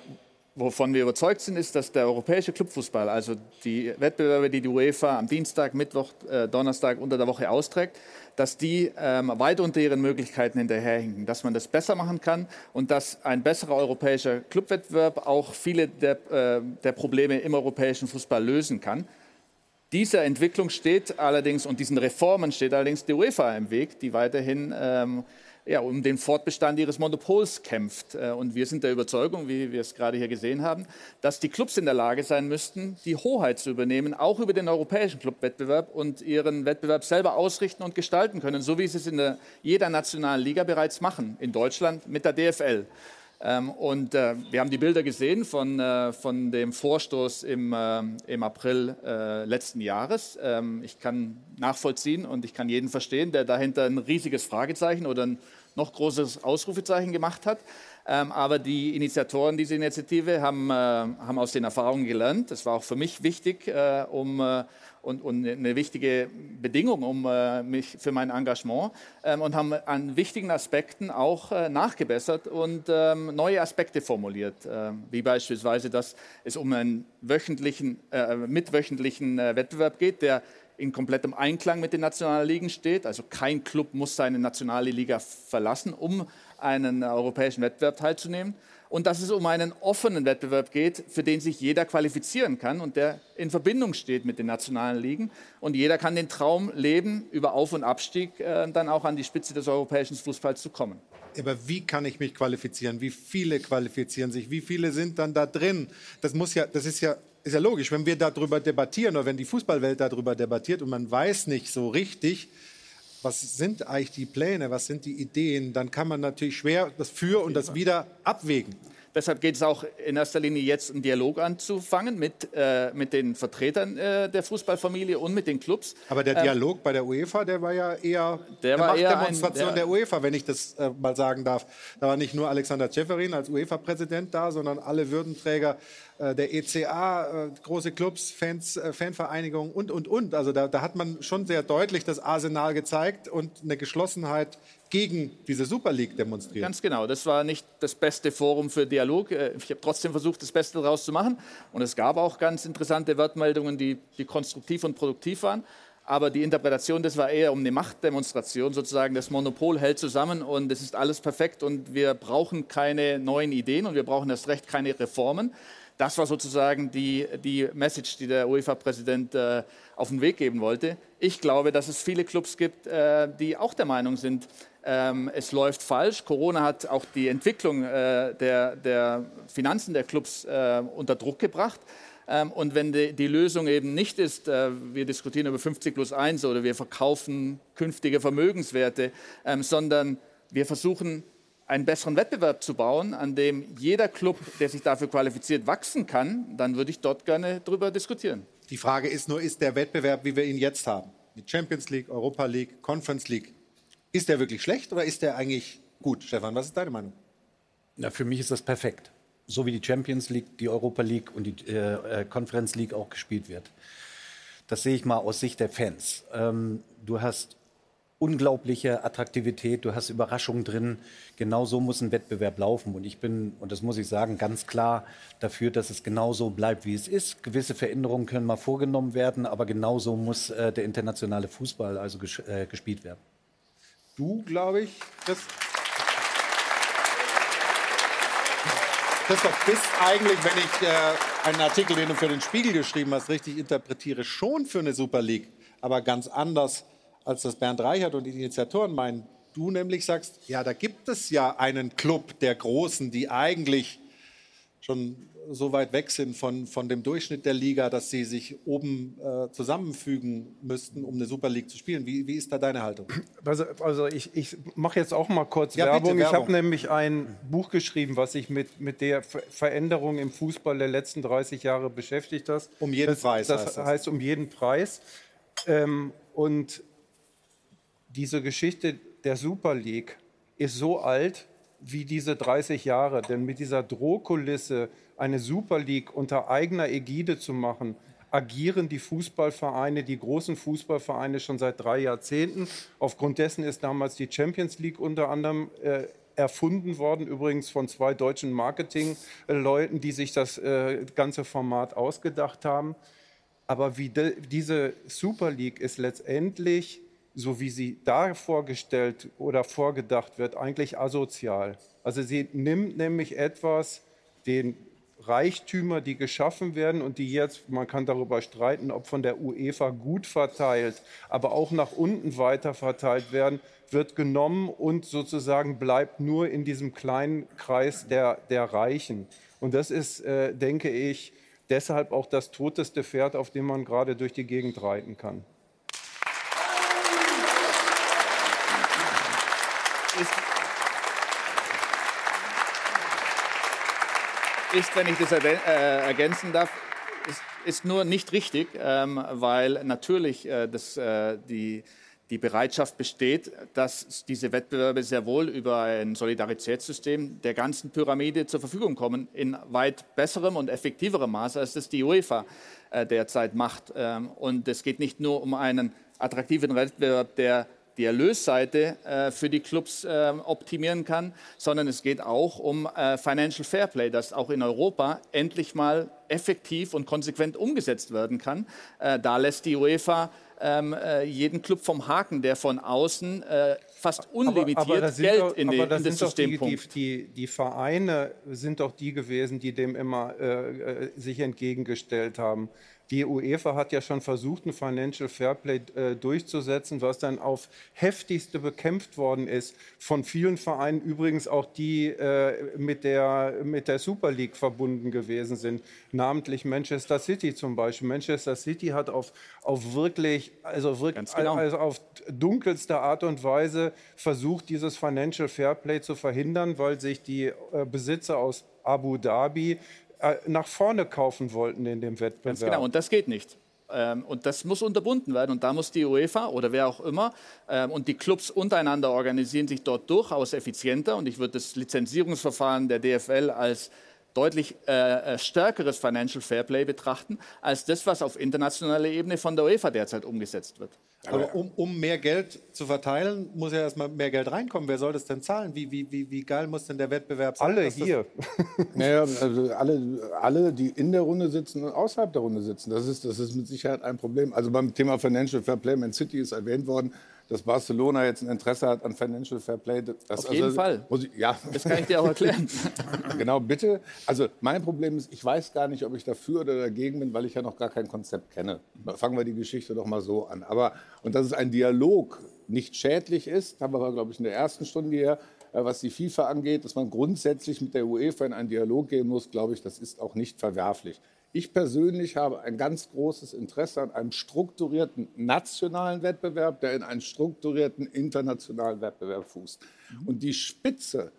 wovon wir überzeugt sind, ist, dass der europäische Clubfußball, also die Wettbewerbe, die die UEFA am Dienstag, Mittwoch, äh, Donnerstag unter der Woche austrägt, dass die ähm, weit unter ihren Möglichkeiten hinterherhinken, dass man das besser machen kann und dass ein besserer europäischer Clubwettbewerb auch viele der, äh, der Probleme im europäischen Fußball lösen kann. Dieser Entwicklung steht allerdings und diesen Reformen steht allerdings die UEFA im Weg, die weiterhin ähm, ja, um den Fortbestand ihres Monopols kämpft. Äh, und wir sind der Überzeugung, wie wir es gerade hier gesehen haben, dass die Clubs in der Lage sein müssten, die Hoheit zu übernehmen, auch über den europäischen Clubwettbewerb und ihren Wettbewerb selber ausrichten und gestalten können, so wie sie es in der, jeder nationalen Liga bereits machen, in Deutschland mit der DFL. Ähm, und äh, wir haben die Bilder gesehen von, äh, von dem Vorstoß im, äh, im April letzten Jahres. Ähm, ich kann nachvollziehen und ich kann jeden verstehen, der dahinter ein riesiges Fragezeichen oder ein noch großes Ausrufezeichen gemacht hat. Ähm, aber die Initiatoren dieser Initiative haben, haben aus den Erfahrungen gelernt. Das war auch für mich wichtig, um und, und eine wichtige Bedingung um, äh, mich, für mein Engagement ähm, und haben an wichtigen Aspekten auch äh, nachgebessert und ähm, neue Aspekte formuliert, äh, wie beispielsweise, dass es um einen wöchentlichen, mitwöchentlichen Wettbewerb geht, der in komplettem Einklang mit den nationalen Ligen steht. Also kein Club muss seine nationale Liga verlassen, um einen europäischen Wettbewerb teilzunehmen und dass es um einen offenen Wettbewerb geht, für den sich jeder qualifizieren kann und der in Verbindung steht mit den nationalen Ligen. Und jeder kann den Traum leben, über Auf- und Abstieg äh, dann auch an die Spitze des europäischen Fußballs zu kommen. Aber wie kann ich mich qualifizieren? Wie viele qualifizieren sich? Wie viele sind dann da drin? Das muss ja, das ist ja ist ja logisch, wenn wir darüber debattieren oder wenn die Fußballwelt darüber debattiert und man weiß nicht so richtig, was sind eigentlich die Pläne, was sind die Ideen, dann kann man natürlich schwer das Für und das Wider abwägen. Deshalb geht es auch in erster Linie jetzt, einen Dialog anzufangen mit, äh, mit den Vertretern äh, der Fußballfamilie und mit den Clubs. Aber der ähm, Dialog ähm, bei der UEFA, der war ja eher der eine Machtdemonstration ein, der, der UEFA, wenn ich das äh, mal sagen darf. Da war nicht nur Alexander Ceferin als UEFA-Präsident da, sondern alle Würdenträger äh, der ECA, äh, große Clubs, Fans, äh, Fanvereinigungen und, und, und. Also da, da hat man schon sehr deutlich das Arsenal gezeigt und eine Geschlossenheit gegen diese Super League demonstriert. Ganz genau. Das war nicht das beste Forum für Dialog. Ich habe trotzdem versucht, das Beste daraus zu machen. Und es gab auch ganz interessante Wortmeldungen, die, die konstruktiv und produktiv waren. Aber die Interpretation, das war eher um eine Machtdemonstration sozusagen. Das Monopol hält zusammen und es ist alles perfekt und wir brauchen keine neuen Ideen und wir brauchen erst recht keine Reformen. Das war sozusagen die, die Message, die der UEFA-Präsident äh, auf den Weg geben wollte. Ich glaube, dass es viele Clubs gibt, äh, die auch der Meinung sind, ähm, es läuft falsch. Corona hat auch die Entwicklung äh, der, der, Finanzen der Clubs äh, unter Druck gebracht. Ähm, und wenn die, die, Lösung eben nicht ist, äh, wir diskutieren über 50 plus 1 oder wir verkaufen künftige Vermögenswerte, ähm, sondern wir versuchen einen besseren Wettbewerb zu bauen, an dem jeder Club, der sich dafür qualifiziert, wachsen kann, dann würde ich dort gerne darüber diskutieren. Die Frage ist nur, ist der Wettbewerb, wie wir ihn jetzt haben, mit Champions League, Europa League, Conference League, ist der wirklich schlecht oder ist der eigentlich gut? Stefan, was ist deine Meinung? Na, für mich ist das perfekt. So wie die Champions League, die Europa League und die äh, äh Conference League auch gespielt wird. Das sehe ich mal aus Sicht der Fans. Ähm, du hast unglaubliche Attraktivität, du hast Überraschungen drin. Genau so muss ein Wettbewerb laufen. Und ich bin, und das muss ich sagen, ganz klar dafür, dass es genauso bleibt, wie es ist. Gewisse Veränderungen können mal vorgenommen werden, aber genauso muss äh, der internationale Fußball also ges äh, gespielt werden. Du, glaube ich. Christoph, bist eigentlich, wenn ich äh, einen Artikel, den du für den Spiegel geschrieben hast, richtig interpretiere, schon für eine Super League, aber ganz anders als das Bernd Reichert und die Initiatoren meinen. Du nämlich sagst, ja, da gibt es ja einen Club der Großen, die eigentlich schon so weit weg sind von, von dem Durchschnitt der Liga, dass sie sich oben äh, zusammenfügen müssten, um eine Super League zu spielen. Wie, wie ist da deine Haltung? Also, also ich, ich mache jetzt auch mal kurz Ja, bitte, Werbung. Ich Werbung. habe nämlich ein Buch geschrieben, was sich mit, mit der Ver Veränderung im Fußball der letzten 30 Jahre beschäftigt hat. Um jeden das, Preis Das heißt heißt, das. um jeden Preis. Ähm, und diese Geschichte der Super League ist so alt wie diese 30 Jahre. Denn mit dieser Drohkulisse, eine Super League unter eigener Ägide zu machen, agieren die Fußballvereine, die großen Fußballvereine schon seit drei Jahrzehnten. Aufgrund dessen ist damals die Champions League unter anderem äh, erfunden worden, übrigens von zwei deutschen Marketingleuten, die sich das äh, ganze Format ausgedacht haben. Aber wie de, diese Super League ist letztendlich, so wie sie da vorgestellt oder vorgedacht wird, eigentlich asozial. Also sie nimmt nämlich etwas, den Reichtümer, die geschaffen werden und die jetzt, man kann darüber streiten, ob von der UEFA gut verteilt, aber auch nach unten weiter verteilt werden, wird genommen und sozusagen bleibt nur in diesem kleinen Kreis der, der Reichen. Und das ist, äh, denke ich, deshalb auch das toteste Pferd, auf dem man gerade durch die Gegend reiten kann. Ist, wenn ich das äh, ergänzen darf, ist, ist nur nicht richtig, ähm, weil natürlich äh, das, äh, die, die Bereitschaft besteht, dass diese Wettbewerbe sehr wohl über ein Solidaritätssystem der ganzen Pyramide zur Verfügung kommen, in weit besserem und effektiverem Maße, als das die UEFA äh, derzeit macht. Ähm, und es geht nicht nur um einen attraktiven Wettbewerb, der die Erlösseite äh, für die Clubs äh, optimieren kann, sondern es geht auch um äh, Financial Fairplay, das auch in Europa endlich mal effektiv und konsequent umgesetzt werden kann. Äh, da lässt die UEFA ähm, äh, jeden Club vom Haken, der von außen äh, fast unlimitiert da sind Geld doch, in, die, aber da in das System die, die, die, Vereine sind doch die gewesen, die dem immer sich entgegengestellt haben. Die UEFA hat ja schon versucht, ein Financial Fairplay äh, durchzusetzen, was dann auf heftigste bekämpft worden ist von vielen Vereinen, übrigens auch die äh, mit, der, mit der Super League verbunden gewesen sind, namentlich Manchester City zum Beispiel. Manchester City hat auf, auf wirklich, also wirklich, genau. also auf dunkelste Art und Weise versucht, dieses Financial Fairplay zu verhindern, weil sich die äh, Besitzer aus Abu Dhabi nach vorne kaufen wollten in dem Wettbewerb. Ganz genau, und das geht nicht. Ähm, und das muss unterbunden werden. Und da muss die UEFA oder wer auch immer ähm, und die Clubs untereinander organisieren sich dort durchaus effizienter. Und ich würde das Lizenzierungsverfahren der DFL als deutlich äh, äh, stärkeres Financial Fairplay betrachten, als das, was auf internationaler Ebene von der UEFA derzeit umgesetzt wird. Aber um, um mehr Geld zu verteilen, muss ja erstmal mehr Geld reinkommen. Wer soll das denn zahlen? Wie, wie, wie, wie geil muss denn der Wettbewerb sein? Alle hier. Naja, also alle, alle, die in der Runde sitzen und außerhalb der Runde sitzen, das ist, das ist mit Sicherheit ein Problem. Also beim Thema Financial Fair Play, Man City ist erwähnt worden, dass Barcelona jetzt ein Interesse hat an Financial Fair Play. Das, Auf jeden Fall. Muss ich, ja. Das kann ich dir auch erklären. genau, bitte. Also mein Problem ist, ich weiß gar nicht, ob ich dafür oder dagegen bin, weil ich ja noch gar kein Konzept kenne. Fangen wir die Geschichte doch mal so an. Aber, und dass es ein Dialog nicht schädlich ist, haben wir, glaube ich, in der ersten Stunde hier, äh, was die FIFA angeht, dass man grundsätzlich mit der UEFA in einen Dialog gehen muss, glaube ich, das ist auch nicht verwerflich. Ich persönlich habe ein ganz großes Interesse an einem strukturierten nationalen Wettbewerb, der in einen strukturierten internationalen Wettbewerb fußt. Und die Spitze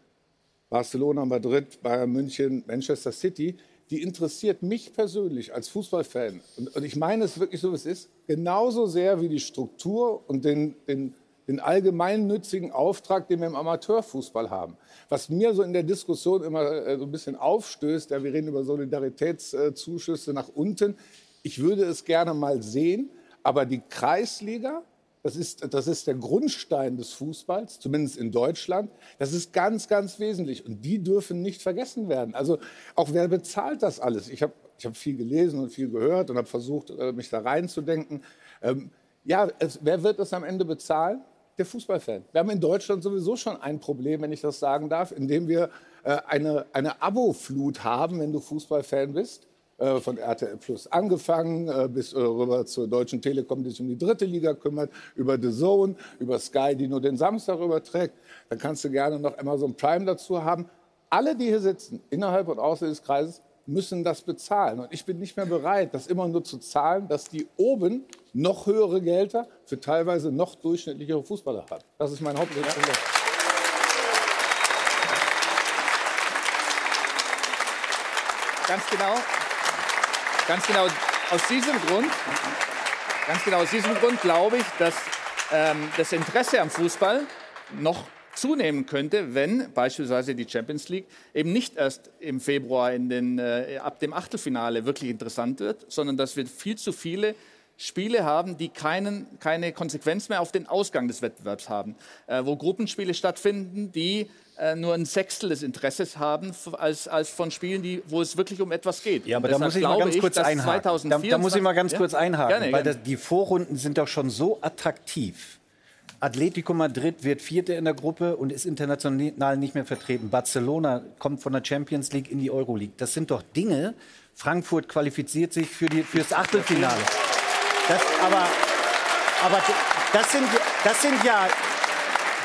Barcelona, Madrid, Bayern München, Manchester City, die interessiert mich persönlich als Fußballfan. Und, und ich meine es wirklich so, wie es ist, genauso sehr wie die Struktur und den, den, den allgemeinnützigen Auftrag, den wir im Amateurfußball haben. Was mir so in der Diskussion immer äh, so ein bisschen aufstößt, ja, wir reden über Solidaritätszuschüsse nach unten. Ich würde es gerne mal sehen, aber die Kreisliga, das ist, das ist der Grundstein des Fußballs, zumindest in Deutschland. Das ist ganz, ganz wesentlich. Und die dürfen nicht vergessen werden. Also auch wer bezahlt das alles? Ich habe ich hab viel gelesen und viel gehört und habe versucht, äh, mich da reinzudenken. Ähm, ja, es, wer wird das am Ende bezahlen? Der Fußballfan. Wir haben in Deutschland sowieso schon ein Problem, wenn ich das sagen darf, indem wir äh, eine, eine Abo-Flut haben, wenn du Fußballfan bist äh, von RTL Plus angefangen, äh, bis äh, rüber zur Deutschen Telekom, die sich um die dritte Liga kümmert, über The Zone, über Sky, die nur den Samstag überträgt. Dann kannst du gerne noch Amazon Prime dazu haben. Alle, die hier sitzen, innerhalb und außerhalb des Kreises, müssen das bezahlen. Und ich bin nicht mehr bereit, das immer nur zu zahlen, dass die oben noch höhere Gelder für teilweise noch durchschnittlichere Fußballer haben. Das ist mein Hauptproblem. Ganz genau. Ganz genau aus diesem Grund, ganz genau aus diesem Grund glaube ich, dass ähm, das Interesse am Fußball noch zunehmen könnte, wenn beispielsweise die Champions League eben nicht erst im Februar in den, äh, ab dem Achtelfinale wirklich interessant wird, sondern dass wir viel zu viele Spiele haben, die keinen, keine Konsequenz mehr auf den Ausgang des Wettbewerbs haben, äh, wo Gruppenspiele stattfinden, die äh, nur ein Sechstel des Interesses haben als, als von Spielen, die, wo es wirklich um etwas geht. Ja, aber da muss ich mal ganz kurz einhaken. Da, da, muss ich mal ganz ja? kurz einhaken, Gerne, weil gerne. Das, die Vorrunden sind doch schon so attraktiv. Atletico Madrid wird Vierter in der Gruppe und ist international nicht mehr vertreten. Barcelona kommt von der Champions League in die Euroleague. Das sind doch Dinge. Frankfurt qualifiziert sich für die, fürs Achtelfinale. Das, aber, aber das sind, das sind ja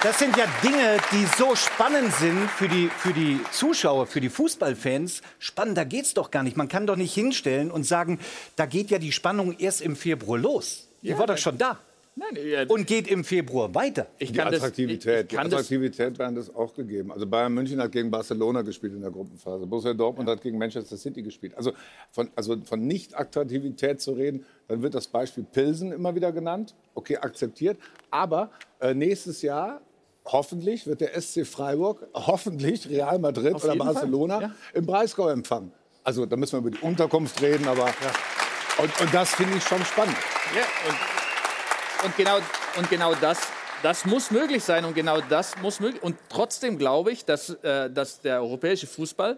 das sind ja Dinge, die so spannend sind für die, für die Zuschauer, für die Fußballfans. Spannender geht's doch gar nicht. Man kann doch nicht hinstellen und sagen, da geht ja die Spannung erst im Februar los. Die Ja, war doch schon da. Nein, ja, Und geht im Februar weiter. ich Die kann das, Attraktivität, ich, ich kann die das, Attraktivität werden das auch gegeben. Also Bayern München hat gegen Barcelona gespielt in der Gruppenphase. Borussia Dortmund hat gegen Manchester City gespielt. Also von, also von Nicht-Attraktivität zu reden, dann wird das Beispiel Pilsen immer wieder genannt. Okay, akzeptiert. Aber äh, nächstes Jahr hoffentlich wird der SC Freiburg hoffentlich Real Madrid Auf oder Barcelona ja. im Breisgau empfangen. Also da müssen wir über die Unterkunft reden, aber und, und das finde ich schon spannend. Ja, und, genau, und genau das, das muss möglich sein und genau das muss möglich. Und trotzdem glaube ich, dass, äh, dass der europäische Fußball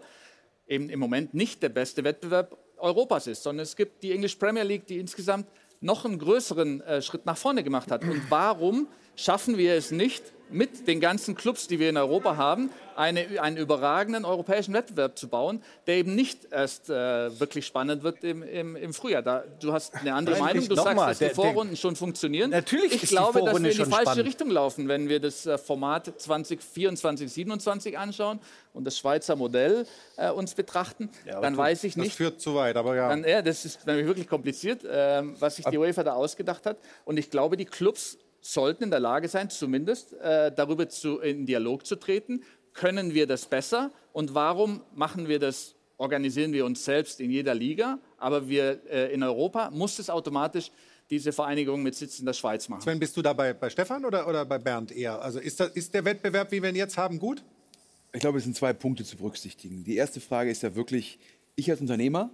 eben im Moment nicht der beste Wettbewerb Europas ist, sondern es gibt die English Premier League, die insgesamt noch einen größeren äh, Schritt nach vorne gemacht hat. Und warum schaffen wir es nicht, mit den ganzen Clubs, die wir in Europa haben, eine, einen überragenden europäischen Wettbewerb zu bauen, der eben nicht erst äh, wirklich spannend wird im, im, im Frühjahr. Da, du hast eine andere Nein, Meinung, du sagst, mal, dass die der- der- Vorrunden schon funktionieren. Natürlich ich ist die glaube, dass Vorrunde wir in die falsche spannend. Richtung laufen, wenn wir das äh, Format 2024, 27 anschauen und das Schweizer Modell äh, uns betrachten. dann weiß ich Das nicht, führt zu weit, aber ja. dann, ja, das ist nämlich wirklich kompliziert, ähm, was sich die UEFA da ausgedacht hat. Und ich glaube, die Clubs sollten in der Lage sein, zumindest äh, darüber zu, in Dialog zu treten. Können wir das besser? Und warum machen wir das? Organisieren wir uns selbst in jeder Liga, aber wir äh, in Europa muss es automatisch diese Vereinigung mit Sitz in der Schweiz machen. Sven, bist du da bei, bei Stefan oder, oder bei Bernd eher? Also ist, das, ist der Wettbewerb, wie wir ihn jetzt haben, gut? Ich glaube, es sind zwei Punkte zu berücksichtigen. Die erste Frage ist ja wirklich, ich als Unternehmer,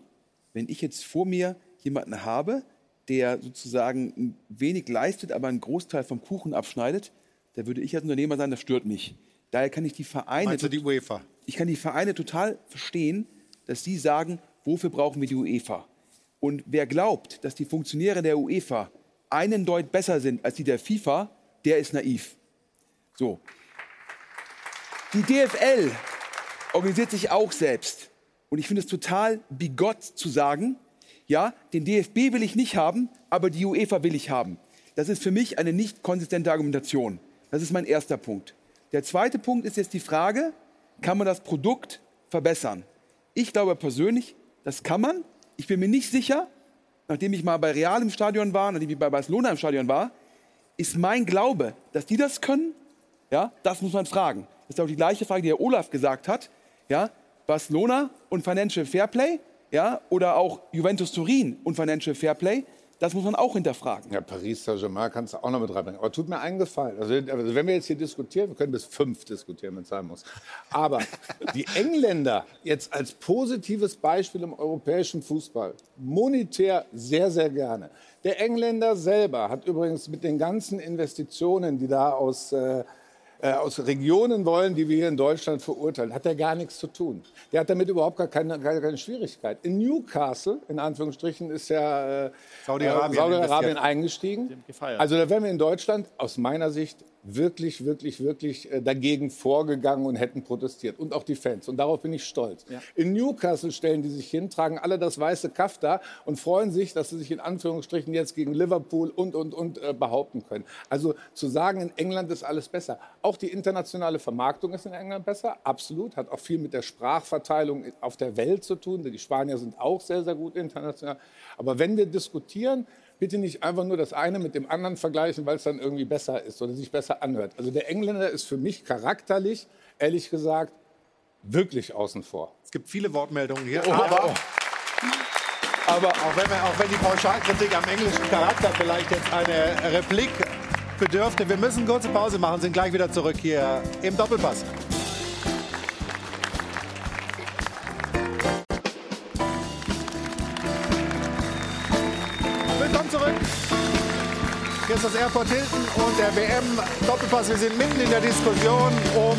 wenn ich jetzt vor mir jemanden habe, der sozusagen wenig leistet, aber einen Großteil vom Kuchen abschneidet, da würde ich als Unternehmer sagen, das stört mich. Daher kann ich die Vereine, du die UEFA? ich kann die Vereine total verstehen, dass sie sagen, wofür brauchen wir die UEFA? Und wer glaubt, dass die Funktionäre der UEFA einen Deut besser sind als die der FIFA, der ist naiv. So, die DFL organisiert sich auch selbst. Und ich finde es total bigott zu sagen, ja, den DFB will ich nicht haben, aber die UEFA will ich haben. Das ist für mich eine nicht konsistente Argumentation. Das ist mein erster Punkt. Der zweite Punkt ist jetzt die Frage, kann man das Produkt verbessern? Ich glaube persönlich, das kann man. Ich bin mir nicht sicher, nachdem ich mal bei Real im Stadion war, nachdem ich bei Barcelona im Stadion war, ist mein Glaube, dass die das können, ja, das muss man fragen. Das ist auch die gleiche Frage, die Herr Olaf gesagt hat. Ja, Barcelona und Financial Fairplay, ja, oder auch Juventus Turin und Financial Fairplay, das muss man auch hinterfragen. Ja, Paris Saint-Germain kannst du auch noch mit reinbringen. Aber tut mir einen Gefallen. Also, also wenn wir jetzt hier diskutieren, wir können bis fünf diskutieren, wenn es sein muss. Aber die Engländer jetzt als positives Beispiel im europäischen Fußball, monetär sehr, sehr gerne. Der Engländer selber hat übrigens mit den ganzen Investitionen, die da aus, äh, äh, aus Regionen wollen, die wir hier in Deutschland verurteilen, hat er gar nichts zu tun. Der hat damit überhaupt gar keine, keine, keine Schwierigkeit. In Newcastle, in Anführungsstrichen, ist ja äh, Saudi-Arabien äh, Saudi-Arabien investiert. eingestiegen. Also da wären wir in Deutschland aus meiner Sicht wirklich, wirklich, wirklich äh, dagegen vorgegangen und hätten protestiert. Und auch die Fans. Und darauf bin ich stolz. Ja. In Newcastle stellen die sich hin, tragen alle das weiße Kaff da und freuen sich, dass sie sich in Anführungsstrichen jetzt gegen Liverpool und, und, und äh, behaupten können. Also zu sagen, in England ist alles besser. Auch die internationale Vermarktung ist in England besser, absolut. Hat auch viel mit der Sprachverteilung auf der Welt zu tun. Die Spanier sind auch sehr, sehr gut international. Aber wenn wir diskutieren, bitte nicht einfach nur das eine mit dem anderen vergleichen, weil es dann irgendwie besser ist oder sich besser anhört. Also der Engländer ist für mich charakterlich, ehrlich gesagt, wirklich außen vor. Es gibt viele Wortmeldungen hier, Oh, aber, oh. aber auch, wenn wir, auch wenn die Pauschalkritik am englischen Charakter vielleicht jetzt eine Replik bedürfte, wir müssen kurze Pause machen, sind gleich wieder zurück hier im Doppelpass. Ist das Airport Hilton und der WM-Doppelpass. Wir sind mitten in der Diskussion um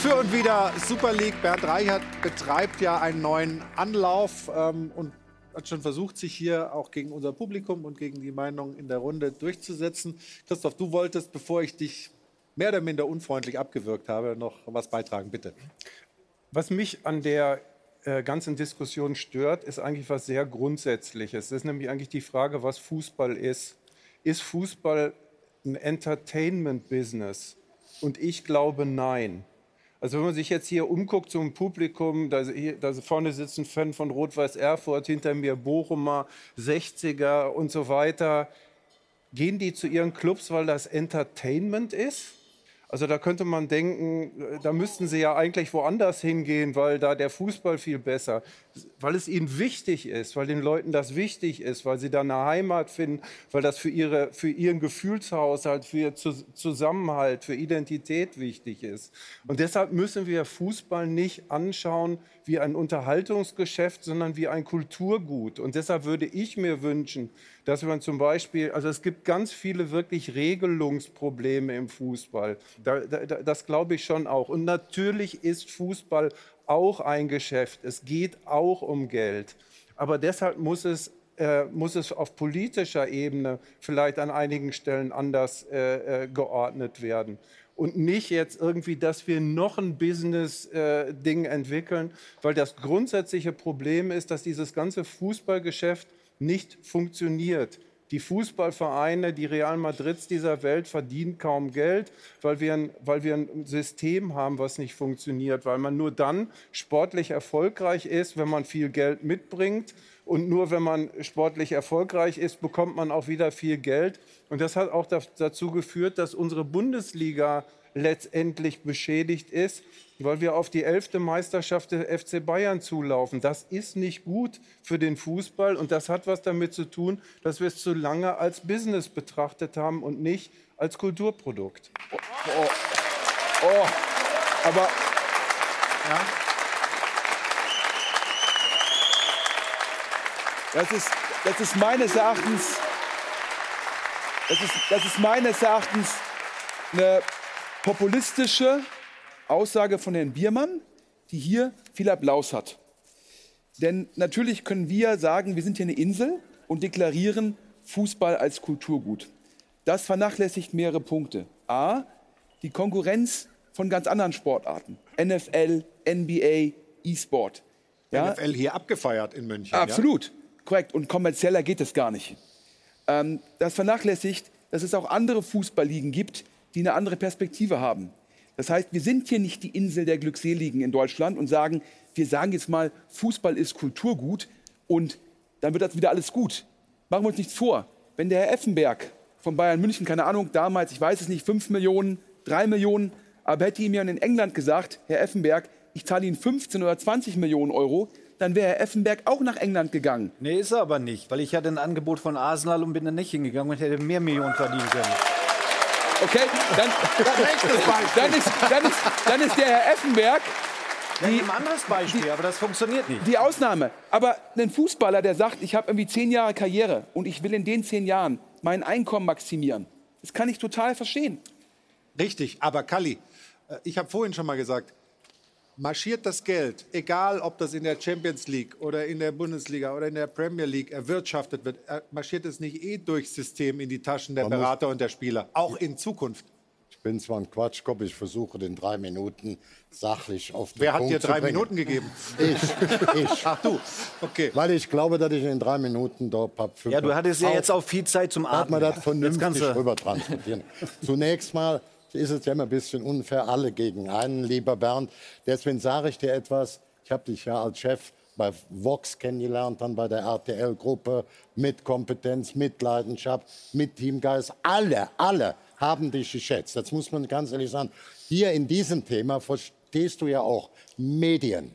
für und wieder Super League. Bernd Reichert betreibt ja einen neuen Anlauf ähm, und hat schon versucht, sich hier auch gegen unser Publikum und gegen die Meinung in der Runde durchzusetzen. Christoph, du wolltest, bevor ich dich mehr oder minder unfreundlich abgewürgt habe, noch was beitragen, bitte. Was mich an der äh, ganzen Diskussion stört, ist eigentlich was sehr Grundsätzliches. Das ist nämlich eigentlich die Frage, was Fußball ist. Ist Fußball ein Entertainment-Business? Und ich glaube nein. Also wenn man sich jetzt hier umguckt zum Publikum, da, hier, da vorne sitzt ein Fan von Rot-Weiß Erfurt, hinter mir Bochumer, 60er und so weiter. Gehen die zu ihren Clubs, weil das Entertainment ist? Also da könnte man denken, äh, da müssten sie ja eigentlich woanders hingehen, weil da der Fußball viel besser, weil es ihnen wichtig ist, weil den Leuten das wichtig ist, weil sie da eine Heimat finden, weil das für, ihre, für ihren Gefühlshaushalt, für ihr Zus- Zusammenhalt, für Identität wichtig ist. Und deshalb müssen wir Fußball nicht anschauen wie ein Unterhaltungsgeschäft, sondern wie ein Kulturgut. Und deshalb würde ich mir wünschen, dass man zum Beispiel, also es gibt ganz viele wirklich Regelungsprobleme im Fußball. Da, da, da- das glaube ich schon auch. Und natürlich ist Fußball auch ein Geschäft. Es geht auch um Geld. Aber deshalb muss es, äh, muss es auf politischer Ebene vielleicht an einigen Stellen anders äh, äh, geordnet werden. Und nicht jetzt irgendwie, dass wir noch ein Business-Ding entwickeln, weil das grundsätzliche Problem ist, dass dieses ganze Fußballgeschäft nicht funktioniert. Die Fußballvereine, die Real Madrids dieser Welt verdienen kaum Geld, weil wir, ein, weil wir ein System haben, was nicht funktioniert, weil man nur dann sportlich erfolgreich ist, wenn man viel Geld mitbringt. Und nur wenn man sportlich erfolgreich ist, bekommt man auch wieder viel Geld. Und das hat auch da- dazu geführt, dass unsere Bundesliga letztendlich beschädigt ist, weil wir auf die elfte Meisterschaft des FC Bayern zulaufen. Das ist nicht gut für den Fußball und das hat was damit zu tun, dass wir es zu lange als Business betrachtet haben und nicht als Kulturprodukt. Oh, oh. aber Das ist, das ist meines Erachtens, das ist, das ist meines Erachtens eine populistische Aussage von Herrn Biermann, die hier viel Applaus hat. Denn natürlich können wir sagen, wir sind hier eine Insel und deklarieren Fußball als Kulturgut. Das vernachlässigt mehrere Punkte. A, die Konkurrenz von ganz anderen Sportarten. NFL, NBA, E-Sport. Ja? NFL hier abgefeiert in München. Absolut, korrekt. Und kommerzieller geht es gar nicht. Ähm, das vernachlässigt, dass es auch andere Fußballligen gibt, die eine andere Perspektive haben. Das heißt, wir sind hier nicht die Insel der Glückseligen in Deutschland und sagen, wir sagen jetzt mal, Fußball ist Kulturgut und dann wird das wieder alles gut. Machen wir uns nichts vor. Wenn der Herr Effenberg von Bayern München, keine Ahnung, damals, ich weiß es nicht, 5 Millionen, 3 Millionen, aber hätte ihm ja in England gesagt, Herr Effenberg, ich zahle Ihnen 15 oder 20 Millionen Euro, dann wäre Herr Effenberg auch nach England gegangen. Nee, ist er aber nicht, weil ich hatte ein Angebot von Arsenal und bin dann nicht hingegangen und hätte mehr Millionen verdienen können. Okay, dann, dann, ist, dann, ist, dann ist der Herr Effenberg die, ein anderes Beispiel, aber das funktioniert nicht. die Ausnahme. Aber ein Fußballer, der sagt, ich habe irgendwie zehn Jahre Karriere und ich will in den zehn Jahren mein Einkommen maximieren, das kann ich total verstehen. Richtig, aber Kalli, äh, ich habe vorhin schon mal gesagt, marschiert das Geld, egal ob das in der Champions League oder in der Bundesliga oder in der Premier League erwirtschaftet wird, äh, marschiert es nicht eh durchs System in die Taschen der Man Berater und der Spieler, auch in Zukunft. bin zwar ein Quatschkopf, ich versuche den drei Minuten sachlich auf den Wer hat Punkt dir zu drei. Minuten gegeben? Ich, ich. Ach du, okay. Weil ich glaube, dass ich in drei Minuten da hab Ja, du hattest ja jetzt auch viel Zeit zum Hat man Atmen. das vernünftig kannst du- rüber transportieren. Zunächst mal ist es ja immer ein bisschen unfair, alle gegen einen, lieber Bernd. Deswegen sage ich dir etwas. Ich habe dich ja als Chef bei Vox kennengelernt, dann bei der RTL-Gruppe, mit Kompetenz, mit Leidenschaft, mit Teamgeist. Alle, alle haben dich geschätzt. Das muss man ganz ehrlich sagen. Hier in diesem Thema verstehst du ja auch Medien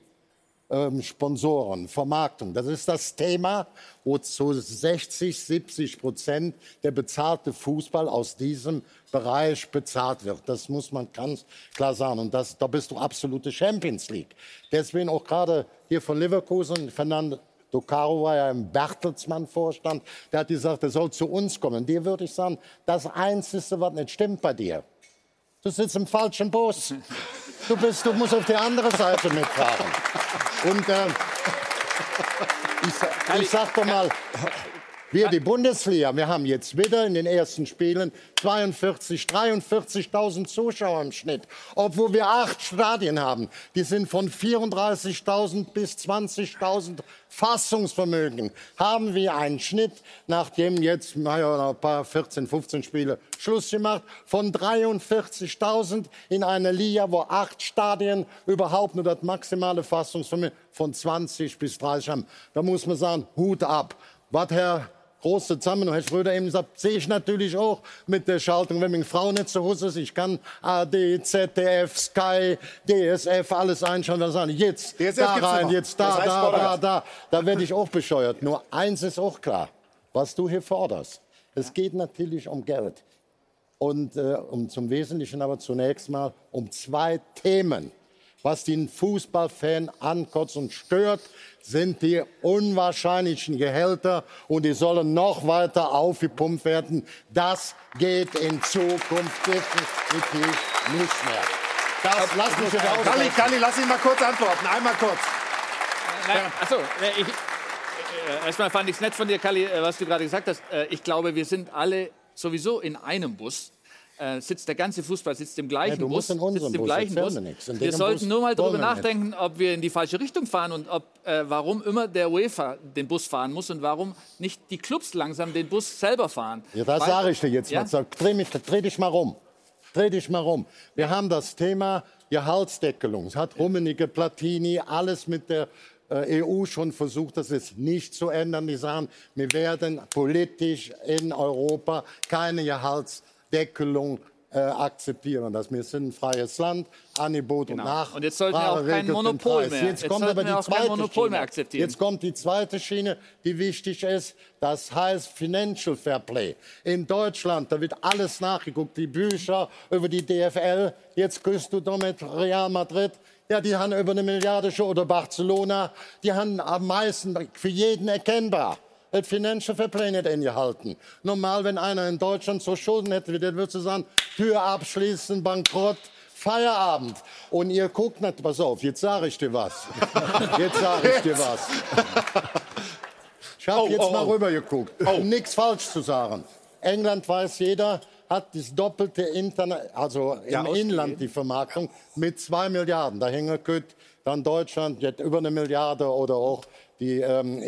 ähm, Sponsoren, Vermarktung. Das ist das Thema, wo zu 60, 70 Prozent der bezahlte Fußball aus diesem Bereich bezahlt wird. Das muss man ganz klar sagen. Und das, da bist du absolute Champions League. Deswegen auch gerade hier von Leverkusen, Fernando Docaro war ja im Bertelsmann-Vorstand, der hat gesagt, er soll zu uns kommen. Dir würde ich sagen, das Einzige, was nicht stimmt bei dir, Du sitzt im falschen Bus. Du, bist, du musst auf die andere Seite mitfahren. Und äh, ich, ich sag doch mal, wir, die Bundesliga, wir haben jetzt wieder in den ersten Spielen 42, 43.000 Zuschauer im Schnitt. Obwohl wir acht Stadien haben. Die sind von 34.000 bis 20.000 Fassungsvermögen. Haben wir einen Schnitt, nachdem jetzt naja, ein paar 14, 15 Spiele Schluss gemacht, von 43.000 in einer Liga, wo acht Stadien überhaupt nur das maximale Fassungsvermögen von 20 bis 30 haben. Da muss man sagen, Hut ab. Was Herr Groß zusammen und Herr Schröder eben sagt, sehe ich natürlich auch mit der Schaltung, wenn meine Frau nicht zu Hause ist. Ich kann AD, ZDF, Sky, DSF, alles einschauen. Dann sagen, jetzt DSF da rein, jetzt da, Das heißt da, da, da. Da werde ich auch bescheuert. Nur eins ist auch klar, was du hier forderst. Es geht natürlich um Geld. Und äh, um zum Wesentlichen aber zunächst mal um zwei Themen. Was den Fußballfan ankotzt und stört, sind die unwahrscheinlichen Gehälter und die sollen noch weiter aufgepumpt werden. Das geht in Zukunft definitiv nicht mehr. Das lass mich Kalli. Kalli, lass ihn mal kurz antworten. Einmal kurz. Nein, achso, äh, ich, äh, erstmal fand ich es nett von dir, Kalli, äh, was du gerade gesagt hast. Äh, ich glaube, wir sind alle sowieso in einem Bus. Äh, sitzt der ganze Fußball sitzt im gleichen Ja, Bus, in sitzt im Bus, gleichen Bus. Wir sollten Bus nur mal darüber wir nicht. nachdenken, ob wir in die falsche Richtung fahren und ob, äh, warum immer der UEFA den Bus fahren muss und warum nicht die Clubs langsam den Bus selber fahren. Ja, das sage ich dir jetzt Ja? mal. Sag, Dreh, mich, dreh dich mal rum. Dreh dich mal rum. Wir haben das Thema Gehaltsdeckelung. Es hat Rummenigge, Platini, alles mit der äh, EU schon versucht, das ist nicht zu ändern. Die sagen, wir werden politisch in Europa keine Gehaltsdeckelung äh, akzeptieren. Das, wir sind ein freies Land, Angebot und Genau. nach. Und jetzt sollten wir auch kein Monopol mehr- Jetzt, jetzt kommt aber die zweite Schiene. Jetzt kommt die zweite Schiene, die wichtig ist. Das heißt Financial Fair Play. In Deutschland, da wird alles nachgeguckt. Die Bücher über die DFL. Jetzt küsst du damit Real Madrid. Ja, die haben über eine Milliarde schon. Oder Barcelona. Die haben am meisten für jeden erkennbar. Das Financial nicht eingehalten. Normal, wenn einer in Deutschland so Schulden hätte, wie der würde du sagen, Tür abschließen, Bankrott, Feierabend. Und ihr guckt nicht, pass auf, jetzt sage ich dir was. Jetzt sage ich dir was. Ich habe Oh, jetzt oh, mal oh. rüber geguckt, um nichts falsch zu sagen. England weiß jeder, hat das doppelte Internet, also Ja, im ausgegeben. Inland die Vermarktung mit zwei Milliarden. Da hängen gut, dann Deutschland jetzt über eine Milliarde oder auch die, ähm,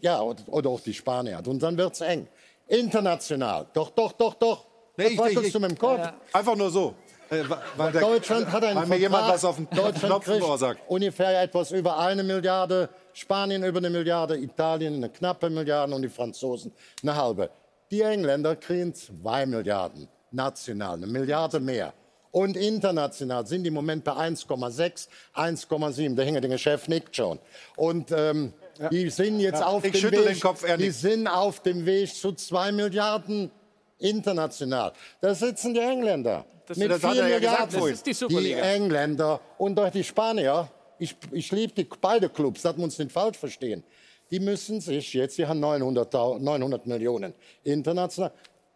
ja, oder auch die Spanier. Und dann wird's eng. International, doch, doch, doch, doch. Nee, Was ich- wackelst ich- du mit dem Kopf? Einfach nur so. Äh, weil der- Deutschland hat einen Weil mir jemand Vertrag. was auf den Deutschland Knopf sagt. ungefähr etwas über eine Milliarde, Spanien über eine Milliarde, Italien eine knappe Milliarde und die Franzosen eine halbe. Die Engländer kriegen zwei Milliarden national, eine Milliarde mehr. Und international sind die im Moment bei 1,6, 1,7. Der Hinge Chef nickt schon. Und ähm, die sind jetzt Ja, auf ich dem Weg. den Kopf, die sind auf dem Weg zu zwei Milliarden international. Da sitzen die Engländer Das- mit das vier er ja gesagt Milliarden. die die. Engländer und auch die Spanier. Ich, ich liebe die, beide Clubs, das wir uns nicht falsch verstehen. Die müssen sich jetzt, die haben 900, 900 Millionen international,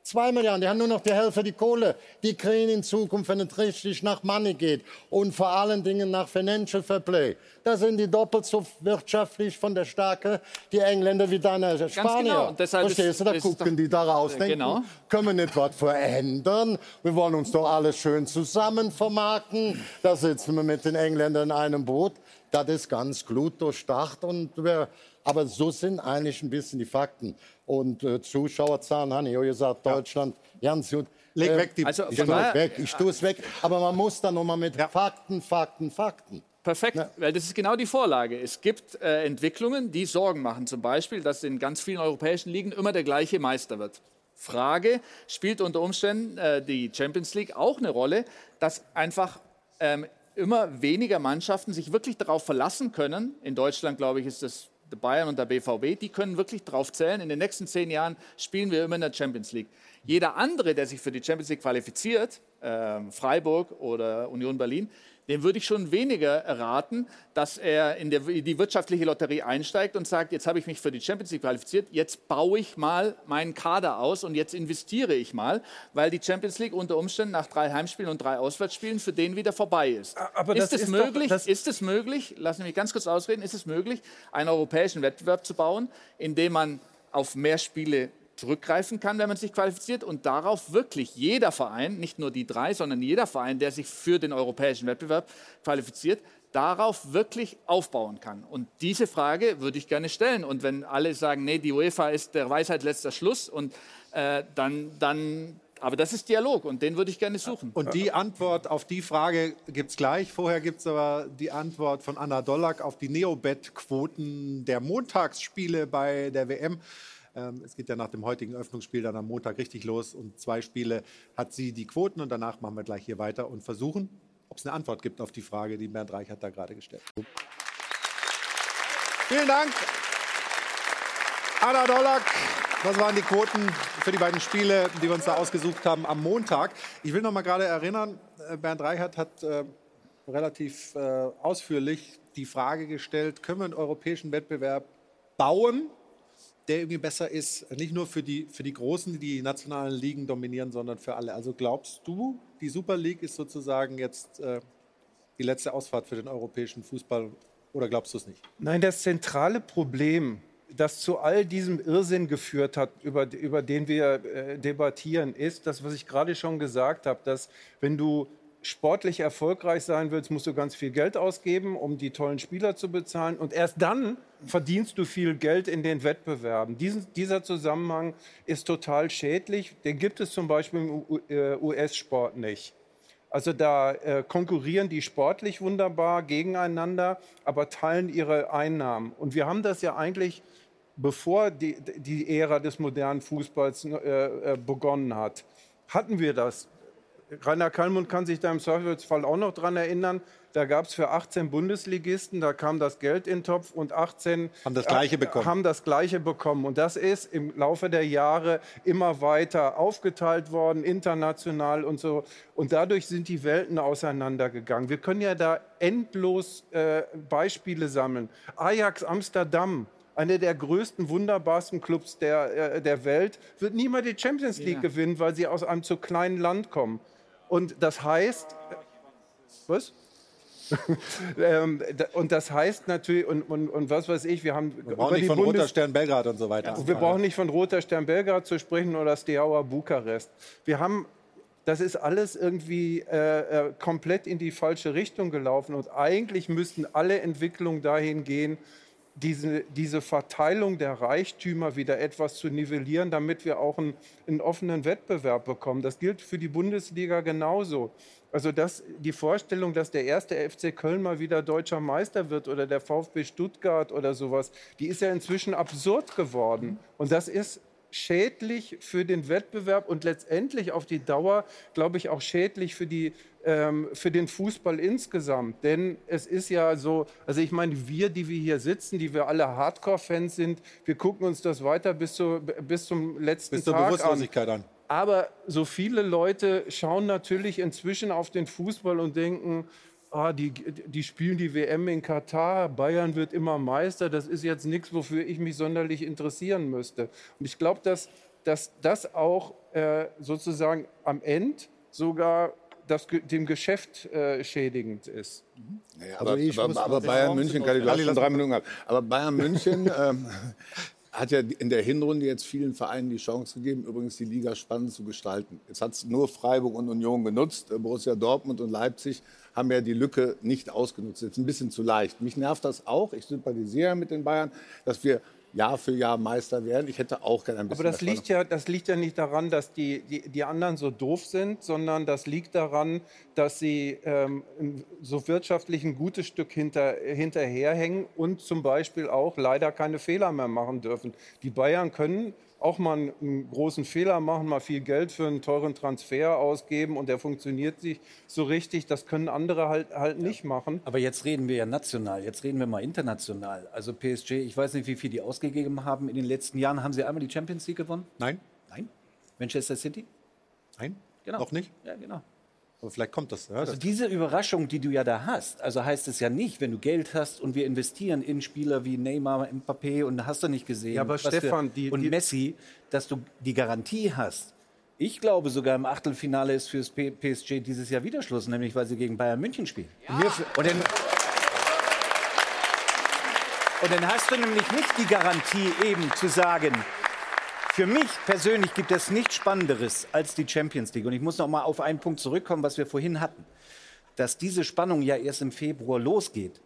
Zwei Milliarden, die haben nur noch die Hälfte die Kohle. Die kriegen in Zukunft, wenn es richtig nach Money geht und vor allen Dingen nach Financial Fair Play. Da sind die doppelt so wirtschaftlich von der Stärke die Engländer wie deine Spanier. genau. Und deshalb Verstehst ist- du? Da ist gucken doch- die daraus, Äh, denken, genau. können wir nicht was verändern? Wir wollen uns doch alles schön zusammen vermarkten. Da sitzen wir mit den Engländern in einem Boot. Das ist ganz gut durchdacht. Und wir, aber so sind eigentlich ein bisschen die Fakten. Und äh, Zuschauerzahlen, habe ich ja gesagt, Deutschland, ganz gut. Leg Äh, weg die- Also, ich tue es weg, ich tue es weg. Aber man muss dann nochmal mit Fakten, Fakten, Fakten. Perfekt, weil das ist genau die Vorlage. Es gibt äh, Entwicklungen, die Sorgen machen. Zum Beispiel, dass in ganz vielen europäischen Ligen immer der gleiche Meister wird. Frage, spielt unter Umständen äh, die Champions League auch eine Rolle, dass einfach ähm, immer weniger Mannschaften sich wirklich darauf verlassen können. In Deutschland, glaube ich, ist das der Bayern und der BVB, die können wirklich darauf zählen, in den nächsten zehn Jahren spielen wir immer in der Champions League. Jeder andere, der sich für die Champions League qualifiziert, ähm, Freiburg oder Union Berlin, dem würde ich schon weniger raten, dass er in der, die wirtschaftliche Lotterie einsteigt und sagt, jetzt habe ich mich für die Champions League qualifiziert, jetzt baue ich mal meinen Kader aus und jetzt investiere ich mal, weil die Champions League unter Umständen nach drei Heimspielen und drei Auswärtsspielen für den wieder vorbei ist. aber ist es ist doch- möglich, das- ist es möglich, lassen Sie mich ganz kurz ausreden, ist es möglich, einen europäischen Wettbewerb zu bauen, in dem man auf mehr Spiele zurückgreifen kann, wenn man sich qualifiziert und darauf wirklich jeder Verein, nicht nur die drei, sondern jeder Verein, der sich für den europäischen Wettbewerb qualifiziert, darauf wirklich aufbauen kann. Und diese Frage würde ich gerne stellen. Und wenn alle sagen, nee, die UEFA ist der Weisheit letzter Schluss, und äh, dann, dann, aber das ist Dialog und den würde ich gerne suchen. Und die Antwort auf die Frage gibt es gleich. Vorher gibt es aber die Antwort von Anna Dollack auf die Neobet-Quoten der Montagsspiele bei der WM. Ähm, es geht ja nach dem heutigen Öffnungsspiel dann am Montag richtig los. Und zwei Spiele hat sie die Quoten. Und danach machen wir gleich hier weiter und versuchen, ob es eine Antwort gibt auf die Frage, die Bernd Reichert da gerade gestellt hat. Vielen Dank. Anna Dollack, das waren die Quoten für die beiden Spiele, die wir uns da ausgesucht haben am Montag. Ich will noch mal gerade erinnern, äh, Bernd Reichert hat äh, relativ äh, ausführlich die Frage gestellt, können wir einen europäischen Wettbewerb bauen, der irgendwie besser ist, nicht nur für die, für die Großen, die die nationalen Ligen dominieren, sondern für alle. Also glaubst du, die Super League ist sozusagen jetzt äh, die letzte Ausfahrt für den europäischen Fußball oder glaubst du es nicht? Nein, das zentrale Problem, das zu all diesem Irrsinn geführt hat, über, über den wir äh, debattieren, ist das, was ich gerade schon gesagt habe, dass wenn du sportlich erfolgreich sein willst, musst du ganz viel Geld ausgeben, um die tollen Spieler zu bezahlen. Und erst dann verdienst du viel Geld in den Wettbewerben. Diesen, dieser Zusammenhang ist total schädlich. Den gibt es zum Beispiel im U- äh, US-Sport nicht. Also da äh, konkurrieren die sportlich wunderbar gegeneinander, aber teilen ihre Einnahmen. Und wir haben das ja eigentlich, bevor die, die Ära des modernen Fußballs äh, äh, begonnen hat, hatten wir das. Rainer Kallmund kann sich da im Zweifelsfall auch noch dran erinnern. Da gab es für 18 Bundesligisten, da kam das Geld in den Topf und 18 Haben das Gleiche bekommen. haben das Gleiche bekommen. Und das ist im Laufe der Jahre immer weiter aufgeteilt worden, international und so. Und dadurch sind die Welten auseinandergegangen. Wir können ja da endlos äh, Beispiele sammeln. Ajax Amsterdam. Einer der größten, wunderbarsten Clubs der, äh, der Welt wird niemals die Champions League Ja. gewinnen, weil sie aus einem zu kleinen Land kommen. Und das heißt, was? ähm, und das heißt natürlich, und, und, und was weiß ich, wir haben Wir brauchen nicht von Roter Stern Belgrad und so weiter. wir brauchen nicht von Roter Stern Belgrad zu sprechen oder Steaua Bukarest. Wir haben, das ist alles irgendwie äh, äh, komplett in die falsche Richtung gelaufen und eigentlich müssten alle Entwicklungen dahin gehen, diese, diese Verteilung der Reichtümer wieder etwas zu nivellieren, damit wir auch einen, einen offenen Wettbewerb bekommen. Das gilt für die Bundesliga genauso. Also das, die Vorstellung, dass der erste FC Köln mal wieder deutscher Meister wird oder der VfB Stuttgart oder sowas, die ist ja inzwischen absurd geworden. Und das ist schädlich für den Wettbewerb und letztendlich auf die Dauer, glaube ich, auch schädlich für, die, ähm, für den Fußball insgesamt. Denn es ist ja so, also ich meine, wir, die wir hier sitzen, die wir alle Hardcore-Fans sind, wir gucken uns das weiter bis, zu, bis zum letzten Bis zur Tag an. Bewusstlosigkeit an. Aber so viele Leute schauen natürlich inzwischen auf den Fußball und denken, ah, die, die spielen die WM in Katar, Bayern wird immer Meister, das ist jetzt nichts, wofür ich mich sonderlich interessieren müsste. Und ich glaube, dass dass das auch äh, sozusagen am Ende sogar das, dem Geschäft äh, schädigend ist. Naja, Also aber, ich aber, aber Bayern München, Kali, du hast schon drei Minuten gehabt. Aber Bayern München ähm, hat ja in der Hinrunde jetzt vielen Vereinen die Chance gegeben, übrigens die Liga spannend zu gestalten. Jetzt hat es nur Freiburg und Union genutzt. Äh, Borussia Dortmund und Leipzig haben ja die Lücke nicht ausgenutzt. Jetzt ein bisschen zu leicht. Mich nervt das auch. Ich sympathisiere mit den Bayern, dass wir Jahr für Jahr Meister werden. Ich hätte auch gerne ein bisschen Aber das liegt, ja, das liegt ja nicht daran, dass die, die, die anderen so doof sind, sondern das liegt daran, dass sie ähm, so wirtschaftlich ein gutes Stück hinter, hinterherhängen und zum Beispiel auch leider keine Fehler mehr machen dürfen. Die Bayern können auch mal einen, großen Fehler machen, mal viel Geld für einen teuren Transfer ausgeben und der funktioniert nicht so richtig. Das können andere halt, halt nicht machen. Aber jetzt reden wir ja national, jetzt reden wir mal international. Also PSG, ich weiß nicht, wie viel die ausgegeben haben in den letzten Jahren. Haben sie einmal die Champions League gewonnen? Nein. Nein. Manchester City? Nein, Genau. noch nicht. Ja, genau. Aber vielleicht kommt das. Ja, Also das diese Überraschung, die du ja da hast, also heißt es ja nicht, wenn du Geld hast und wir investieren in Spieler wie Neymar, Mbappé und hast du nicht gesehen, Ja, aber wir- Stefan, die- und die- Messi, dass du die Garantie hast. Ich glaube sogar im Achtelfinale ist fürs PSG dieses Jahr wieder Schluss, nämlich weil sie gegen Bayern München spielen. Und dann, und dann hast du nämlich nicht die Garantie eben zu sagen, für mich persönlich gibt es nichts Spannenderes als die Champions League. Und ich muss noch mal auf einen Punkt zurückkommen, was wir vorhin hatten. Dass diese Spannung ja erst im Februar losgeht.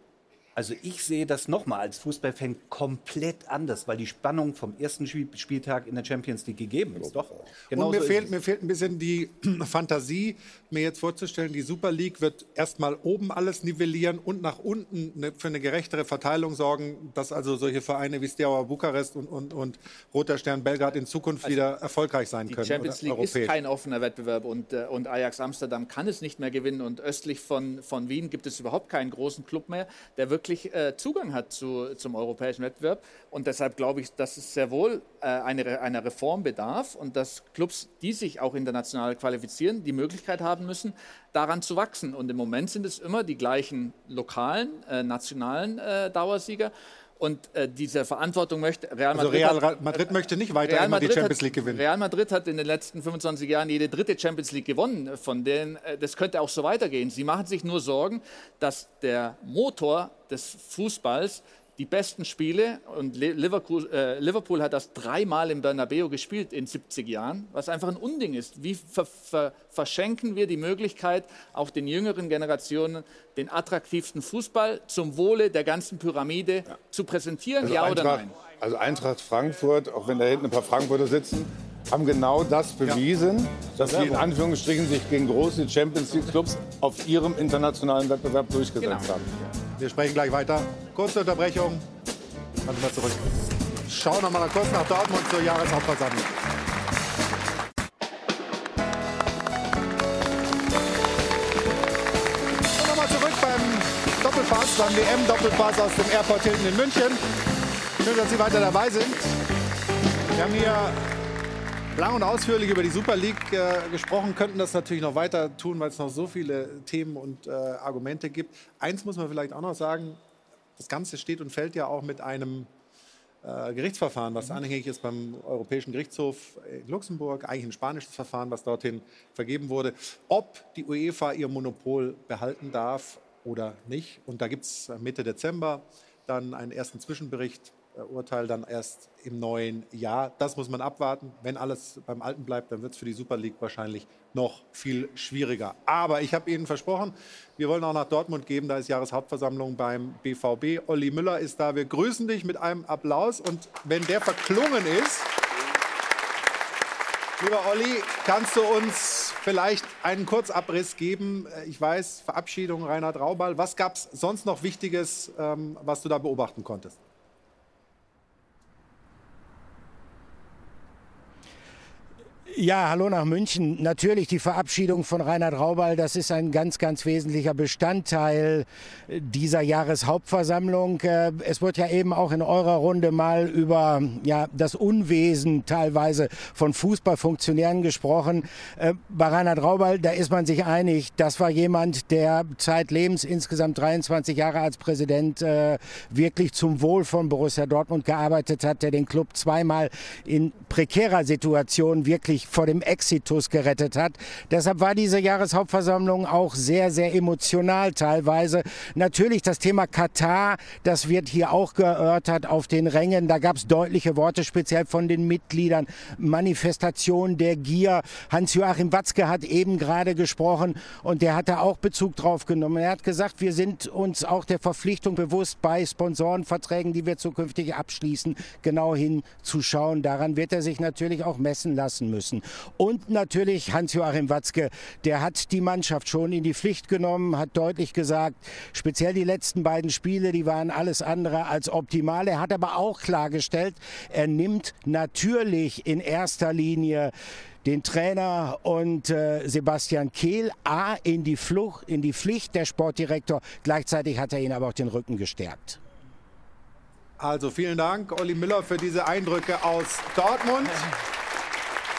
Also ich sehe das noch mal als Fußballfan komplett anders, weil die Spannung vom ersten Spiel Spieltag in der Champions League gegeben ist. Doch. Genau und mir so fehlt, mir fehlt ein bisschen die Fantasie, mir jetzt vorzustellen, die Super League wird erstmal oben alles nivellieren und nach unten ne, für eine gerechtere Verteilung sorgen, dass also solche Vereine wie Steaua Bukarest und, und, und Roter Stern Belgrad in Zukunft wieder erfolgreich sein Die können. Champions oder League ist kein offener Wettbewerb und, äh, und Ajax Amsterdam kann es nicht mehr gewinnen. Und östlich von, von Wien gibt es überhaupt keinen großen Club mehr, der wirklich äh, Zugang hat zu, zum europäischen Wettbewerb. Und deshalb glaube ich, dass es sehr wohl äh, eine, einer Reform bedarf und dass Clubs, die sich auch international qualifizieren, die Möglichkeit haben müssen, daran zu wachsen. Und im Moment sind es immer die gleichen lokalen, äh, nationalen äh, Dauersieger. Und äh, diese Verantwortung möchte Real Also Madrid. Real hat- Madrid möchte nicht weiter Real die Champions League gewinnen. Real Madrid hat in den letzten 25 Jahren jede dritte Champions League gewonnen. Von denen, äh, das könnte auch so weitergehen. Sie machen sich nur Sorgen, dass der Motor des Fußballs die besten Spiele und Liverpool, äh, Liverpool hat das dreimal im Bernabeu gespielt in 70 Jahren, was einfach ein Unding ist. Wie ver ver verschenken wir die Möglichkeit, auch den jüngeren Generationen den attraktivsten Fußball zum Wohle der ganzen Pyramide zu präsentieren? Also ja oder Eintracht, nein? Also Eintracht Frankfurt, auch wenn da hinten ein paar Frankfurter sitzen, haben genau das bewiesen, dass sie in Anführungsstrichen sich gegen große Champions League Clubs auf ihrem internationalen Wettbewerb durchgesetzt Genau. haben. Wir sprechen gleich weiter. Kurze Unterbrechung. Sind wir zurück. Schauen wir mal kurz nach Dortmund zur Jahreshauptversammlung. Und nochmal zurück beim Doppelpass, beim WM-Doppelpass aus dem Airport Hilton in München. Schön, dass Sie weiter dabei sind. Wir haben hier lang und ausführlich über die Super League äh, gesprochen, könnten das natürlich noch weiter tun, weil es noch so viele Themen und äh, Argumente gibt. Eins muss man vielleicht auch noch sagen, das Ganze steht und fällt ja auch mit einem äh, Gerichtsverfahren, was anhängig ist beim Europäischen Gerichtshof in Luxemburg, eigentlich ein spanisches Verfahren, was dorthin vergeben wurde, ob die UEFA ihr Monopol behalten darf oder nicht. Und da gibt es Mitte Dezember dann einen ersten Zwischenbericht, Urteil dann erst im neuen Jahr. Das muss man abwarten. Wenn alles beim Alten bleibt, dann wird es für die Super League wahrscheinlich noch viel schwieriger. Aber ich habe Ihnen versprochen, wir wollen auch nach Dortmund geben. Da ist Jahreshauptversammlung beim BVB. Olli Müller ist da. Wir grüßen dich mit einem Applaus. Und wenn der verklungen ist, lieber Olli, kannst du uns vielleicht einen Kurzabriss geben? Äh, Ich weiß, Verabschiedung Reinhard Raubal. Was gab es sonst noch Wichtiges, ähm, was du da beobachten konntest? Ja, hallo nach München. Natürlich die Verabschiedung von Reinhard Raubal, das ist ein ganz, ganz wesentlicher Bestandteil dieser Jahreshauptversammlung. Äh, es wird ja eben auch in eurer Runde mal über ja, das Unwesen teilweise von Fußballfunktionären gesprochen. Äh, bei Reinhard Raubal, da ist man sich einig, das war jemand, der zeitlebens insgesamt 23 Jahre als Präsident äh, wirklich zum Wohl von Borussia Dortmund gearbeitet hat, der den Club zweimal in prekärer Situation wirklich vor dem Exitus gerettet hat. Deshalb war diese Jahreshauptversammlung auch sehr, sehr emotional teilweise. Natürlich das Thema Katar, das wird hier auch geörtert auf den Rängen. Da gab es deutliche Worte, speziell von den Mitgliedern. Manifestation der Gier. Hans-Joachim Watzke hat eben gerade gesprochen und der hat da auch Bezug drauf genommen. Er hat gesagt, wir sind uns auch der Verpflichtung bewusst, bei Sponsorenverträgen, die wir zukünftig abschließen, genau hinzuschauen. Daran wird er sich natürlich auch messen lassen müssen. Und natürlich Hans-Joachim Watzke, der hat die Mannschaft schon in die Pflicht genommen, hat deutlich gesagt, speziell die letzten beiden Spiele, die waren alles andere als optimal. Er hat aber auch klargestellt, er nimmt natürlich in erster Linie den Trainer und äh, Sebastian Kehl A in die, Flucht, in die Pflicht, der Sportdirektor. Gleichzeitig hat er ihn aber auch den Rücken gestärkt. Also vielen Dank, Olli Müller, für diese Eindrücke aus Dortmund.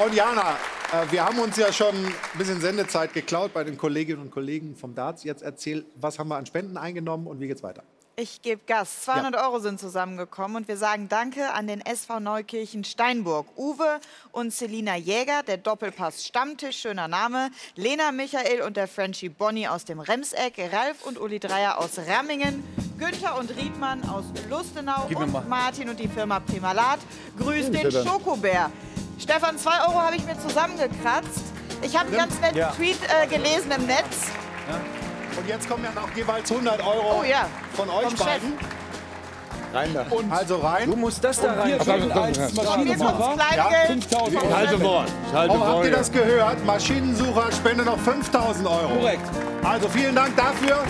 Und Jana, äh, wir haben uns ja schon ein bisschen Sendezeit geklaut bei den Kolleginnen und Kollegen vom Darts. Jetzt erzähl, was haben wir an Spenden eingenommen und wie geht's weiter? Ich gebe Gas. 200 ja. Euro sind zusammengekommen und wir sagen Danke an den SV Neukirchen Steinburg. Uwe und Selina Jäger, der Doppelpass Stammtisch, schöner Name. Lena Michael und der Frenchie Bonnie aus dem Remseck. Ralf und Uli Dreier aus Rammingen. Günther und Riedmann aus Lustenau. und Martin und die Firma Primalat. Grüß den Schokobär. Stefan, 2 Euro habe ich mir zusammengekratzt. Ich habe einen ganz netten ja. Tweet äh, gelesen im Netz. Ja. Und jetzt kommen ja noch jeweils 100 Euro oh, ja. von euch Vom beiden. Rein da. Und also rein. Du musst das da rein. Ja, 5000 Euro. Halte Wort. Halte oh, habt ihr das gehört? Maschinensucher spende noch 5000 Euro. Korrekt. Also vielen Dank dafür.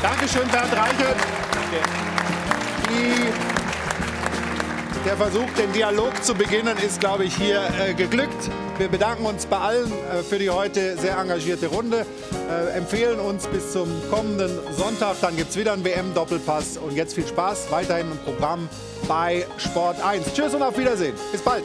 Dankeschön, Bernd Reichert. Die der Versuch, den Dialog zu beginnen, ist, glaube ich, hier äh, geglückt. Wir bedanken uns bei allen äh, für die heute sehr engagierte Runde, äh, empfehlen uns bis zum kommenden Sonntag. Dann gibt es wieder einen WM-Doppelpass. Und jetzt viel Spaß weiterhin im Programm bei Sport 1. Tschüss und auf Wiedersehen. Bis bald.